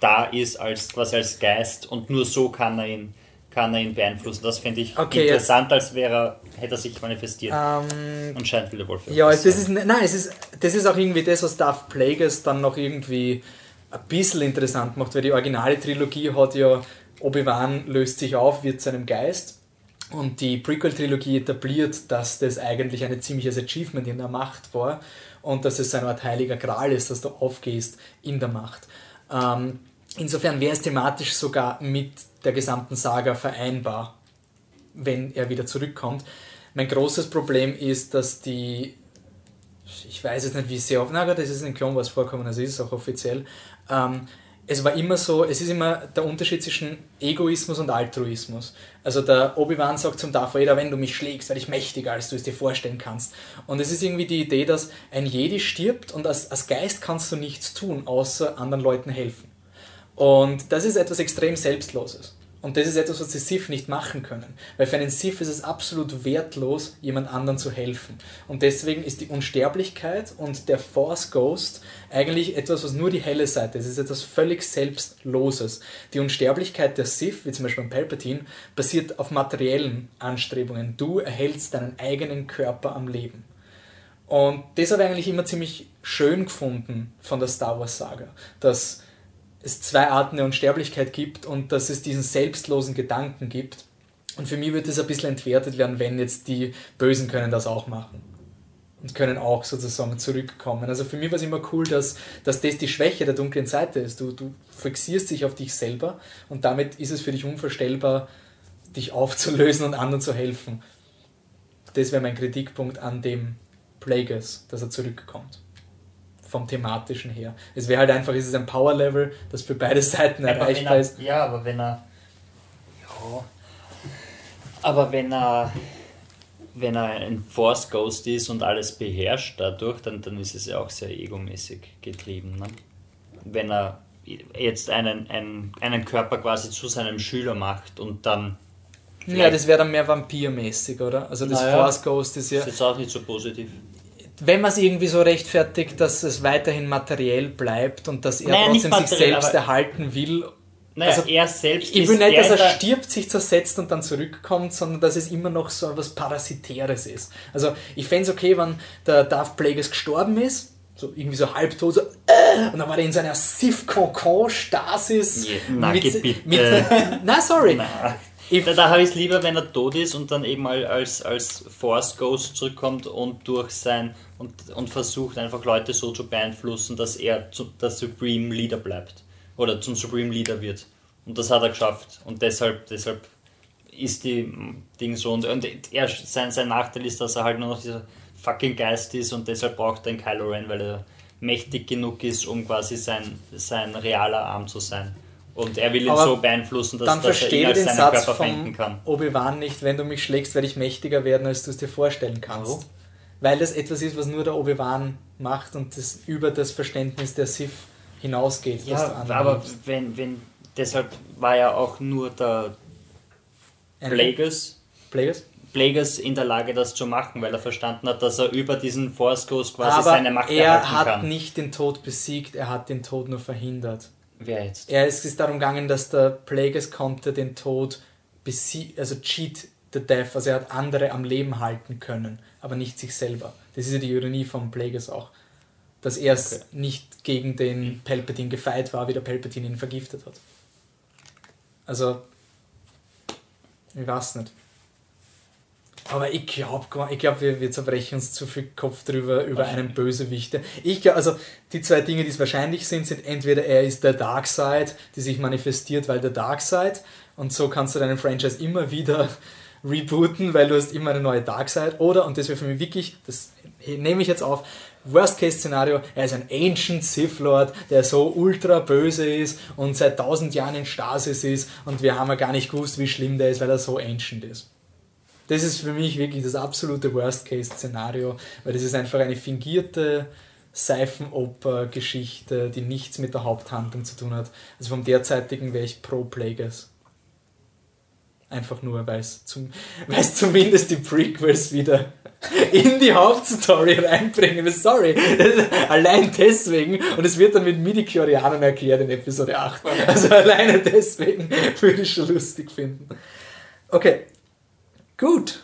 da ist als quasi als Geist und nur so kann er ihn, kann er ihn beeinflussen. Das fände ich Okay, interessant, als wäre er, hätte er sich manifestiert. ähm, und scheint wieder Wolf. Ja, das ist, nein, es ist, das ist auch irgendwie das, was Darth Plagueis dann noch irgendwie ein bisschen interessant macht, weil die originale Trilogie hat ja Obi-Wan löst sich auf, wird zu einem Geist und die Prequel-Trilogie etabliert, dass das eigentlich ein ziemliches Achievement in der Macht war und dass es eine Art heiliger Gral ist, dass du aufgehst in der Macht. Ähm, insofern wäre es thematisch sogar mit der gesamten Saga vereinbar, wenn er wieder zurückkommt. Mein großes Problem ist, dass die ich weiß jetzt nicht, wie sehr oft, na gut, das ist in Clone Wars vorkommen, also ist auch offiziell. Ähm, es war immer so, es ist immer der Unterschied zwischen Egoismus und Altruismus. Also der Obi-Wan sagt zum Darth Vader, wenn du mich schlägst, werde ich mächtiger, als du es dir vorstellen kannst. Und es ist irgendwie die Idee, dass ein Jedi stirbt und als, als Geist kannst du nichts tun, außer anderen Leuten helfen. Und das ist etwas extrem Selbstloses. Und das ist etwas, was die Sith nicht machen können. Weil für einen Sith ist es absolut wertlos, jemand anderen zu helfen. Und deswegen ist die Unsterblichkeit und der Force Ghost eigentlich etwas, was nur die helle Seite ist. Es ist etwas völlig Selbstloses. Die Unsterblichkeit der Sith, wie zum Beispiel beim Palpatine, basiert auf materiellen Anstrebungen. Du erhältst deinen eigenen Körper am Leben. Und das habe ich eigentlich immer ziemlich schön gefunden von der Star Wars Saga. Dass es zwei Arten der Unsterblichkeit gibt und dass es diesen selbstlosen Gedanken gibt. Und für mich wird das ein bisschen entwertet werden, wenn jetzt die Bösen können das auch machen. Und können auch sozusagen zurückkommen. Also für mich war es immer cool, dass, dass das die Schwäche der dunklen Seite ist. Du, du fixierst dich auf dich selber und damit ist es für dich unvorstellbar, dich aufzulösen und anderen zu helfen. Das wäre mein Kritikpunkt an dem Plagueis, dass er zurückkommt vom thematischen her. Es wäre halt einfach, es ist ein Power-Level, das für beide Seiten Aber erreichbar er, ist. ja, aber wenn er. Ja. Aber wenn er, wenn er ein Force Ghost ist und alles beherrscht dadurch, dann, dann ist es ja auch sehr egomäßig getrieben. Ne? Wenn er jetzt einen, einen, einen Körper quasi zu seinem Schüler macht und dann. Ja, das wäre dann mehr vampirmäßig, oder? Also das Naja. Force Ghost ist ja, Das ist auch nicht so positiv. Wenn man es irgendwie so rechtfertigt, dass es weiterhin materiell bleibt und dass er Naja, trotzdem sich selbst erhalten will. Naja, Also, er selbst Ich will nicht, dass er stirbt, sich zersetzt und dann zurückkommt, sondern dass es immer noch so etwas Parasitäres ist. Also ich fände es okay, wenn der Darth Plagueis gestorben ist, so irgendwie so halbtot, so, äh, und dann war er in so einer Sif-Concon-Stasis. Ja, na, bitte. mit, na, sorry. Na, Ich- da habe ich es lieber, wenn er tot ist und dann eben mal als, als Force Ghost zurückkommt und durch sein und, und versucht einfach Leute so zu beeinflussen, dass er zu, der Supreme Leader bleibt. Oder zum Supreme Leader wird. Und das hat er geschafft. Und deshalb, deshalb ist die mm, Ding so. Und, und er, sein, sein Nachteil ist, dass er halt nur noch dieser fucking Geist ist und deshalb braucht er einen Kylo Ren, weil er mächtig genug ist, um quasi sein, sein realer Arm zu sein. Und er will ihn Aber so beeinflussen, dass, dass er ihn als seinen Satz Körper verwenden kann. Obi-Wan nicht, wenn du mich schlägst, werde ich mächtiger werden, als du es dir vorstellen kannst. Warum? Weil das etwas ist, was nur der Obi-Wan macht und das über das Verständnis der Sith hinausgeht. Ja, aber wenn, wenn, deshalb war ja auch nur der Plagueis, Plagueis? Plagueis in der Lage, das zu machen, weil er verstanden hat, dass er über diesen Force Ghost quasi Aber seine Macht er erhalten hat kann. nicht den Tod besiegt, er hat den Tod nur verhindert. Wer jetzt? Ist, es ist darum gegangen, dass der Plagueis konnte den Tod besiegen, also cheat the death, also er hat andere am Leben halten können, aber nicht sich selber. Das ist ja die Ironie von Plagueis auch. Dass er Okay. nicht gegen den Palpatine gefeit war, wie der Palpatine ihn vergiftet hat. Also, ich weiß nicht. Aber ich glaube, ich glaub, wir, wir zerbrechen uns zu viel Kopf drüber über einen Bösewicht. Ich glaube, also die zwei Dinge, die es wahrscheinlich sind, sind entweder er ist der Darkseid, die sich manifestiert, weil der Darkseid, und so kannst du deinen Franchise immer wieder rebooten, weil du hast immer eine neue Darkseid, oder, und das wäre für mich wirklich, das nehme ich jetzt auf, Worst-Case-Szenario, er ist ein Ancient Sith Lord, der so ultra böse ist und seit tausend Jahren in Stasis ist und wir haben ja gar nicht gewusst, wie schlimm der ist, weil er so ancient ist. Das ist für mich wirklich das absolute Worst-Case-Szenario, weil das ist einfach eine fingierte Seifenoper-Geschichte, die nichts mit der Haupthandlung zu tun hat. Also vom derzeitigen wäre ich pro Plagueis. Einfach nur, weil es zum, weil es zumindest die Prequels wieder in die Hauptstory reinbringen. Sorry, allein deswegen. Und es wird dann mit Midi-Chlorianern erklärt in Episode 8. Also alleine deswegen würde ich schon lustig finden. Okay, Gut,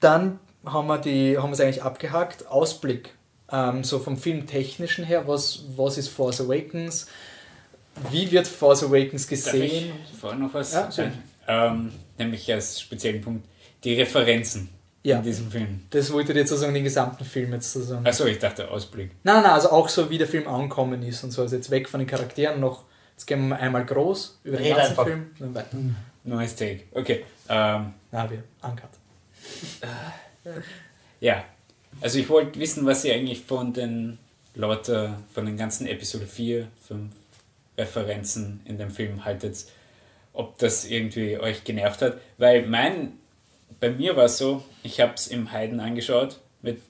dann haben wir die, haben wir es eigentlich abgehakt. Ausblick, ähm, so vom Filmtechnischen her, was, was ist Force Awakens? Wie wird Force Awakens Darf gesehen? ich vorher noch was Ja, sagen? Ähm, nämlich als speziellen Punkt die Referenzen Ja. in diesem Film. Das wollte ich jetzt sozusagen den gesamten Film jetzt sozusagen. Achso, ich dachte Ausblick. Nein, nein, also auch so wie der Film angekommen ist und so. Also jetzt weg von den Charakteren noch. Jetzt gehen wir einmal groß über den Red ganzen einfach. Film. Dann weiter. Neues Take. Okay. Ähm, Na, wir uncut. ja. Also ich wollte wissen, was ihr eigentlich von den lauter, von den ganzen Episode 4, 5 Referenzen in dem Film haltet. Ob das irgendwie euch genervt hat. Weil mein, bei mir war es so, ich habe es im Heiden angeschaut, mit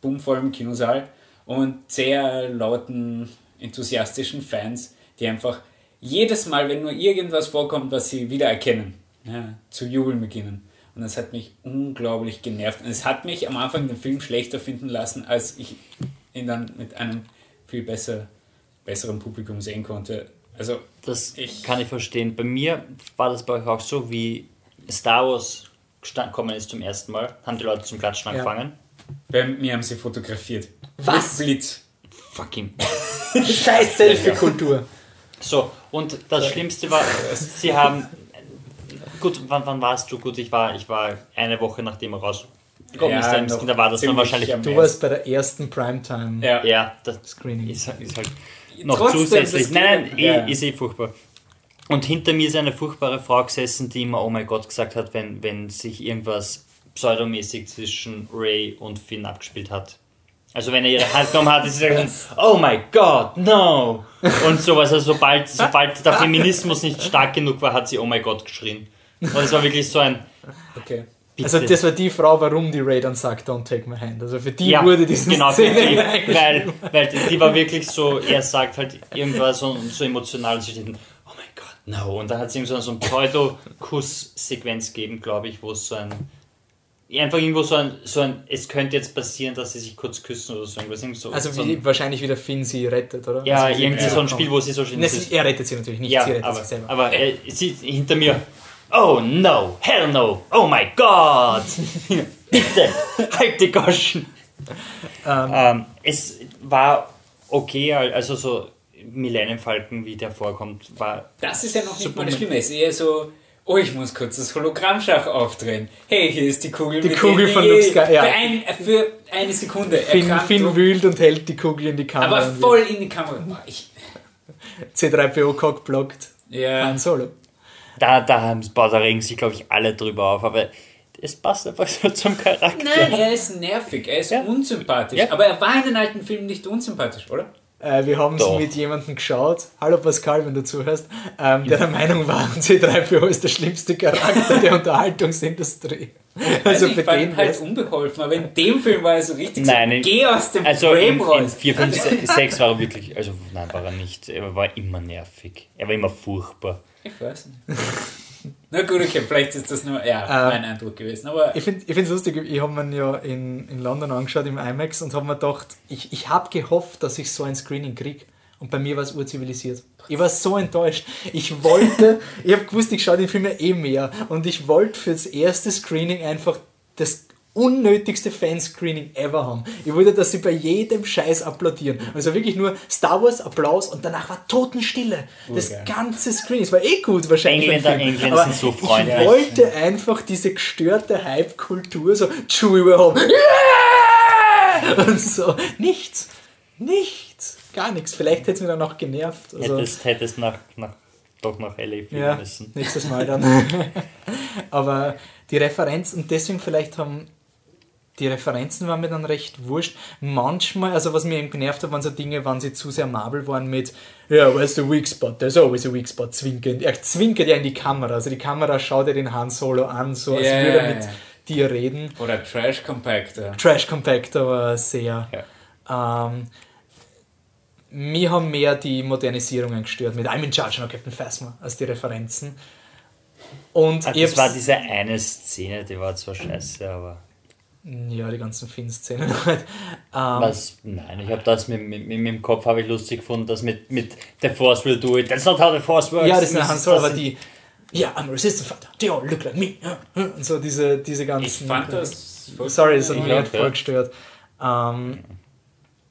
bummvollem Kinosaal und sehr lauten, enthusiastischen Fans, die einfach jedes Mal, wenn nur irgendwas vorkommt, was sie wiedererkennen, ja, zu jubeln beginnen. Und das hat mich unglaublich genervt. Und es hat mich am Anfang den Film schlechter finden lassen, als ich ihn dann mit einem viel besser, besseren Publikum sehen konnte. Also, Das Ich- kann ich verstehen. Bei mir war das bei euch auch so, wie Star Wars gekommen ist zum ersten Mal, haben die Leute zum Klatschen Ja. angefangen. bei mir haben sie fotografiert. Was? Mit Blitz. Fucking. Scheiß Selfie-Kultur. So, und das Schlimmste war, sie haben. Gut, wann, wann warst du? Gut, ich war, ich war eine Woche nachdem er rausgekommen Ja, ist, da, noch da war das dann wahrscheinlich. am Du warst bei der ersten Primetime. Ja. Ja, das Screening. ist, ist halt noch Trotzdem, zusätzlich. Nein, nein, eh, ja. ist eh furchtbar. Und hinter mir ist eine furchtbare Frau gesessen, die immer Oh mein Gott gesagt hat, wenn, wenn sich irgendwas pseudomäßig zwischen Ray und Finn abgespielt hat. Also wenn er ihre Hand genommen hat, ist sie gesagt, Oh my God, no! Und sowas, also sobald, sobald der Feminismus nicht stark genug war, hat sie Oh my God geschrien. Und es war wirklich so ein, Okay. Also das war die Frau, warum die Ray dann sagt, don't take my hand. Also für die Ja, wurde diese genau, Szene die, weil, weil die, die war wirklich so, er sagt halt irgendwas so, so emotional, sie steht, oh mein Gott, no. Und dann hat es ihm so, so eine Pseudo-Kuss-Sequenz gegeben, glaube ich, wo es so ein, einfach irgendwo so ein, so ein, es könnte jetzt passieren, dass sie sich kurz küssen oder so irgendwas. Irgend so, Also so wie ein, wahrscheinlich wieder Finn sie rettet, oder? ja, also wie sie irgendwie so ein. Spiel, wo sie so schön Ne, sie, er rettet sie natürlich nicht, Ja, sie rettet aber, sich selber. aber er sieht hinter mir, oh no, hell no, oh my god. Bitte, halt die Goschen. Ähm, es war okay, also so Millennium Falcon, wie der vorkommt, war Das ist ja noch nicht mal das Schlimme. Es ist eher so, oh, ich muss kurz das Hologrammschach aufdrehen. Hey, hier ist die Kugel. Die mit Kugel von Luke Sky- ja. Für, ein, für eine Sekunde Finn, erkannt Finn und- wühlt und hält die Kugel in die Kamera. Aber voll in die Kamera. Boah, ich, C3PO Cock blockt ja. Han Solo. Da, da, haben- boah, da regen sich, glaube ich, alle drüber auf, aber es passt einfach so zum Charakter. Nein, er ist nervig, er ist Ja. unsympathisch. Ja. Aber er war in den alten Filmen nicht unsympathisch, oder? Äh, wir haben es mit jemandem geschaut. Hallo Pascal, wenn du zuhörst. Ähm, der der Meinung war, C3PO ist der schlimmste Charakter der Unterhaltungsindustrie. Also Also ich ihn halt unbeholfen, aber in dem Film war er so richtig Nein, so, geh aus dem Also Frame in raus. 4, 5, 6 war er wirklich, also nein, war er nicht. Er war immer nervig. Er war immer furchtbar. Ich weiß nicht. Na gut, okay, vielleicht ist das nur ja, Ähm, mein Eindruck gewesen. Aber Ich finde es lustig, ich habe mir ja in, in London angeschaut im IMAX und habe mir gedacht, ich, ich habe gehofft, dass ich so ein Screening kriege. Und bei mir war es urzivilisiert. Ich war so enttäuscht. Ich wollte, ich habe gewusst, ich schaue den Film ja eh mehr. Und ich wollte für das erste Screening einfach das unnötigste Fanscreening ever haben. Ich wollte, dass sie bei jedem Scheiß applaudieren. Also wirklich nur Star Wars, Applaus und danach war Totenstille. Das geil. ganze Screening. Es war eh gut wahrscheinlich. Engländer-. Engländer Aber sind so Ich freundlich. wollte einfach diese gestörte Hype-Kultur, so Chewie home. Yeah! Und so. Nichts. Nichts. Gar nichts. Vielleicht hätte es mich dann noch genervt. Also, Hättest, hättest nach, nach, doch nach LA fliegen ja, müssen. nächstes Mal dann. Aber die Referenz, und deswegen vielleicht haben die Referenzen waren mir dann recht wurscht. Manchmal, also was mir eben genervt hat, waren so Dinge, wann sie zu sehr Marvel waren mit, ja, where's the weak spot? There's always a weak spot, zwinkend. Er zwinkert ja in die Kamera, also die Kamera schaut ja den Han Solo an, so als Ja, würde er mit dir reden. oder Trash Compactor. Trash Compactor war sehr. Ähm, mir haben mehr die Modernisierungen gestört mit I'm in charge now, Captain Phasma, als die Referenzen. Und Ah, ich das war diese eine Szene, die war zwar scheiße, aber. Ja, die ganzen Finn-Szenen halt. Ähm, Was? Nein, ich habe das mit, mit, mit, mit dem Kopf habe ich lustig gefunden, das mit, mit The Force will do it. That's not how the Force works. ja, das sind Han Solo, aber die. Ja, I'm a resistant fighter. They all look like me. Und so diese, diese ganzen. Ich fand das. Sorry, das hat Ich mich nicht voll gestört. Ähm,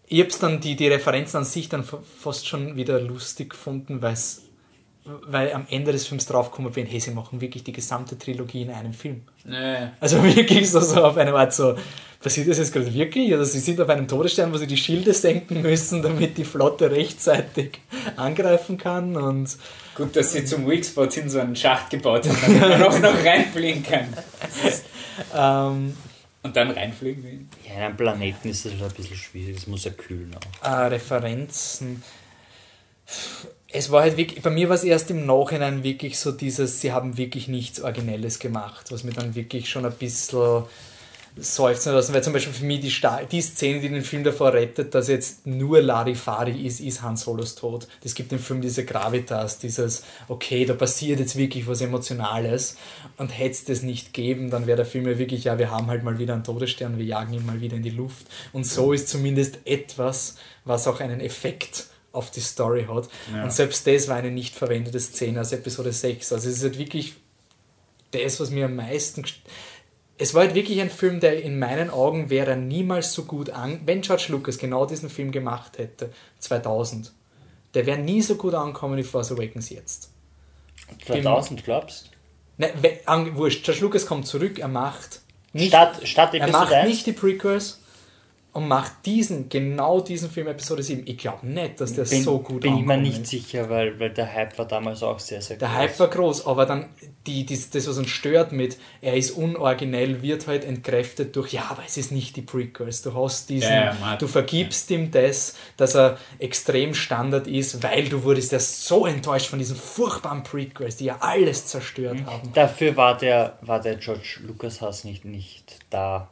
ich hab's dann, die, die Referenzen an sich dann fa- fast schon wieder lustig gefunden, weil's, weil am Ende des Films draufgekommen bin, hey, sie machen wirklich die gesamte Trilogie in einem Film. Nee. Also wirklich so, so auf eine Art so, passiert das jetzt gerade wirklich? Also sie sind auf einem Todesstern, wo sie die Schilde senken müssen, damit die Flotte rechtzeitig angreifen kann und Gut, dass sie zum Weak Spot hin so einen Schacht gebaut haben, damit man auch noch reinfliegen kann. ähm, Und dann reinfliegen will. Ja, in einem Planeten ist das schon ein bisschen schwierig, es muss ja kühlen auch. äh, Referenzen. Es war halt wirklich, bei mir war es erst im Nachhinein wirklich so dieses, sie haben wirklich nichts Originelles gemacht, was mir dann wirklich schon ein bisschen seufzen lassen, weil zum Beispiel für mich die, die Szene, die den Film davor rettet, dass jetzt nur Larifari ist, ist Han Solos Tod. Das gibt dem Film diese Gravitas, dieses, okay, da passiert jetzt wirklich was Emotionales und hätte es das nicht geben, dann wäre der Film ja wirklich, ja, wir haben halt mal wieder einen Todesstern, wir jagen ihn mal wieder in die Luft und so ist zumindest etwas, was auch einen Effekt auf die Story hat. Ja. Und selbst das war eine nicht verwendete Szene aus Episode 6. Also es ist halt wirklich das, was mir am meisten... Es war halt wirklich ein Film, der in meinen Augen wäre niemals so gut an... Wenn George Lucas genau diesen Film gemacht hätte, 2000, der wäre nie so gut angekommen wie Force Awakens jetzt. 2000, glaubst Ne, we- an, wurscht, George Lucas kommt zurück, er macht nicht, Statt, statt er Episode macht 1? nicht die Prequels, und macht diesen, genau diesen Film Episode 7. Ich glaube nicht, dass der bin, so gut Bin ich mir nicht sicher, weil, weil der Hype war damals auch sehr, sehr Der groß. Hype war groß, aber dann die, die, das, was uns stört mit, er ist unoriginell, wird halt entkräftet durch, ja, aber es ist nicht die Prequels. Du hast diesen, Ja, ja, du vergibst ihm das, dass er extrem Standard ist, weil du wurdest ja so enttäuscht von diesen furchtbaren Prequels, die ja alles zerstört Mhm. haben. Dafür war der, war der George Lucas Hass nicht, nicht da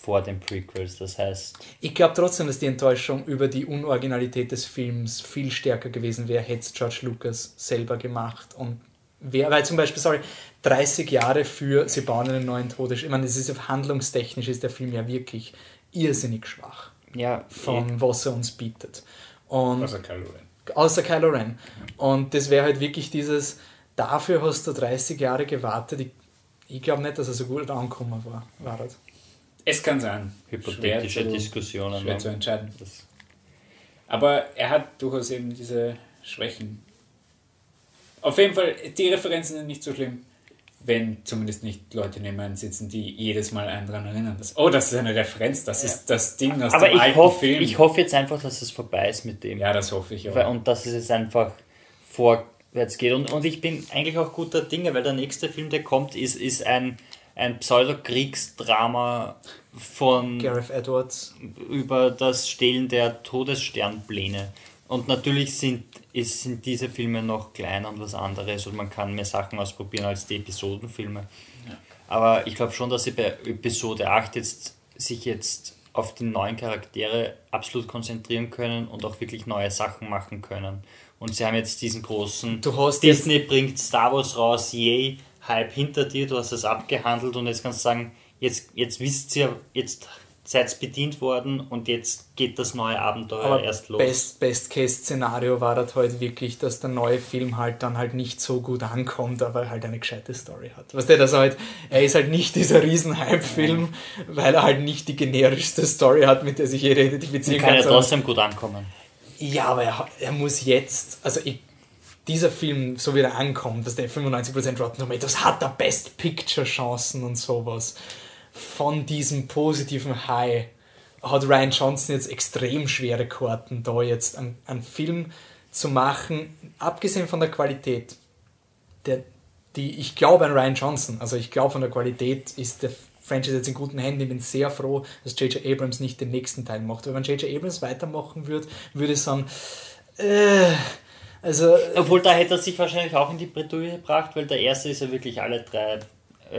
vor den Prequels. Das heißt, Ich glaube trotzdem, dass die Enttäuschung über die Unoriginalität des Films viel stärker gewesen wäre, hätte es George Lucas selber gemacht. Und wer, weil zum Beispiel, sorry, 30 Jahre für Sie bauen einen neuen Todesstern. Ich meine, das ist handlungstechnisch ist der Film ja wirklich irrsinnig schwach ja, von was er uns bietet. Und Also Kylo Ren. außer Kylo Ren. Und das wäre halt wirklich dieses, dafür hast du 30 Jahre gewartet. Ich, ich glaube nicht, dass er so gut angekommen war. war das. Es kann sein. hypothetische zu- Diskussionen. Schwer zu entscheiden. Das, Aber er hat durchaus eben diese Schwächen. Auf jeden Fall, die Referenzen sind nicht so schlimm, wenn zumindest nicht Leute neben einem sitzen, die jedes Mal einen daran erinnern. Dass, oh, das ist eine Referenz, das ist das Ding aus aber dem ich alten hoffe Film. ich hoff jetzt einfach, dass es vorbei ist mit dem. ja, das hoffe ich auch. Und dass es jetzt einfach vorwärts geht. Und, und ich bin eigentlich auch guter Dinge, weil der nächste Film, der kommt, ist, ist ein, ein Pseudo-Kriegsdrama von Gareth Edwards. über das Stehlen der Todessternpläne. Und natürlich sind, ist, sind diese Filme noch kleiner und was anderes und man kann mehr Sachen ausprobieren als die Episodenfilme. Aber ich glaube schon, dass sie bei Episode 8 jetzt sich jetzt auf die neuen Charaktere absolut konzentrieren können und auch wirklich neue Sachen machen können. Und sie haben jetzt diesen großen Du hast jetzt- Disney bringt Star Wars raus, yay, Hype hinter dir, du hast es abgehandelt und jetzt kannst du sagen, jetzt, jetzt wisst ihr, jetzt seid bedient worden und jetzt geht das neue Abenteuer Aber erst los. Best, Best Case Szenario war das halt wirklich, dass der neue Film halt dann halt nicht so gut ankommt, aber halt eine gescheite Story hat. Weißt du, dass er halt, er ist halt nicht dieser riesen Hype-Film, weil er halt nicht die generischste Story hat, mit der sich jeder identifizieren kann ja sondern- trotzdem gut ankommen. Ja, aber er, er muss jetzt, also ich, dieser Film, so wie er ankommt, dass der 95% Rotten Tomatoes hat, der Best Picture Chancen und sowas. Von diesem positiven High hat Ryan Johnson jetzt extrem schwere Karten, da jetzt einen, einen Film zu machen, abgesehen von der Qualität. Der, die, ich glaube an Ryan Johnson, also ich glaube von der Qualität ist der Franchise jetzt in guten Händen. Ich bin sehr froh, dass J.J. Abrams nicht den nächsten Teil macht. Weil wenn J.J. Abrams weitermachen würde, würde ich sagen, äh, also Obwohl da hätte er sich wahrscheinlich auch in die Bredouille gebracht, weil der erste ist ja wirklich alle drei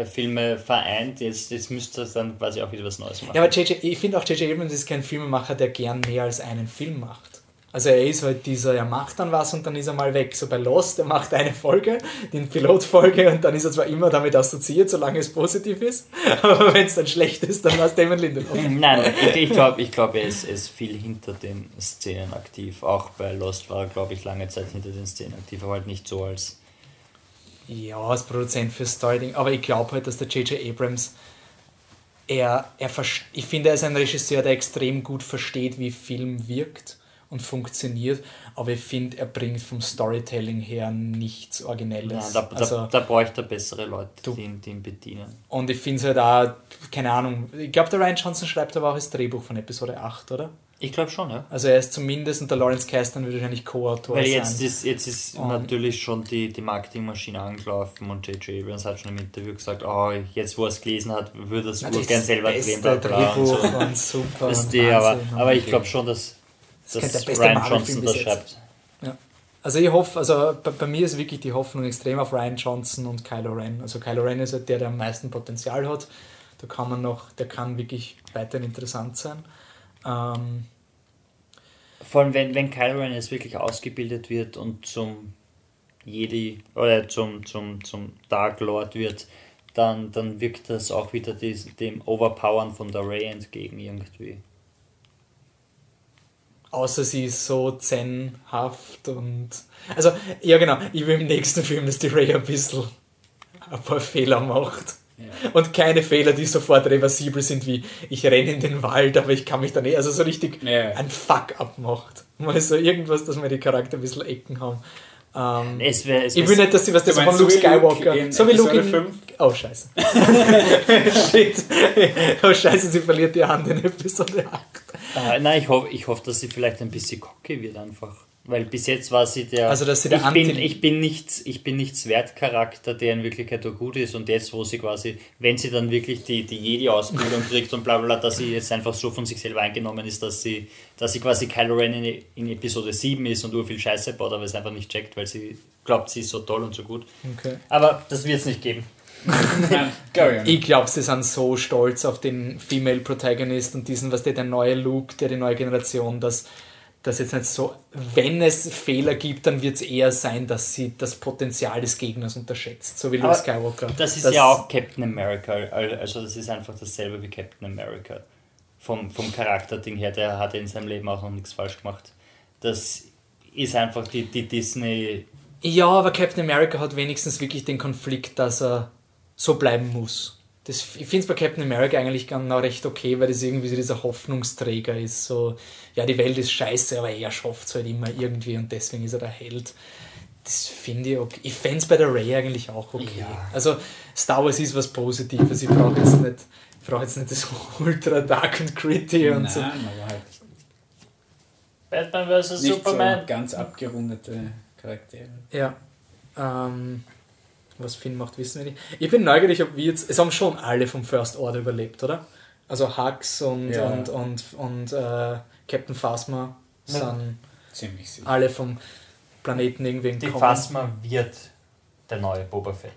Filme vereint. Jetzt, jetzt müsste er dann quasi auch wieder was Neues machen. Ja, aber JJ, ich finde auch J.J. Abrams ist kein Filmemacher, der gern mehr als einen Film macht. Also er ist halt dieser, er macht dann was und dann ist er mal weg. So bei Lost, er macht eine Folge, die Pilotfolge und dann ist er zwar immer damit assoziiert, solange es positiv ist, aber wenn es dann schlecht ist, dann es Damon Lindelof. Nein, ich, ich glaube, ich glaub, er, ist, er ist viel hinter den Szenen aktiv. Auch bei Lost war er, glaube ich, lange Zeit hinter den Szenen aktiv, aber halt nicht so als. Ja, als Produzent für Storytelling, aber ich glaube halt, dass der J.J. Abrams, er, er ich finde, er ist ein Regisseur, der extrem gut versteht, wie Film wirkt und funktioniert, aber ich finde, er bringt vom Storytelling her nichts Originelles. Nein, da, also, da, da bräuchte er bessere Leute, Du- die, ihn- die ihn bedienen. und ich finde es halt auch, keine Ahnung, ich glaube, der Ryan Johnson schreibt aber auch das Drehbuch von Episode 8, oder? Ich glaube schon, ja. Also er ist zumindest, und der Lawrence Kasdan wird wahrscheinlich Co-Autor Weil sein. jetzt ist, jetzt ist Und- natürlich schon die, die Marketingmaschine angelaufen und J.J. Abrams hat schon im Interview gesagt, oh, jetzt wo er es gelesen hat, würde er es urgern das selber drehen. und Drehbuch so. und super. Das und die, aber, aber ich glaube schon, dass, dass der Ryan Johnson das schreibt. Also ich hoffe, also bei, bei mir ist wirklich die Hoffnung extrem auf Ryan Johnson und Kylo Ren. Also Kylo Ren ist halt der, der am meisten Potenzial hat. Da kann man noch, der kann wirklich weiterhin interessant sein. Ähm, Vor allem, wenn, wenn Kylo Ren jetzt wirklich ausgebildet wird und zum Jedi oder zum, zum, zum Dark Lord wird, dann, dann wirkt das auch wieder dies, dem Overpowern von der Rey entgegen irgendwie. außer sie ist so zenhaft und. Also, ja genau, ich will im nächsten Film, dass die Ray ein bisschen ein paar Fehler macht. Und keine Fehler, die sofort reversibel sind, wie ich renne in den Wald, aber ich kann mich dann eh, also so richtig ein Fuck-up macht. Mal so irgendwas, dass wir die Charakter ein bisschen Ecken haben. Ähm, Es wär, es ich will nicht, dass sie was das von Luke Luke Skywalker. in so wie Luke in. fünf? Oh, scheiße. Shit. Oh, scheiße, sie verliert die Hand in Episode 8. Ah, nein, ich hoffe, ich hoffe, dass sie vielleicht ein bisschen cocky wird einfach. Weil bis jetzt war sie der. Also, dass sie der ich, bin, Anti- ich bin nichts, ich bin nichts Wertcharakter, der in Wirklichkeit auch gut ist. Und jetzt, wo sie quasi, wenn sie dann wirklich die, die Jedi-Ausbildung kriegt und bla bla bla, dass sie jetzt einfach so von sich selber eingenommen ist, dass sie, dass sie quasi Kylo Ren in, in Episode 7 ist und ur viel Scheiße baut, aber es einfach nicht checkt, weil sie glaubt, sie ist so toll und so gut. Okay. Aber das wird es nicht geben. Ich glaube, sie sind so stolz auf den Female Protagonist und diesen, was der, der neue Luke, der die neue Generation, dass das jetzt nicht so, wenn es Fehler gibt, dann wird es eher sein, dass sie das Potenzial des Gegners unterschätzt, so wie Luke Skywalker. Das ist ja auch Captain America, also das ist einfach dasselbe wie Captain America. Vom, vom Charakterding her, der hat in seinem Leben auch noch nichts falsch gemacht. Das ist einfach die, die Disney. Ja, aber Captain America hat wenigstens wirklich den Konflikt, dass er so bleiben muss. Das, ich finde es bei Captain America eigentlich genau recht okay, weil das irgendwie so dieser Hoffnungsträger ist. So, ja, die Welt ist scheiße, aber er schafft es halt immer irgendwie und deswegen ist er der Held. Das finde ich okay. Ich fände es bei der Ray eigentlich auch okay. Ja. Also, Star Wars ist was Positives. Ich brauche jetzt nicht, ich brauche jetzt nicht das Ultra Dark und Gritty und Nein, so. aber halt Batman vs. nicht Superman. so ganz abgerundete Charaktere. Ja. Ähm, was Finn macht, wissen wir nicht. Ich bin neugierig, ob wir jetzt. Es haben schon alle vom First Order überlebt, oder? Also Hux und, Ja. und, und, und äh, Captain Phasma Ja. sind Ziemlich sicher. alle vom Planeten irgendwie Die. Phasma wird der neue Boba Fett.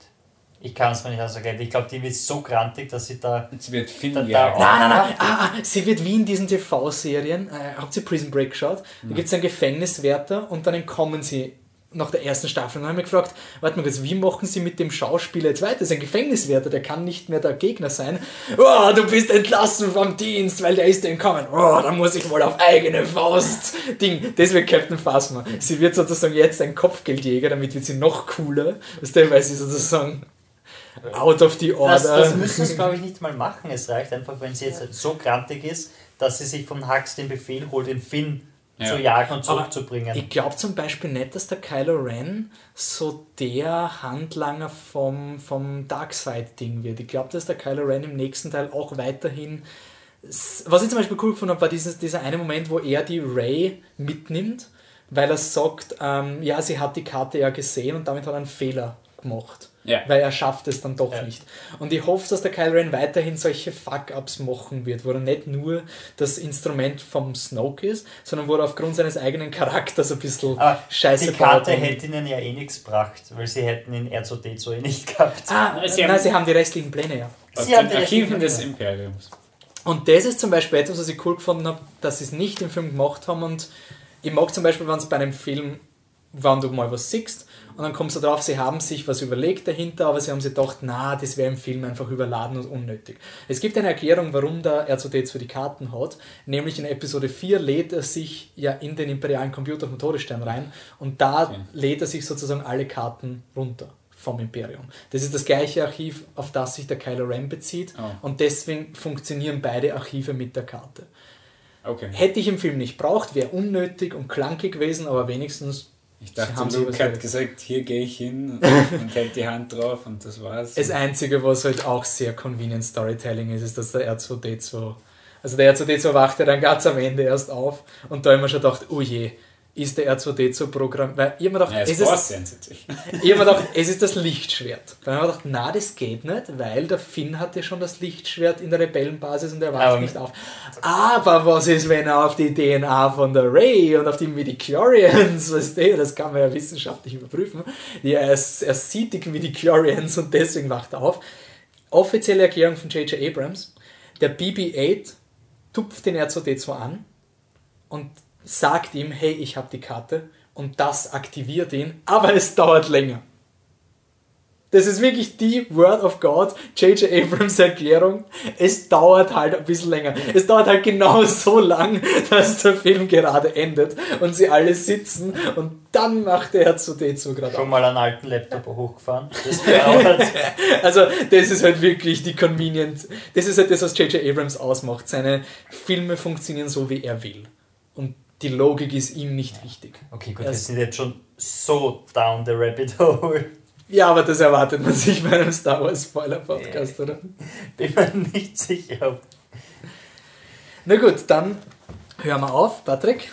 Ich kann es mir nicht erklären. Ich glaube, die wird so grantig, dass sie da. Jetzt wird Finn Da- da-. Nein, nein, nein. Ah, ah, sie wird wie in diesen TV-Serien. Äh, habt ihr Prison Break geschaut? Da gibt es einen Gefängniswärter und dann entkommen sie nach der ersten Staffel. Und dann habe ich mich gefragt, warte mal wie machen sie mit dem Schauspieler jetzt weiter? Das ist ein Gefängniswärter, der kann nicht mehr der Gegner sein. Oh, du bist entlassen vom Dienst, weil der ist entkommen. Oh, da muss ich wohl auf eigene Faust. Ding, das wird Captain Phasma. Sie wird sozusagen jetzt ein Kopfgeldjäger, damit wird sie noch cooler. Weißt du, weil sie sozusagen out of the order. Das, das müssen sie, glaube ich, nicht mal machen. Es reicht einfach, wenn sie jetzt so grantig ist, dass sie sich von Hux den Befehl holt, den Finn Ja. zu jagen und zurückzubringen. Ich glaube zum Beispiel nicht, dass der Kylo Ren so der Handlanger vom, vom Darkseid-Ding wird. Ich glaube, dass der Kylo Ren im nächsten Teil auch weiterhin. Was ich zum Beispiel cool gefunden habe, war dieses, dieser eine Moment, wo er die Ray mitnimmt, weil er sagt, ähm, ja, sie hat die Karte ja gesehen und damit hat er einen Fehler gemacht. Ja. Weil er schafft es dann doch Ja. nicht. Und ich hoffe, dass der Kylo Ren weiterhin solche Fuck-Ups machen wird, wo er nicht nur das Instrument vom Snoke ist, sondern wo er aufgrund seines eigenen Charakters ein bisschen Aber Scheiße die Karte hätte ihnen ja eh nichts gebracht, weil sie hätten in R2D2 eh nicht gehabt. Ah, Nein, sie nein, haben- sie haben die restlichen Pläne, ja. Aus Sie haben die Archiven des. Imperiums. Und das ist zum Beispiel etwas, was ich cool gefunden habe, dass sie es nicht im Film gemacht haben. Und ich mag zum Beispiel, wenn es bei einem Film, wenn du mal was siehst, und dann kommst du drauf, sie haben sich was überlegt dahinter, aber sie haben sich gedacht, na, das wäre im Film einfach überladen und unnötig. Es gibt eine Erklärung, warum der R2D2 die Karten hat, nämlich in Episode 4 lädt er sich ja in den imperialen Computer vom Todesstern rein und da Okay. lädt er sich sozusagen alle Karten runter vom Imperium. Das ist das gleiche Archiv, auf das sich der Kylo Ren bezieht Oh. und deswegen funktionieren beide Archive mit der Karte. Okay. Hätte ich im Film nicht braucht, wäre unnötig und klankig gewesen, aber wenigstens Ich dachte, sie Luke hat gesagt. hier gehe ich hin und, und hält die Hand drauf und das war's. das Einzige, was halt auch sehr convenient Storytelling ist, ist, dass der R2D2, also der R2D2 wacht ja dann ganz am Ende erst auf und da mir schon gedacht, oh je, ist der R2D2-Programm, weil ich mir gedacht, ja, es ist ich mir gedacht, es ist das Lichtschwert. Dann habe ich mir gedacht, na, das geht nicht, weil der Finn hat ja schon das Lichtschwert in der Rebellenbasis und er wacht nicht auf. Aber was ist, wenn er auf die DNA von der Ray und auf die Midichlorians, weißt du, das kann man ja wissenschaftlich überprüfen. Ja, er, er sieht die Midichlorians und deswegen wacht er auf. Offizielle Erklärung von J.J. Abrams, der BB-8 tupft den R2D2 an und sagt ihm, hey, ich habe die Karte und das aktiviert ihn, aber es dauert länger. Das ist wirklich die Word of God, J.J. Abrams Erklärung. Es dauert halt ein bisschen länger. Es dauert halt genau so lang, dass der Film gerade endet und sie alle sitzen und dann macht der R2D2 gerade Schon mal einen alten Laptop hochgefahren. Das. Also, das ist halt wirklich die convenient. Das ist halt das, was J.J. Abrams ausmacht. Seine Filme funktionieren so, wie er will. Und die Logik ist ihm nicht wichtig. Okay, gut, Er wir ist- sind jetzt schon so down the rabbit hole. Ja, aber das erwartet man sich bei einem Star Wars Spoiler Podcast, oder? Bin mir nicht sicher. Na gut, dann hören wir auf. Patrick,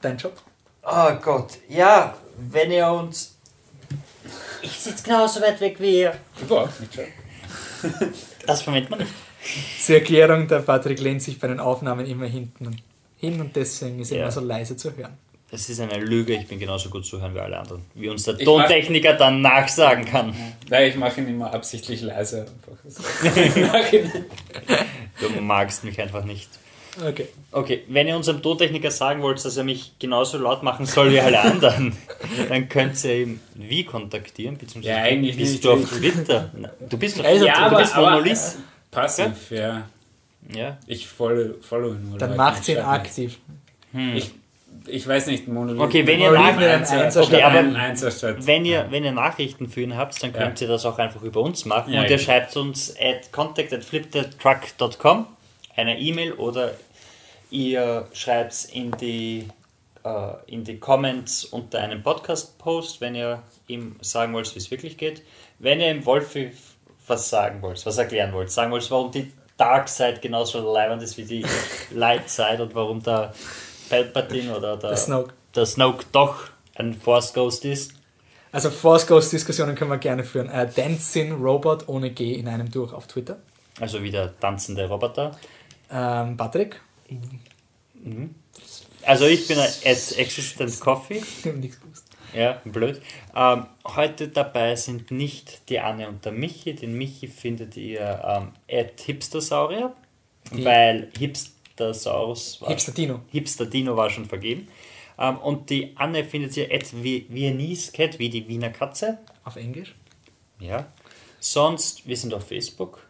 dein Job. Oh Gott, ja, wenn ihr uns. Ich sitze genauso weit weg wie ihr. Überhaupt nicht schon. Das verwendet man nicht. Zur Erklärung, der Patrick lehnt sich bei den Aufnahmen immer hinten hin und deswegen ist er Ja. immer so leise zu hören. Das ist eine Lüge, ich bin genauso gut zuhören wie alle anderen. Wie uns der Ich Tontechniker dann nachsagen kann. Nein, ich mache ihn immer absichtlich nicht. Du magst mich einfach nicht. Okay. Okay, wenn ihr unserem Tontechniker sagen wollt, dass er mich genauso laut machen soll wie alle anderen, dann könnt ihr ihn wie kontaktieren, beziehungsweise Ja, eigentlich bist nicht. du auf Twitter. Du bist auf Also, Twitter, ja, du aber- bist Monolith. Passiv, ja. Ja. Ich follow, follow ihn nur. Dann macht ihn aktiv. nicht. Ich, ich weiß nicht, Monolith. Okay, wenn ihr Monolith nach- mit einem Einser- Einser Okay, aber ein Einser statt. Wenn ihr, wenn ihr Nachrichten für ihn habt, dann Ja. könnt ihr das auch einfach über uns machen. Ja, und ihr genau. schreibt uns at contact at flipthetruck.com eine E-Mail oder ihr schreibt es in die, äh, in die Comments unter einem Podcast-Post, wenn ihr ihm sagen wollt, wie es wirklich geht. Wenn ihr im Wolfi was sagen wollt, was erklären wollt, sagen wollt, warum die Dark Side genauso leibend ist wie die Light Side und warum der Palpatine oder der, Der Snoke. der Snoke doch ein Force Ghost ist, Also Force Ghost Diskussionen können wir gerne führen. Äh, Dancing Robot ohne G in einem durch auf Twitter. Also wie der tanzende Roboter. Ähm, Patrick. Also ich bin at Existent Coffee. Nichts gewusst. Ja, blöd. Ähm, heute dabei sind nicht die Anne und der Michi. Den Michi findet ihr ähm, at Hipstersaurier, Die- weil Hipstersaurus war, Hipster Dino. Hipster Dino war schon vergeben. Ähm, und die Anne findet ihr at Vi- Viennese Cat, wie die Wiener Katze. Auf Englisch. Ja. Sonst, wir sind auf Facebook.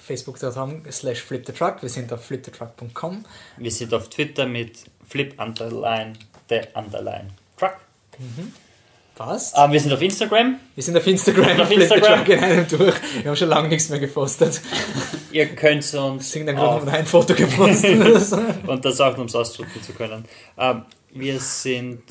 Facebook.com slash flipthetruck. Wir sind auf flipthetruck.com. Wir sind auf Twitter mit Flip Underline the Underline Truck. Passt. Ähm, wir sind auf Instagram. Wir sind auf Instagram. Auf Flip the Instagram. In einem durch. Wir haben schon lange nichts mehr gepostet. Ihr könnt uns gerade auf, noch ein Foto gepostet. und das auch um es ausdrücken zu können. Ähm, wir sind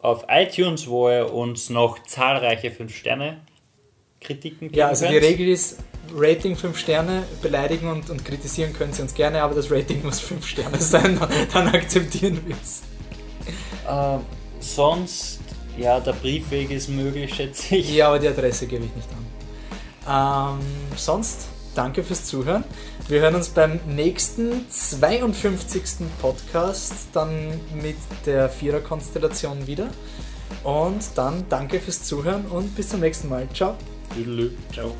auf iTunes, wo ihr uns noch zahlreiche 5-Sterne-Kritiken geben Ja, also die könnt. Regel ist Rating 5 Sterne, beleidigen und, und kritisieren können Sie uns gerne, aber das Rating muss 5 Sterne sein, dann akzeptieren wir es. Ähm, sonst, ja, der Briefweg ist möglich, schätze ich. Ja, aber die Adresse gebe ich nicht an. Ähm, sonst, danke fürs Zuhören. Wir hören uns beim nächsten 52. Podcast dann mit der Vierer-Konstellation wieder. Und dann danke fürs Zuhören und bis zum nächsten Mal. Ciao. Tüdelü. Ciao.